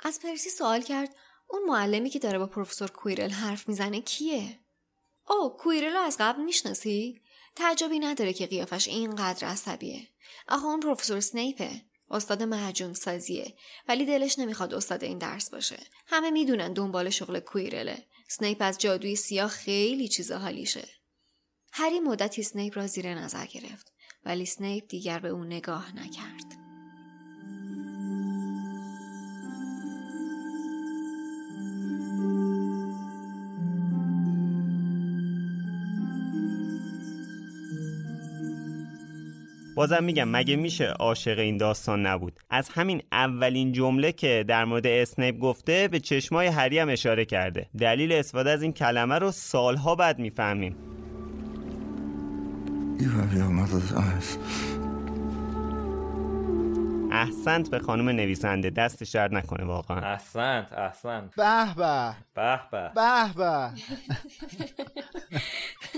از پرسی سوال کرد اون معلمی که داره با پروفسور کویرل حرف می‌زنه کیه؟ او کویرل رو از قبل می‌شناسی؟ تعجبی نداره که قیافش اینقدر عصبیه. آخه اون پروفسور سنیپه. استاد محجوم سازیه ولی دلش نمی‌خواد استاد این درس باشه. همه می‌دونن دنبال شغل کویرله. سنیپ از جادوی سیاه خیلی چیزا حالیشه. هری مدتی سنیپ را زیر نظر گرفت. ولی سنیپ دیگر به او نگاه نکرد. بازم میگم مگه میشه عاشق این داستان نبود؟ از همین اولین جمله که در مورد اسنیپ گفته به چشمای هری هم اشاره کرده. دلیل استفاده از این کلمه رو سالها بعد می‌فهمیم. You have your mother's eyes. احسنت به خانم نویسنده. دستش درد نکنه واقعا. احسنت احسنت. به به. به به. به به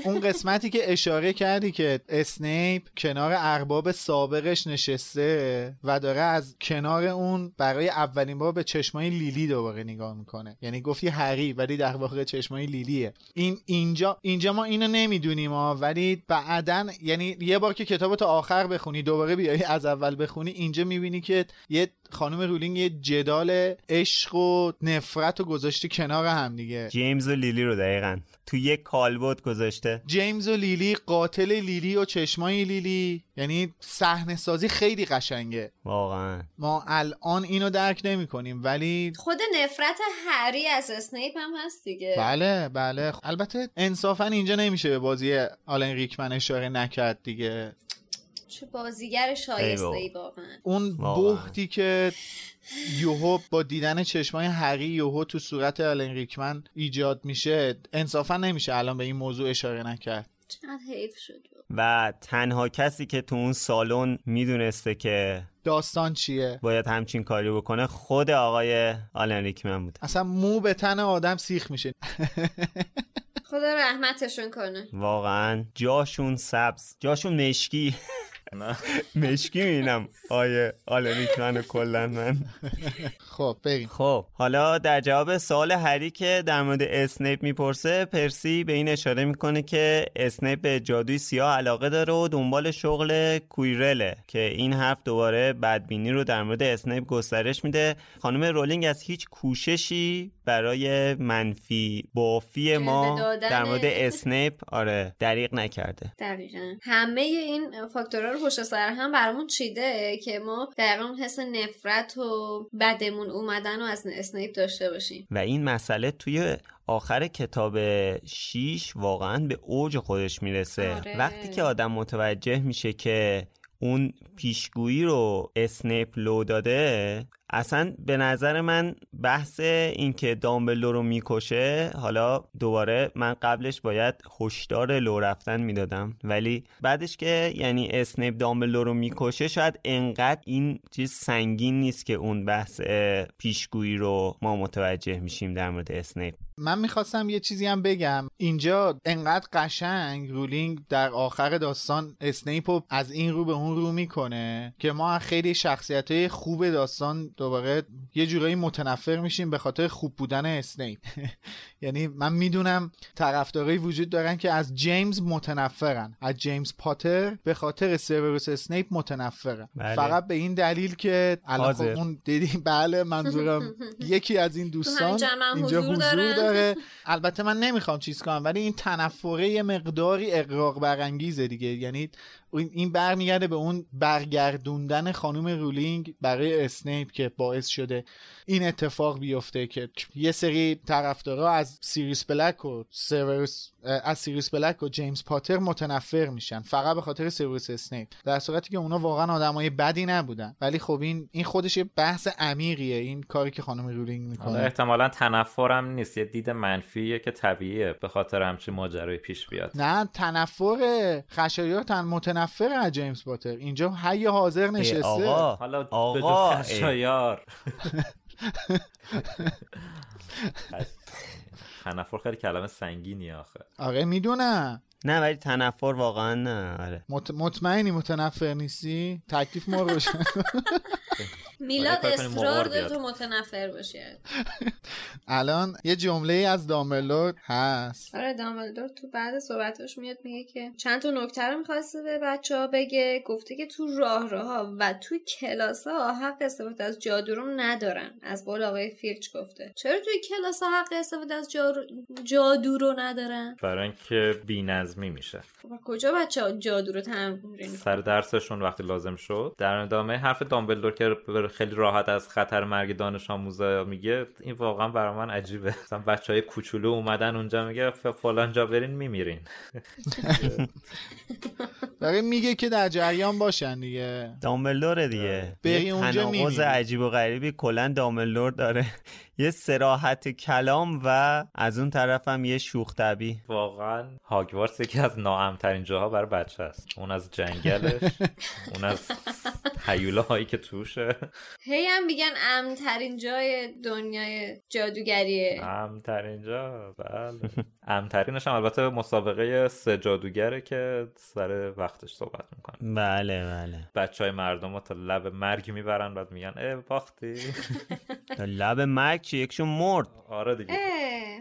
اون قسمتی که اشاره کردی که اسنیپ کنار ارباب سابقش نشسته و داره از کنار اون برای اولین بار به چشمای لیلی دوباره نگاه می‌کنه. یعنی گفتی هری ولی در واقع چشمای لیلیه. این اینجا اینجا ما اینو نمی‌دونیم ها ولی بعدا یعنی یه بار که کتاب تا آخر بخونی دوباره بیای از اول بخونی اینجا می‌بینی که یه خانم رولینگ یه جدال عشق و نفرت رو گذاشته کنار هم دیگه. جیمز و لیلی رو دقیقا. تو یک کالبوت گذاشته. جیمز و لیلی قاتل لیلی و چشمای لیلی. یعنی صحنه سازی خیلی قشنگه. واقعا. ما الان اینو درک نمی کنیم ولی خود نفرت هری از اسنیپ هم هست دیگه. بله بله. البته انصافا اینجا نمیشه به بازی آلن ریکمن اشاره نکرد دیگه. چه بازیگر شایسته ای واقعا. اون بحتی که یوهو با دیدن چشمای هری یوهو تو صورت آلن ریکمن ایجاد میشه انصافا نمیشه الان به این موضوع اشاره نکرد. چقدر حیف شد. و تنها کسی که تو اون سالن می‌دونسته که داستان چیه؟ باید همچین کاری بکنه خود آقای آلن ریکمن بود اصلا مو به تن آدم سیخ میشه. خدا رحمتشون کنه. واقعا. جاشون سبز. جاشون مشکی. مشکی می‌بینم. آیه آلریک منو کلا من. خب بریم. خب حالا در جواب سوال هری که در مورد اسنیپ می‌پرسه پرسی به این اشاره می‌کنه که اسنیپ به جادوی سیاه علاقه داره و دنبال شغل کوییرله که این حرف دوباره بدبینی رو در مورد اسنیپ گسترش میده. خانم رولینگ از هیچ کوششی برای منفی. بافی ما در مورد اسنیپ آره دریغ نکرده. دقیقا. همه این فاکتورها رو پشت سر هم برامون چیده که ما دقیقا اون حس نفرت و بدمون اومدن و از اسنیپ داشته باشیم. و این مسئله توی آخر کتاب 6 واقعا به اوج خودش می‌رسه. آره. وقتی که آدم متوجه میشه که اون پیشگویی رو اسنیپ لو داده اصلا به نظر من بحث اینکه دامبلو رو می‌کشه حالا دوباره من قبلش باید هشدار لو رفتن می‌دادم. ولی بعدش که یعنی اسنیپ دامبلدور رو می‌کشه شاید انقدر این چیز سنگین نیست که اون بحث پیشگویی رو ما متوجه میشیم در مورد اسنیپ. من می‌خواستم یه چیزی هم بگم. اینجا انقدر قشنگ رولینگ در آخر داستان اسنیپ رو از این رو به اون رو می‌کنه که ما خیلی شخصیت های خوب داستان دوباره یه جورایی متنفر میشیم به خاطر خوب بودن اسنیپ. یعنی من می‌دونم طرفدارایی وجود دارن که از جیمز متنفرن. از جیمز پاتر به خاطر سیوروس اسنیپ متنفرن. بله. فقط به این دلیل که الان خب اون دیدی بله منظورم یکی از این دوستان اینجا حضور داره. البته من نمی‌خوام چیز کنم ولی این تنفره یه مقداری اغراق برانگیزه دیگه. یعنی این برمیگرده به اون برگردوندن خانم رولینگ برای اسنیپ که باعث شده این اتفاق بیفته که یه سری طرفدارا از سیریس بلک و سیورس از سیریس بلک و جیمز پاتر متنفر میشن. فقط به خاطر سیوروس اسنیپ. در صورتی که اونا واقعا آدمای بدی نبودن. ولی خب این این خودش یه بحث عمیقیه. این کاری که خانم رولینگ می‌کنه. احتمالا تنفرم نیست. یه دید منفیه که طبیعیه. به خاطر همچین ماجرای پیش بیاد. نه تنفر خشایار تن متنفر از جیمز پاتر. اینجا حی حاضر نشسته. آقا حالا آقا خشایار. تنفر خیلی کلمه سنگینی آخه. آره می‌دونم. نه ولی تنفر واقعا نه. آره. مط... مطمئنی متنفر نیستی؟ تکلیف ما رو میلاد اصرار داره تو متنفر باشه الان یه جمله از دامبلدور هست. آره دامبلدور تو بعد صحبتاش میاد میگه که چند تا نکته رو می‌خواسته به بچه ها بگه. گفته که تو راه ها و تو کلاس ها حق استفاده از جادو رو ندارن. از قول آقای فیرچ گفته. چرا توی کلاس ها حق استفاده از. جادو رو ندارن؟ برای اینکه بی‌نظمی میشه. و کجا بچه ها جادو رو تمرین سر درسشون وقتی لازم شد؟ در ادامه حرف دامبلدور که خیلی راحت از خطر مرگ دانش آموزا میگه. این واقعا برای من عجیبه. مثلا بچه های کوچولو اومدن اونجا میگه فلان جا برین میمیرین. داره میگه که در جریان باشن دیگه. دامبلدور دیگه. بری اونجا تناقض عجیب و غریبی کلا دامبلدور داره. یه سراحت کلام و از اون طرف هم یه شوخ طبی واقعا هاگوارتس یکی از ناامترین جاها برای بچه است. اون از جنگلش اون از حیوله هایی که توشه. هی هم میگن امترین جای دنیای جادوگریه. امترین جا بله. امترینش هم البته مسابقه سه جادوگره که سر وقتش صحبت می‌کنه. بله بله. بچه های مردم تا لب مرگ می‌برن بعد میگن اه باختی. تا لب مرگ چی یکشون مرد. آره دیگه.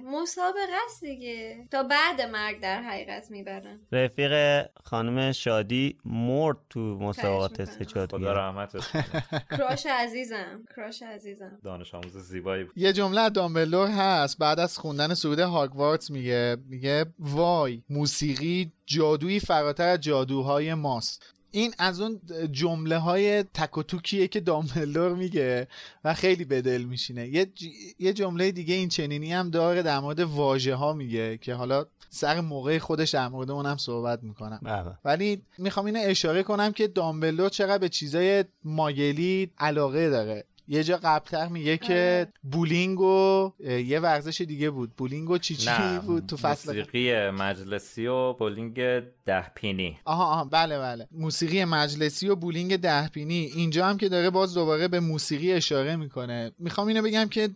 مسابقه است دیگه. تا بعد مرگ در حقیقت می‌برن. رفیق خانم شادی مرد تو مسابقات سه جادوگر خدا رحمتش کراش عزیزم کراش عزیزم. دانش آموز زیبایی یه جمله دامبلور هست بعد از خوندن سرود هاگوارتس میگه میگه وای موسیقی جادویی فراتر از جادوهای ماست. این از اون جمله های تک و توکیه که دامبلدور میگه و خیلی به دل میشینه. یه, ج... یه جمله دیگه این چنینی هم داره در مورد واژه ها میگه که حالا سر موقع خودش در مورد اونم صحبت می‌کنم. بله. ولی می‌خوام اینو اشاره کنم که دامبلدور چقدر به چیزای ماگلی علاقه داره. یه جا قبلتر میگه که بولینگ و یه ورزش دیگه بود. بولینگ و چی چی بود تو فصل موسیقی مجلسی و بولینگ ده پینی آها آها بله بله. موسیقی مجلسی و بولینگ ده پینی اینجا هم که داره باز دوباره به موسیقی اشاره می‌کنه. می‌خوام اینو بگم که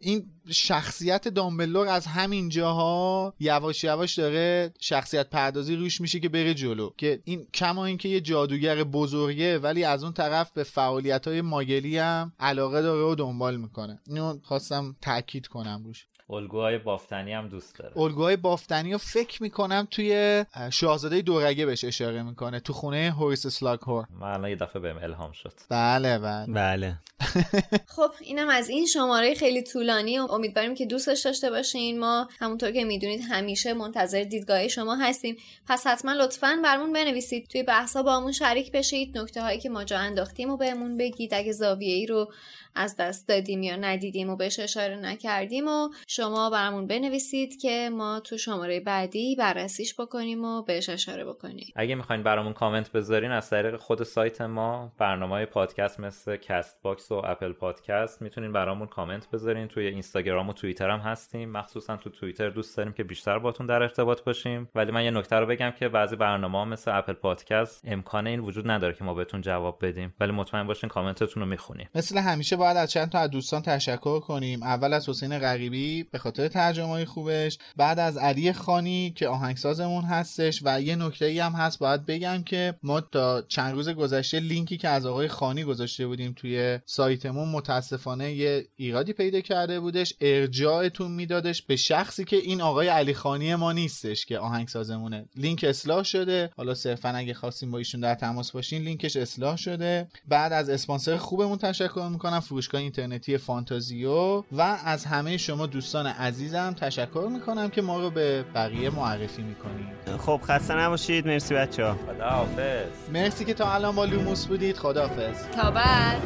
این شخصیت دامبلور از همین جاها یواش یواش داره شخصیت پردازی روش میشه که بره جلو. که این کما اینکه یه جادوگر بزرگه ولی از اون طرف به فعالیت های ماگلی هم علاقه داره و دنبال می‌کنه. اینو خواستم تاکید کنم روش. الگوهای بافتنی هم دوست داره. الگوهای بافتنی رو فکر می‌کنم توی شاهزاده دورگه بهش اشاره می‌کنه. تو خونه هوریس سلاگهور من یه دفعه بهم الهام شد. بله بله. بله. خب اینم از این شماره خیلی طولانی و امیدواریم که دوستش داشته باشین. ما همونطور که می‌دونید همیشه منتظر دیدگاه شما هستیم. پس حتما لطفا برمون بنویسید. توی بحثا با همون شریک بشید. نکته هایی که ما جا انداختیم و بهمون بگید. اگه زاویه ای رو از دست دادیم یا ندیدیم و بهش اشاره نکردیم و شما برامون بنویسید که ما تو شماره بعدی بررسیش بکنیم و بهش اشاره بکنیم. اگه می‌خواین برامون کامنت بذارین از طریق خود سایت ما برنامه پادکست مثل کست باکس و اپل پادکست می‌تونین برامون کامنت بذارین. توی اینستاگرام و توییتر هم هستیم. مخصوصا تو توییتر دوست داریم که بیشتر باتون در ارتباط باشیم. ولی من یه نکته رو بگم که بعضی برنامه ها مثل اپل پادکست امکان این وجود نداره که ما بهتون جواب بدیم. ولی مطمئن باشین کامنتتون رو می‌خونیم. مثل همیشه باید از چند تا از دوستان تشکر کنیم. اول از حسین غریبی به خاطر ترجمه خوبش. بعد از علی خانی که آهنگسازمون هستش و یه نکته ای هم هست باید بگم که ما تا چند روز گذشته لینکی که از آقای خانی گذاشته بودیم توی سایتمون متاسفانه یه ایرادی پیدا کرده بودش. ارجاعتون میدادش به شخصی که این آقای علی خانی ما نیستش که آهنگسازمونه. لینک اصلاح شده. حالا صرفا اگه خواستیم با ایشون در تماس باشین لینکش اصلاح شده. بعد از اسپانسر خوبمون تشکر می‌کنم. فروشگاه اینترنتی فانتازیو و از همه شما دوستان عزیزم تشکر می‌کنم که ما رو به بقیه معرفی می‌کنید. خب خسته نباشید. مرسی بچه ها خداحافظ. مرسی که تا الان با لوموس بودید. خداحافظ. تا بعد.